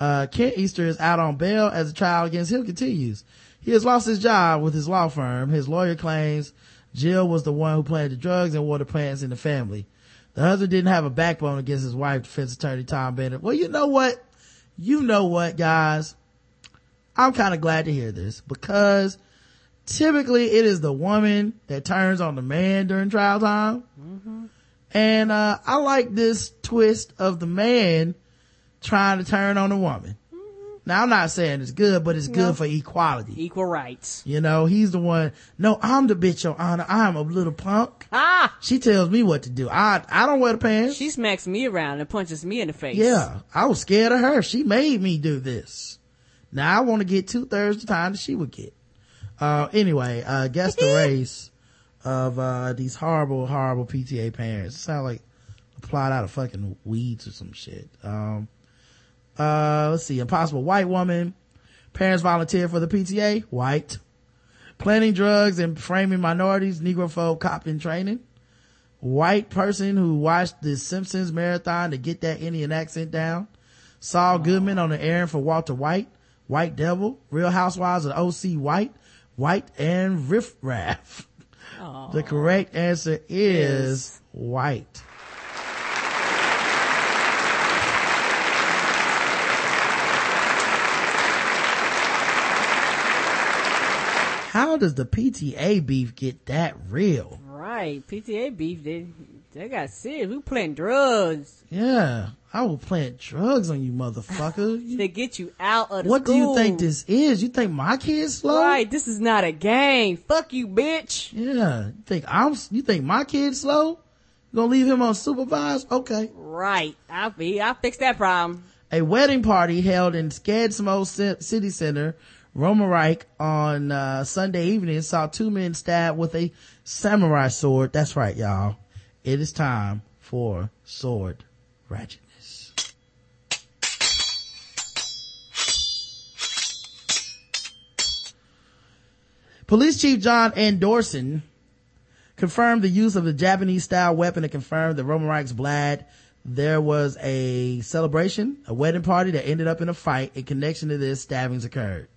Uh, Kent Easter is out on bail as the trial against him continues. He has lost his job with his law firm. His lawyer claims Jill was the one who planted the drugs and wore the plants in the family. The husband didn't have a backbone against his wife, defense attorney Tom Bennett. Well, you know what? You know what, guys? I'm kind of glad to hear this because typically it is the woman that turns on the man during trial time. And, uh, I like this twist of the man trying to turn on the woman. Now I'm not saying it's good, but it's good for equality. Equal rights. You know, he's the one. No, I'm the bitch, your honor. I'm a little punk. Ah! She tells me what to do. I, I don't wear the pants. She smacks me around and punches me in the face. Yeah, I was scared of her. She made me do this. Now I want to get two thirds the time that she would get. Uh, anyway, uh, guess the race of, uh, these horrible, horrible PTA parents. It sound like a plot out of fucking weeds or some shit. Um, uh, let's see. Impossible white woman. Parents volunteer for the PTA. White. Planning drugs and framing minorities. Negro Negrophobe cop in training white person who watched the Simpsons marathon to get that Indian accent down. Saul Goodman on an errand for Walter White. White Devil. Real Housewives of OC White. White and Riff Raff. The correct answer is white. How does the PTA beef get that real? Right. PTA beef, they, they got serious. We playing drugs. Yeah, I will plant drugs on you, motherfucker. They get you out of the what do you think this is? You think my kid's slow? Right. This is not a game. Fuck you, bitch. Yeah. You think I'm, you think my kid's slow? You gonna leave him unsupervised? Okay. Right. I'll be, I'll fix that problem. A wedding party held in Skedsmo Ci- City Center, Romerike on, uh, Sunday evening saw two men stabbed with a samurai sword. That's right, y'all. It is time for sword ratchetness. Police Chief John Anderson confirmed the use of the Japanese style weapon and confirmed that Romerikes Blad. There was a celebration, a wedding party that ended up in a fight. In connection to this, stabbings occurred.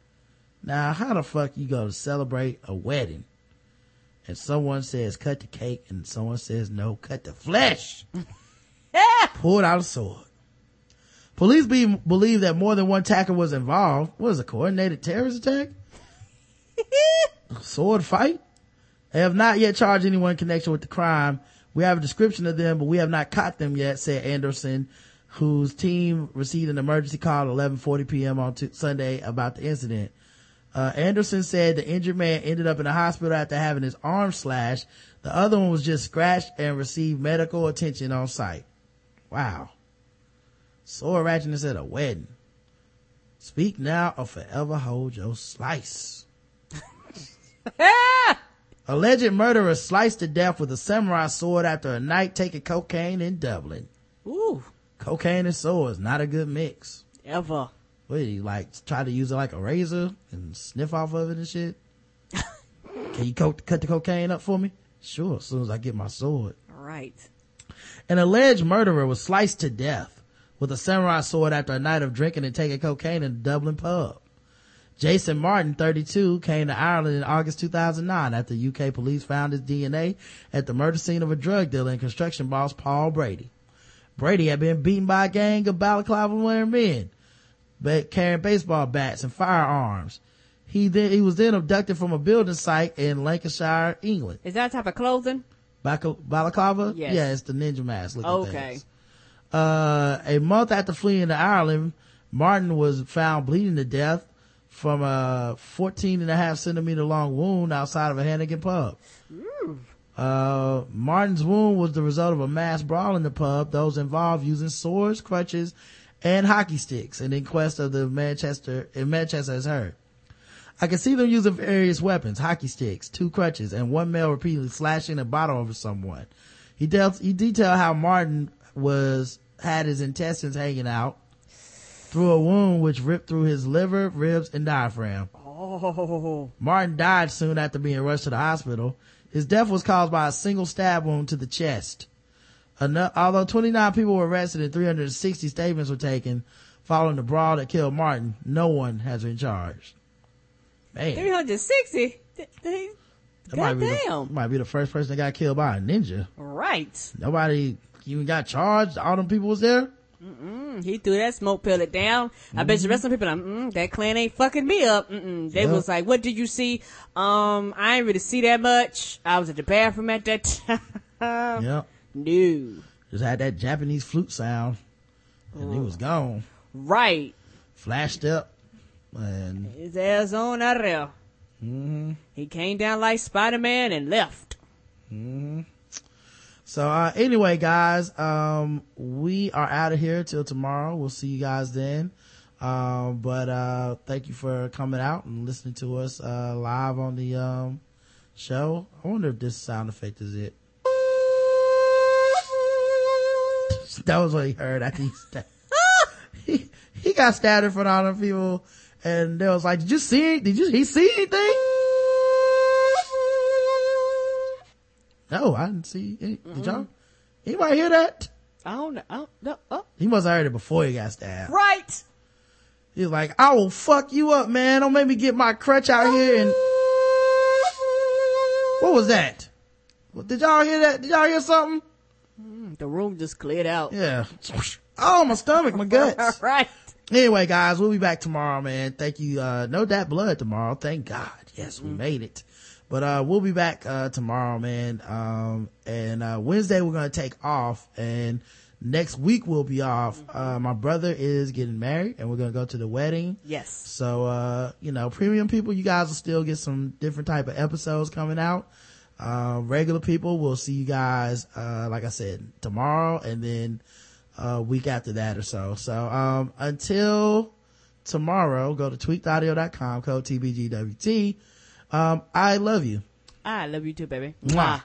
Now, how the fuck you gonna celebrate a wedding and someone says cut the cake and someone says no, cut the flesh? Pulled out a sword. Police be, believe that more than one attacker was involved. What is a coordinated terrorist attack? sword fight? They have not yet charged anyone in connection with the crime. We have a description of them, but we have not caught them yet, said Anderson, whose team received an emergency call at 11:40 p.m. on t- Sunday about the incident. Uh, Anderson said the injured man ended up in the hospital after having his arm slashed. The other one was just scratched and received medical attention on site. Wow. Sword ratchetness at a wedding. Speak now or forever hold your slice. Alleged murderer sliced to death with a samurai sword after a night taking cocaine in Dublin. Ooh. Cocaine and swords, not a good mix. Ever. What did he like try to use it like a razor and sniff off of it and shit? Can you co- cut the cocaine up for me? Sure, as soon as I get my sword. Right. An alleged murderer was sliced to death with a samurai sword after a night of drinking and taking cocaine in a Dublin pub. Jason Martin, 32, came to Ireland in August 2009 after UK police found his DNA at the murder scene of a drug dealer and construction boss Paul Brady. Brady had been beaten by a gang of balaclava wearing men, carrying baseball bats and firearms. He then, he was then abducted from a building site in Lancashire, England. Is that type of clothing? Bal- balaclava? Yes. Yeah, it's the ninja mask looking Okay. things. Uh, a month after fleeing to Ireland, Martin was found bleeding to death from a 14 and a half centimeter long wound outside of a Hannigan pub. Uh, Martin's wound was the result of a mass brawl in the pub, those involved using swords, crutches, and hockey sticks, an inquest of the Manchester, in Manchester has heard. I can see them using various weapons, hockey sticks, two crutches, and one male repeatedly slashing a bottle over someone. He dealt, he detailed how Martin was, had his intestines hanging out through a wound which ripped through his liver, ribs, and diaphragm. Oh. Martin died soon after being rushed to the hospital. His death was caused by a single stab wound to the chest. Although 29 people were arrested and 360 statements were taken following the brawl that killed Martin, no one has been charged. Man, 360? Th- th- that might be, the, might be the first person that got killed by a ninja. Right. Nobody, even got charged. All them people was there. Mm-mm. He threw that smoke pellet down. I bet you the rest of the people like, mm, that clan ain't fucking me up. Mm-mm. They Yep. was like, what did you see? Um, I ain't really see that much. I was at the bathroom at that time. Yep. No. Just had that Japanese flute sound, and he was gone. Right. Flashed up, and His ass on out of there. hmm He came down like Spider-Man and left. hmm So uh, anyway, guys, um, we are out of here till tomorrow. We'll see you guys then. Um, but uh, thank you for coming out and listening to us uh, live on the um, show. I wonder if this sound effect is it. That was what he heard after he sta- he, he got stabbed in front of all the people, and they was like, "Did you see? Did you he see anything?" No, I didn't see. Any, Did y'all? Mm-hmm. Anybody hear that? I don't know. I don't know. Oh. He must have heard it before he got stabbed. Right. He's like, I will fuck you up, man. Don't make me get my crutch out here and. What was that? Did y'all hear that? Did y'all hear something? Mm, The room just cleared out. Yeah. Oh, my stomach, my guts. right. Anyway, guys, we'll be back tomorrow, man. Thank you. Uh, no that blood tomorrow. Thank God. Yes, we made it. But, uh, we'll be back, uh, tomorrow, man. Um, and, uh, Wednesday we're going to take off and next week we'll be off. Uh, my brother is getting married and we're going to go to the wedding. Yes. So, uh, you know, premium people, you guys will still get some different type of episodes coming out. Uh, regular people, we'll see you guys, uh, like I said, tomorrow and then, uh, week after that or so. So, um, until tomorrow, go to tweakedaudio.com, code TBGWT. Um, I love you. I love you too, baby. Mwah.